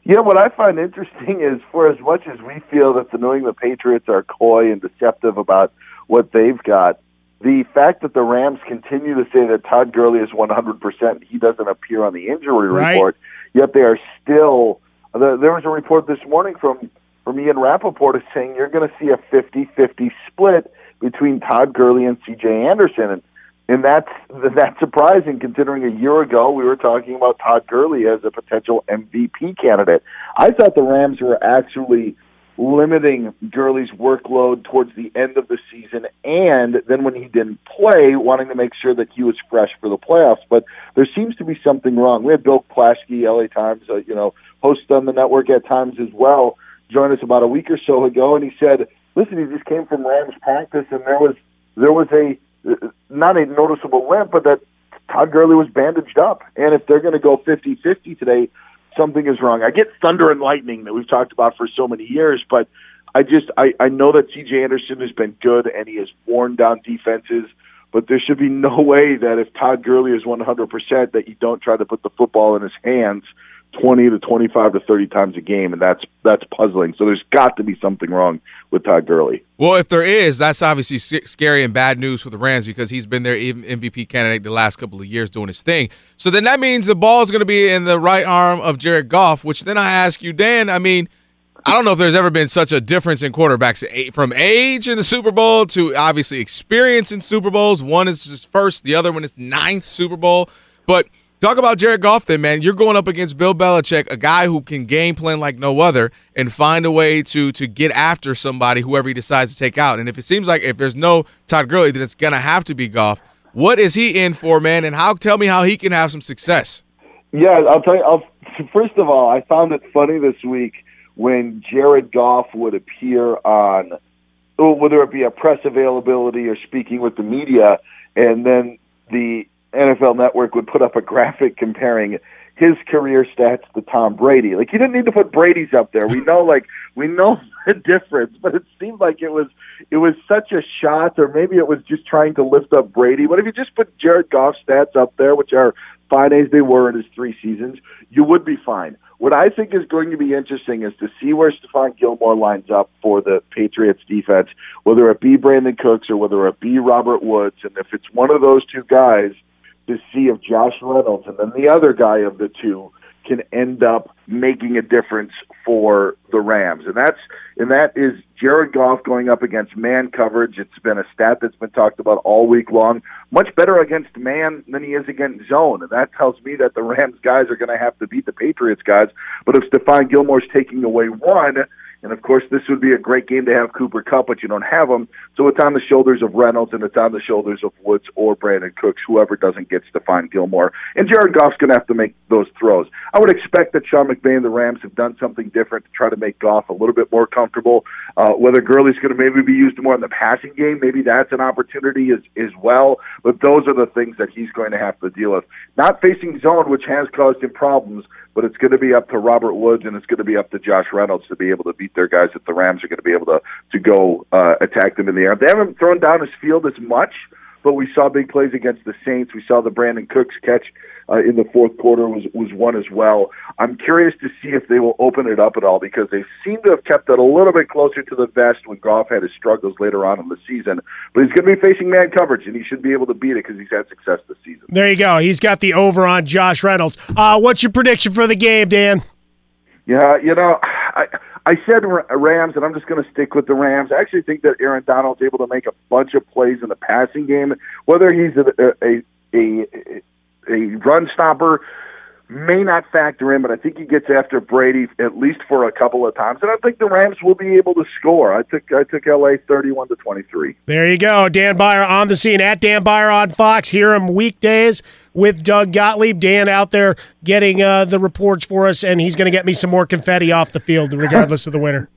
Yeah, what I find interesting is for as much as we feel that the New England Patriots are coy and deceptive about what they've got, the fact that the Rams continue to say that Todd Gurley is 100%, he doesn't appear on the injury right. report, yet they are still. There was a report this morning from from Ian Rapoport is saying you're going to see a 50-50 split between Todd Gurley and C.J. Anderson, and and that's that's surprising considering a year ago we were talking about Todd Gurley as a potential MVP candidate. I thought the Rams were actually limiting Gurley's workload towards the end of the season, and then when he didn't play, wanting to make sure that he was fresh for the playoffs. But there seems to be something wrong. We had Bill Plaschke, LA Times, uh, you know, host on the network at times as well, join us about a week or so ago, and he said, "Listen, he just came from Rams practice, and there was there was a not a noticeable limp, but that Todd Gurley was bandaged up. And if they're going to go 50-50 today, something is wrong. I get thunder and lightning that we've talked about for so many years, but I just I, I know that CJ Anderson has been good and he has worn down defenses, but there should be no way that if Todd Gurley is 100% that you don't try to put the football in his hands 20 to 25 to 30 times a game, and that's that's puzzling. So there's got to be something wrong with Todd Gurley. Well, if there is, that's obviously scary and bad news for the Rams because he's been their MVP candidate the last couple of years doing his thing. So then that means the ball is going to be in the right arm of Jared Goff, which then I ask you, Dan, I mean, I don't know if there's ever been such a difference in quarterbacks from age in the Super Bowl to obviously experience in Super Bowls. One is his first, the other one is ninth Super Bowl. But – Talk about Jared Goff then, man. You're going up against Bill Belichick, a guy who can game plan like no other and find a way to to get after somebody, whoever he decides to take out. And if it seems like if there's no Todd Gurley, then it's gonna have to be Goff. What is he in for, man? And how tell me how he can have some success? Yeah, I'll tell you. I'll, first of all, I found it funny this week when Jared Goff would appear on, whether it be a press availability or speaking with the media, and then the NFL Network would put up a graphic comparing his career stats to Tom Brady. Like you didn't need to put Brady's up there. We know like we know the difference, but it seemed like it was it was such a shot or maybe it was just trying to lift up Brady. But if you just put Jared Goff's stats up there, which are fine as they were in his three seasons, you would be fine. What I think is going to be interesting is to see where Stephon Gilmore lines up for the Patriots defense, whether it be Brandin Cooks or whether it be Robert Woods. And if it's one of those two guys – to see if Josh Reynolds and then the other guy of the two can end up making a difference for the Rams. And that's and that is Jared Goff going up against man coverage. It's been a stat that's been talked about all week long. Much better against man than he is against zone. And that tells me that the Rams guys are going to have to beat the Patriots guys. But if Stephon Gilmore's taking away one, and of course, this would be a great game to have Cooper Kupp, but you don't have him. So it's on the shoulders of Reynolds and it's on the shoulders of Woods or Brandin Cooks, whoever doesn't get Stephon Gilmore. And Jared Goff's going to have to make those throws. I would expect that Sean McVay and the Rams have done something different to try to make Goff a little bit more comfortable. Uh, whether Gurley's going to maybe be used more in the passing game, maybe that's an opportunity as, as well. But those are the things that he's going to have to deal with. Not facing zone, which has caused him problems, but it's going to be up to Robert Woods and it's going to be up to Josh Reynolds to be able to beat their guys that the Rams are going to be able to to go uh, attack them in the air. They haven't thrown down his field as much, but we saw big plays against the Saints. We saw the Brandin Cooks catch uh, in the fourth quarter was was one as well. I'm curious to see if they will open it up at all because they seem to have kept it a little bit closer to the vest when Goff had his struggles later on in the season. But he's going to be facing man coverage, and he should be able to beat it because he's had success this season. There you go. He's got the over on Josh Reynolds. Uh, what's your prediction for the game, Dan? Yeah, you know, I I said Rams, and I'm just going to stick with the Rams. I actually think that Aaron Donald's able to make a bunch of plays in the passing game, whether he's a a, a, a run stopper may not factor in, but I think he gets after Brady at least for a couple of times, and I think the Rams will be able to score. I took I took LA thirty-one to twenty-three. There you go, Dan Beyer on the scene at Dan Beyer on Fox. Hear him weekdays with Doug Gottlieb. Dan out there getting uh, the reports for us, and he's going to get me some more confetti off the field, regardless of the winner.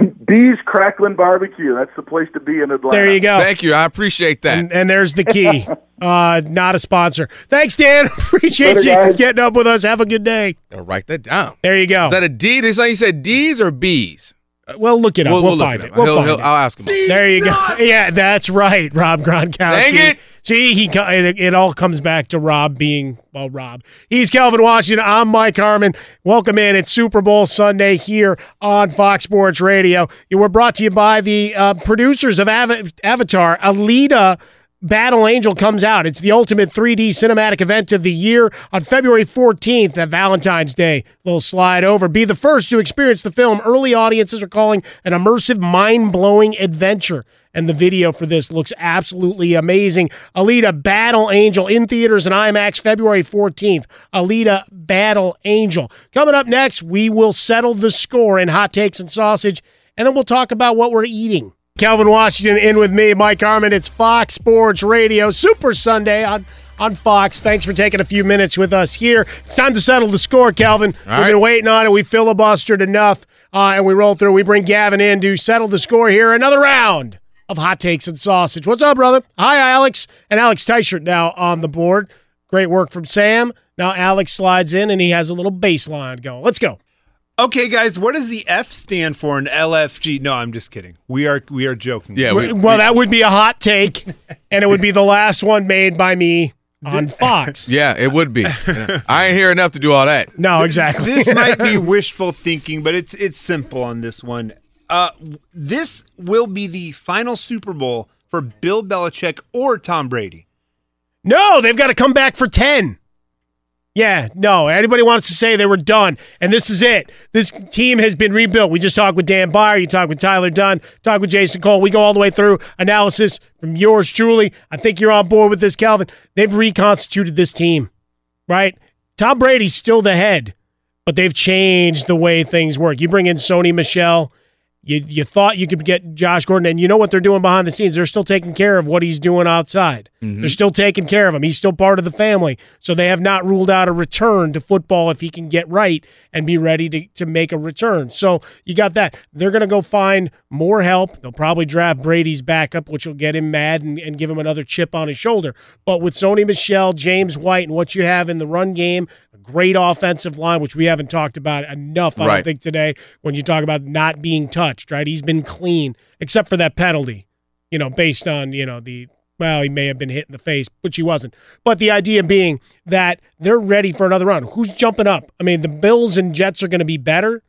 Bees Crackling Barbecue. That's the place to be in Atlanta. There you go. Thank you. I appreciate that. And, and there's the key. uh, not a sponsor. Thanks, Dan. appreciate Later, you guys. getting up with us. Have a good day. I'll write that down. There you go. Is that a D? Is that you said D's or B's? Uh, well, look it up. We'll, we'll, we'll find it. it. We'll he'll, find he'll, it. I'll ask him. There you go. Yeah, that's right, Rob Gronkowski. Dang it. See, he it, it, all comes back to Rob being well, Rob. He's Kelvin Washington. I'm Mike Harmon. Welcome in. It's Super Bowl Sunday here on Fox Sports Radio. We're brought to you by the uh, producers of Avatar, Alita Battle Angel comes out. It's the ultimate 3D cinematic event of the year on February 14th at Valentine's Day. Little slide over. Be the first to experience the film. Early audiences are calling an immersive, mind blowing adventure. And the video for this looks absolutely amazing. Alita Battle Angel in theaters and IMAX February 14th. Alita Battle Angel. Coming up next, we will settle the score in hot takes and sausage, and then we'll talk about what we're eating. Kelvin Washington in with me, Mike Harmon. It's Fox Sports Radio, Super Sunday on, on Fox. Thanks for taking a few minutes with us here. It's time to settle the score, Kelvin. All We've right. been waiting on it. We filibustered enough, uh, and we roll through. We bring Gavin in to settle the score here. Another round of hot takes and sausage. What's up, brother? Hi, Alex. And Alex Teichert now on the board. Great work from Sam. Now Alex slides in, and he has a little baseline going. Let's go. Okay, guys, what does the F stand for in LFG? No, I'm just kidding. We are we are joking. Yeah, we- well, that would be a hot take, and it would be the last one made by me on Fox. Yeah, it would be. I ain't here enough to do all that. No, exactly. this might be wishful thinking, but it's it's simple on this one. Uh, this will be the final Super Bowl for Bill Belichick or Tom Brady. No, they've got to come back for 10. Yeah, no. Anybody wants to say they were done, and this is it. This team has been rebuilt. We just talked with Dan Beyer. You talked with Tyler Dunne. Talked with Jason Cole. We go all the way through analysis from yours truly. I think you're on board with this, Kelvin. They've reconstituted this team, right? Tom Brady's still the head, but they've changed the way things work. You bring in Sony Michel. You, you thought you could get Josh Gordon, and you know what they're doing behind the scenes. They're still taking care of what he's doing outside. Mm-hmm. They're still taking care of him. He's still part of the family. So they have not ruled out a return to football if he can get right and be ready to, to make a return. So you got that. They're going to go find more help. They'll probably draft Brady's backup, which will get him mad and, and give him another chip on his shoulder. But with Sony Michel, James White, and what you have in the run game, a great offensive line, which we haven't talked about enough, I don't think, today when you talk about not being touched, right? He's been clean, except for that penalty, you know, based on, you know, the well, he may have been hit in the face, which he wasn't. But the idea being that they're ready for another round. Who's jumping up? I mean, the Bills and Jets are going to be better,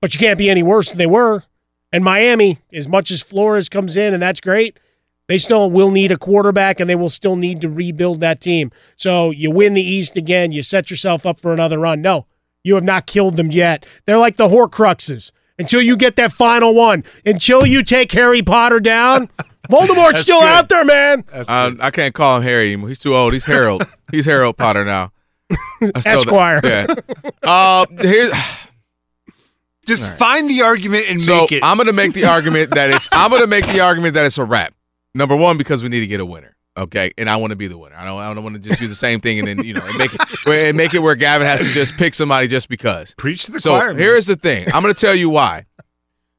but you can't be any worse than they were. And Miami, as much as Flores comes in, and that's great, they still will need a quarterback and they will still need to rebuild that team. So you win the East again, you set yourself up for another run. No, you have not killed them yet. They're like the Horcruxes. Until you get that final one, until you take Harry Potter down, Voldemort's still good. out there, man. Uh, I can't call him Harry anymore. He's too old. He's Harold. He's Harold Potter now. I stole Esquire. That. Yeah. Uh, here's Just find the argument and so make it. I'm gonna make the argument that it's I'm gonna make the argument that it's a wrap. Number one, because we need to get a winner. Okay, and I want to be the winner. I don't. I don't want to just do the same thing and then you know and make it where and make it where Gavin has to just pick somebody just because. Preach to the so choir. man. here's the thing. I'm going to tell you why.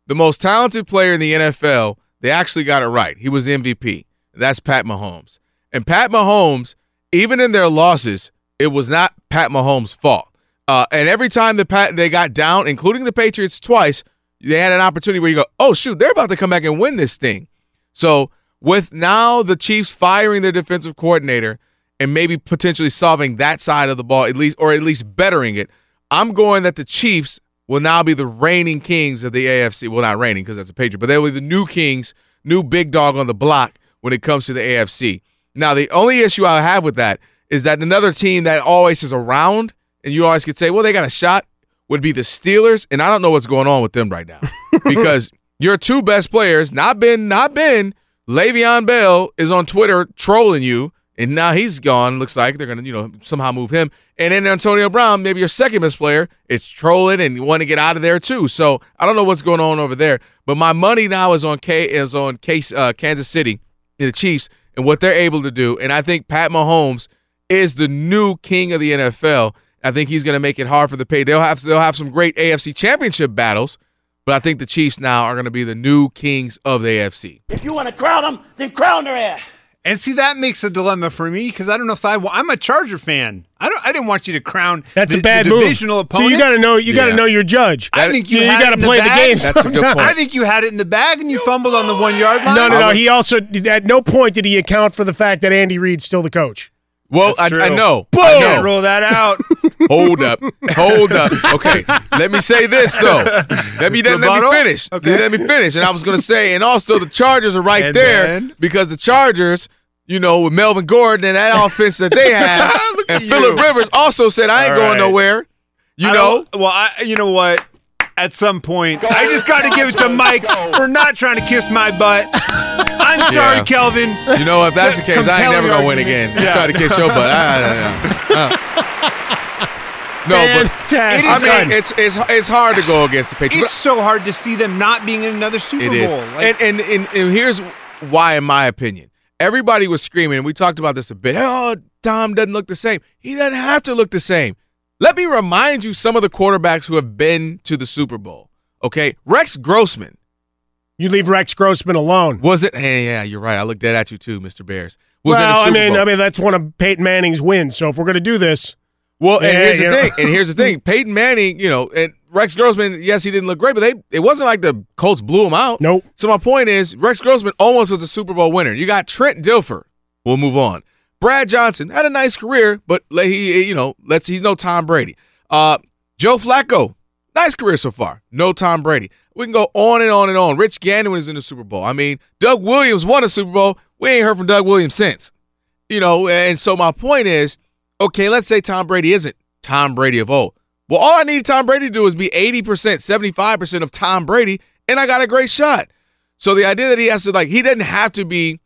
The most talented player in the NFL, they actually got it right. He was MVP. That's Pat Mahomes. And Pat Mahomes, even in their losses, it was not Pat Mahomes' fault. Uh, and every time the they got down, including the Patriots twice, they had an opportunity where you go, "Oh shoot, they're about to come back and win this thing." So with now the Chiefs firing their defensive coordinator and maybe potentially solving that side of the ball at least, or at least bettering it, I'm going that the Chiefs will now be the reigning kings of the AFC. Well, not reigning because that's a Patriot, but they will be the new kings, new big dog on the block when it comes to the AFC. Now, the only issue I have with that is that another team that always is around, and you always could say, well, they got a shot, would be the Steelers, and I don't know what's going on with them right now because your two best players, not Ben, not Ben, Le'Veon Bell is on Twitter trolling you, and now he's gone. Looks like they're gonna, you know, somehow move him. And then Antonio Brown, maybe your second best player, it's trolling and you want to get out of there too. So I don't know what's going on over there, but my money now is on K is on case uh, Kansas City, the Chiefs, and what they're able to do. And I think Pat Mahomes is the new king of the NFL. I think he's going to make it hard for the pay. They'll have they'll have some great AFC Championship battles, but I think the Chiefs now are going to be the new kings of the AFC. If you want to crown them, then crown their ass. And see, that makes a dilemma for me because I don't know if I. wa- I'm a Charger fan. I don't. I didn't want you to crown. That's the, a bad the move. divisional So you got to know. You got to Yeah. know your judge. I think you, you, had got to play the, bag. game. That's a good point. I think you had it in the bag and you fumbled on the one yard line. No, no, no. was- He also at no point did he account for the fact that Andy Reid's still the coach. Well, I, I know. Boom. I know. roll that out. Hold up. Hold up. Okay. Let me say this though. Let me let, me finish. Okay. Let me finish. And I was gonna say, and also the Chargers are right And there then? because the Chargers, you know, with Melvin Gordon and that offense that they have. and you. Philip Rivers also said, I ain't All going right. nowhere. You I know? well, I, you know what? At some point, I just got to give it to Mike for not trying to kiss my butt. I'm sorry, Yeah. Kelvin. You know, if that's the case, I ain't never gonna win again. Yeah. Try to kiss your butt. I, I- I- uh. No, but Fantastic. I mean, it's it's it's hard to go against the Patriots. It's so hard to see them not being in another Super It Bowl. is. Like, and, and, and and here's why, in my opinion, everybody was screaming. and We talked about this a bit. Oh, Tom doesn't look the same. He doesn't have to look the same. Let me remind you some of the quarterbacks who have been to the Super Bowl. Okay, Rex Grossman. You leave Rex Grossman alone. Was it? Hey, yeah, you're right. I looked dead at you too, Mr. Bears. Was in well, the I Super mean, Bowl. I mean that's one of Peyton Manning's wins. So if we're gonna do this, Well, and here's the know. thing. And here's the thing. Peyton Manning, you know, and Rex Grossman, yes, he didn't look great, but they it wasn't like the Colts blew him out. Nope. So my point is, Rex Grossman almost was a Super Bowl winner. You got Trent Dilfer. We'll move on. Brad Johnson had a nice career, but let he, you know, let's he's no Tom Brady. Uh, Joe Flacco, nice career so far. No Tom Brady. We can go on and on and on. Rich Gannon was in the Super Bowl. I mean, Doug Williams won a Super Bowl. We ain't heard from Doug Williams since. You know, and so my point is, okay, let's say Tom Brady isn't Tom Brady of old. Well, all I need Tom Brady to do is be 80%, 75% of Tom Brady, and I got a great shot. So the idea that he has to, like, he doesn't have to be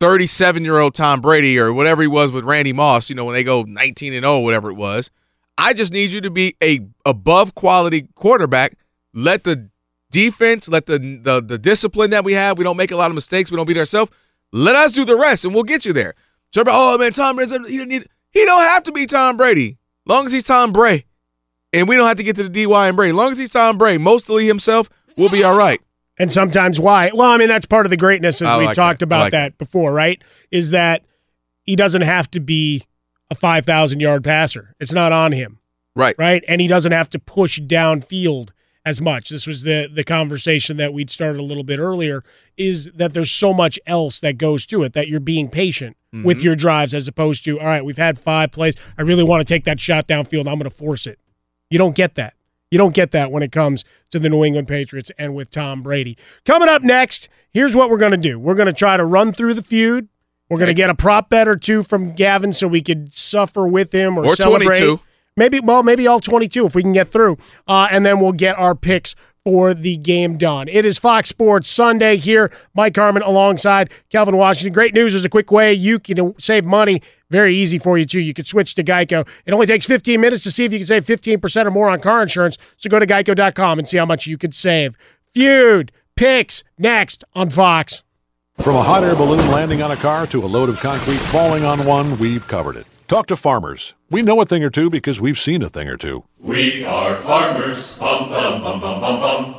37 year old Tom Brady or whatever he was with Randy Moss, you know, when they go 19 and 0, whatever it was. I just need you to be a above quality quarterback. Let the defense, let the, the the discipline that we have, we don't make a lot of mistakes, we don't beat ourselves. Let us do the rest, and we'll get you there. So, oh man, Tom Brady, he don't need, he don't have to be Tom Brady, long as he's Tom Bray, and we don't have to get to the DY and Bray. Long as he's Tom Bray, mostly himself, we'll be all right. and sometimes why? Well, I mean that's part of the greatness as I we like talked that. About like that before, right? Is that he doesn't have to be a five thousand yard passer. It's not on him. Right. Right. And he doesn't have to push downfield as much. This was the the conversation that we'd started a little bit earlier, is that there's so much else that goes to it that you're being patient with Mhm. your drives as opposed to, all right, we've had five plays. I really want to take that shot downfield. I'm going to force it. You don't get that. You don't get that when it comes to the New England Patriots and with Tom Brady. Coming up next, here's what we're going to do. We're going to try to run through the feud. We're going to get a prop bet or two from Gavin so we could suffer with him or, Or celebrate. 22. Maybe, well, maybe all 22 if we can get through. Uh, and then we'll get our picks for the game done. It is Fox Sports Sunday here. Mike Harmon alongside Kelvin Washington. Great news. is a quick way you can save money. Very easy for you, too. You could switch to Geico. It only takes 15 minutes to see if you can save 15% or more on car insurance. So go to geico.com and see how much you could save. Feud, picks, next on Fox. From a hot air balloon landing on a car to a load of concrete falling on one, we've covered it. Talk to farmers. We know a thing or two because we've seen a thing or two. We are farmers. Bum, bum, bum, bum, bum, bum.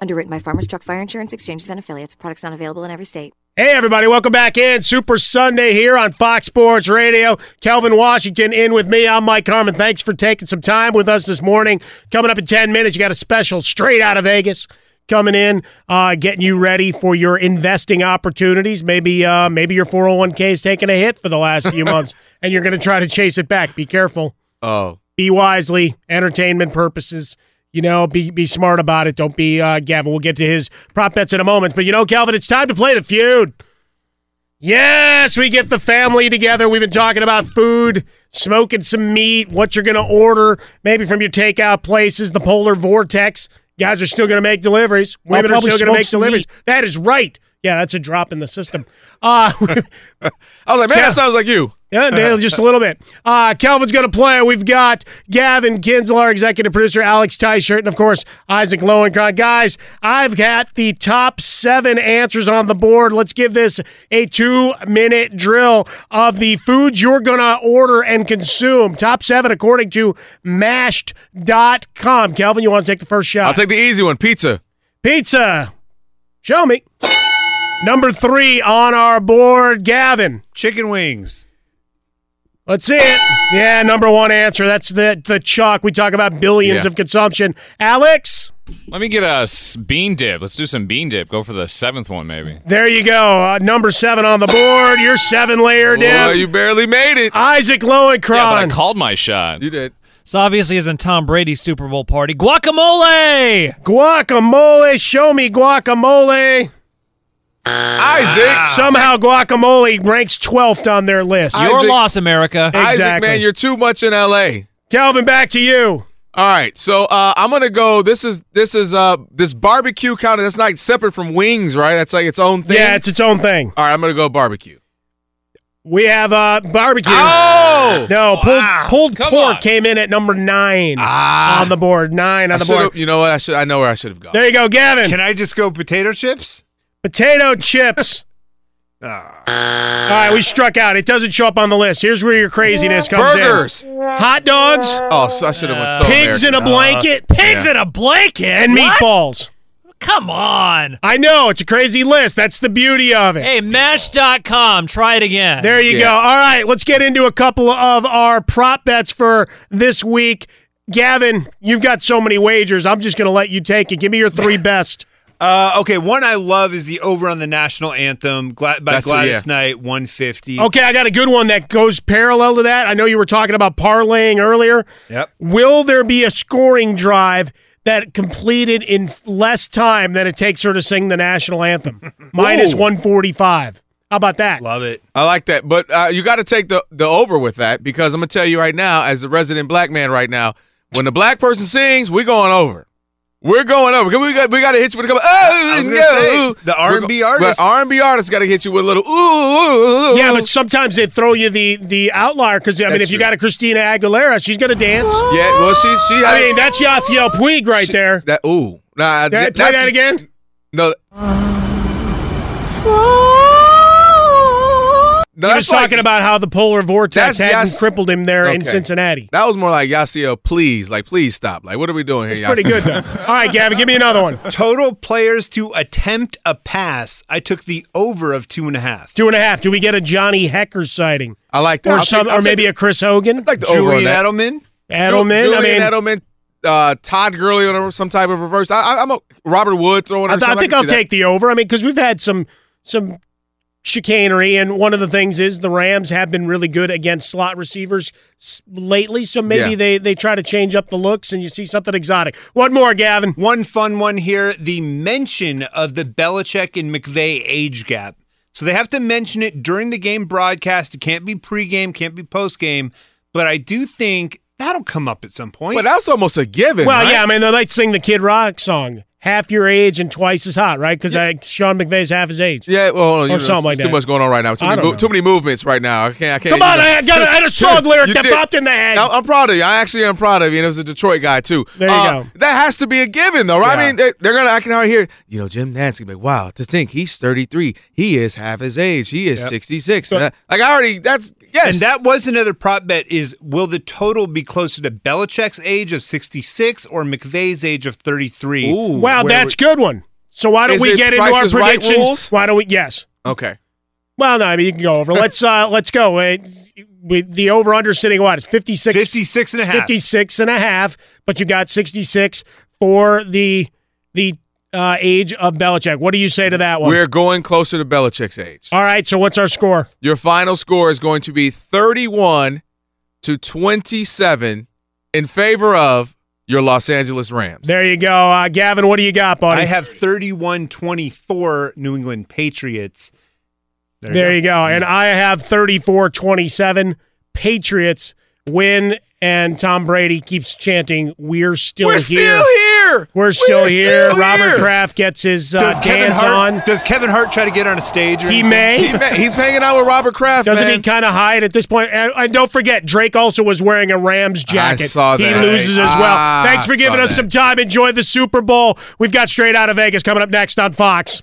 Underwritten by Farmers Truck Fire Insurance Exchanges and Affiliates. Products not available in every state. Hey, everybody, welcome back in. Super Sunday here on Fox Sports Radio. Kelvin Washington in with me. I'm Mike Harmon. Thanks for taking some time with us this morning. Coming up in 10 minutes, you got a special straight out of Vegas coming in, uh, getting you ready for your investing opportunities. Maybe uh, maybe your 401k is taking a hit for the last few months, and you're going to try to chase it back. Be careful. Oh. Be wisely, entertainment purposes. You know, be be smart about it. Don't be uh, Gavin. We'll get to his prop bets in a moment. But you know, Kelvin, it's time to play the feud. Yes, we get the family together. We've been talking about food, smoking some meat, what you're going to order, maybe from your takeout places, the polar vortex. Guys are still going to make deliveries. Women are still going to make deliveries. meat. That is right. Yeah, that's a drop in the system. Uh, I was like, man, that sounds like you. Yeah, Dale, just a little bit. Uh, Kelvin's going to play. We've got Gavin Kinsel, our executive producer, Alex Tyshirt, and of course, Isaac Lowenkron. Guys, I've got the top seven answers on the board. Let's give this a two minute drill of the foods you're going to order and consume. Top seven according to mashed.com. Kelvin, you want to take the first shot? I'll take the easy one pizza. Pizza. Show me. Number three on our board, Gavin. Chicken wings. Let's see it. Yeah, number one answer. That's the the chalk. We talk about billions Yeah. of consumption. Alex, Let me get a bean dip. Let's do some bean dip. Go for the seventh one, maybe. there you go. Uh, number seven on the board. Your seven layer Boy, dip. you barely made it. Isaac Yeah, but I Lowenkron. called my shot. You did. So obviously, isn't Tom Brady's Super Bowl party guacamole? guacamole. Show me guacamole. Isaac. Somehow guacamole ranks 12th on their list. Your loss, America. Isaac, Exactly. man, you're too much in L.A. Kelvin, back to you. All right, so uh, I'm gonna go. This is this is uh this barbecue counter. That's not separate from wings, right? That's like its own thing. Yeah, it's its own thing. All right, I'm gonna go barbecue. We have uh, barbecue. Oh! no, pulled, pulled Come pork on. came in at number nine Ah. on the board. Nine I on the board. You know what? I should. I know where I should have gone. There you go, Gavin. Can I just go potato chips? Potato chips. Ah. All right, we struck out. It doesn't show up on the list. Here's where your craziness comes Burgers. in. Hot dogs, Oh, so I should have went so pigs in a American. blanket, Pigs in a blanket and What? meatballs. Come on. I know it's a crazy list. That's the beauty of it. Hey, Mash.com. Try it again. There you Yeah. go. All right, let's get into a couple of our prop bets for this week. Gavin, you've got so many wagers. I'm just going to let you take it. Give me your three best. Uh, okay, one I love is the over on the national anthem Gla- by That's- Gladys yeah. Knight, 150. Okay, I got a good one that goes parallel to that. I know you were talking about parlaying earlier. Yep. Will there be a scoring drive that completed in less time than it takes her to sing the national anthem? 145. How about that? Love it. I like that, but uh, you got to take the the over with that because I'm gonna tell you right now, as a resident black man right now, when the black person sings, we're going over. We're going over. We got we got to hit you with a couple. I oh, was gonna say, the R&B artist- but R&B artists got to hit you with a little ooh. ooh, ooh, Yeah, but sometimes they throw you the the outlier because I mean, That's if you true. got a Christina Aguilera, she's gonna dance. yeah, well, she she. I had- mean, that's Yasiel Puig right she- there. That ooh. Nah, Can I th- play that again? No. No, he was that's like- talking about how the polar vortex hadn't Yas- crippled him there in Cincinnati. That was more like Yasiel, please, like please stop. Like, what are we doing here? It's pretty good though. All right, Gavin, give me another one. Total players to attempt a pass. I took the over of two and a half. Two and a half. Do we get a Johnny Hekker sighting, I like that. or I'll some, take- or maybe take- a Chris Hogan, like the over on Julian that. Edelman. Edelman? Julian I mean, Edelman, uh, Todd Gurley on some type of reverse. I, I, I'm a Robert Wood throwing. I, th- I think can I'll see that. take the over. I mean, because we've had some some chicanery, and one of the things is the Rams have been really good against slot receivers lately. So maybe Yeah. they they try to change up the looks, and you see something exotic. One more, Gavin. One fun one here the mention of the Belichick and McVay age gap. So they have to mention it during the game broadcast. It can't be pregame, can't be postgame. But I do think that'll come up at some point. But that's almost a given. Well, right? yeah, I mean, they might sing the Kid Rock song, "Half Your Age and Twice as Hot," right? Because Sean McVay's half his age. Yeah, well, you know, something like there's too that. much going on right now. Too many, don't mo- know. too many movements right now. I can't. I can't. Come on, know. I got a, I had a song lyric that did. popped in the head. I, I'm proud of you. I actually am proud of you. And it was a Detroit guy too. There you Uh, go. That has to be a given, though, right? Yeah. I mean, they, they're gonna. I can already hear. You know, Jim Nantz gonna like, "Wow, to think he's 33. He is half his age. He is Yep. 66." Uh, like I already. That's yes. And that was another prop bet is will the total be closer to Belichick's age of 66 or McVay's age of 33? Ooh. wow, that's we- good one. So why don't Is we get into our is Right predictions? Why don't we? Yes. okay. Well, no, I mean you can go over. Let's uh let's go. Uh, with the over under sitting what? It's 56 56 and a half. 56 and a half, but you got 66 for the the uh, age of Belichick. What do you say to that one? We're going closer to Belichick's age. All right, so what's our score? Your final score is going to be 31 to 27 in favor of your Los Angeles Rams. There you go. Uh, Gavin, what do you got, buddy? I have 31 24 New England Patriots. There you go. And I have 34 27. Patriots win, and Tom Brady keeps chanting, We're still here. We're here. still here. We're still We're here. still Robert here. Kraft gets his uh, dance Hart on. Does Kevin Hart try to get on a stage? Or He may. He ma- he's hanging out with Robert Kraft. Doesn't man. he kind of hide at this point? And, and don't forget, Drake also was wearing a Rams jacket. I saw He loses as well. Ah, Thanks for giving us that. some time. Enjoy the Super Bowl. We've got Straight Out of Vegas coming up next on Fox.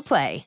Play.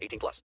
18 plus.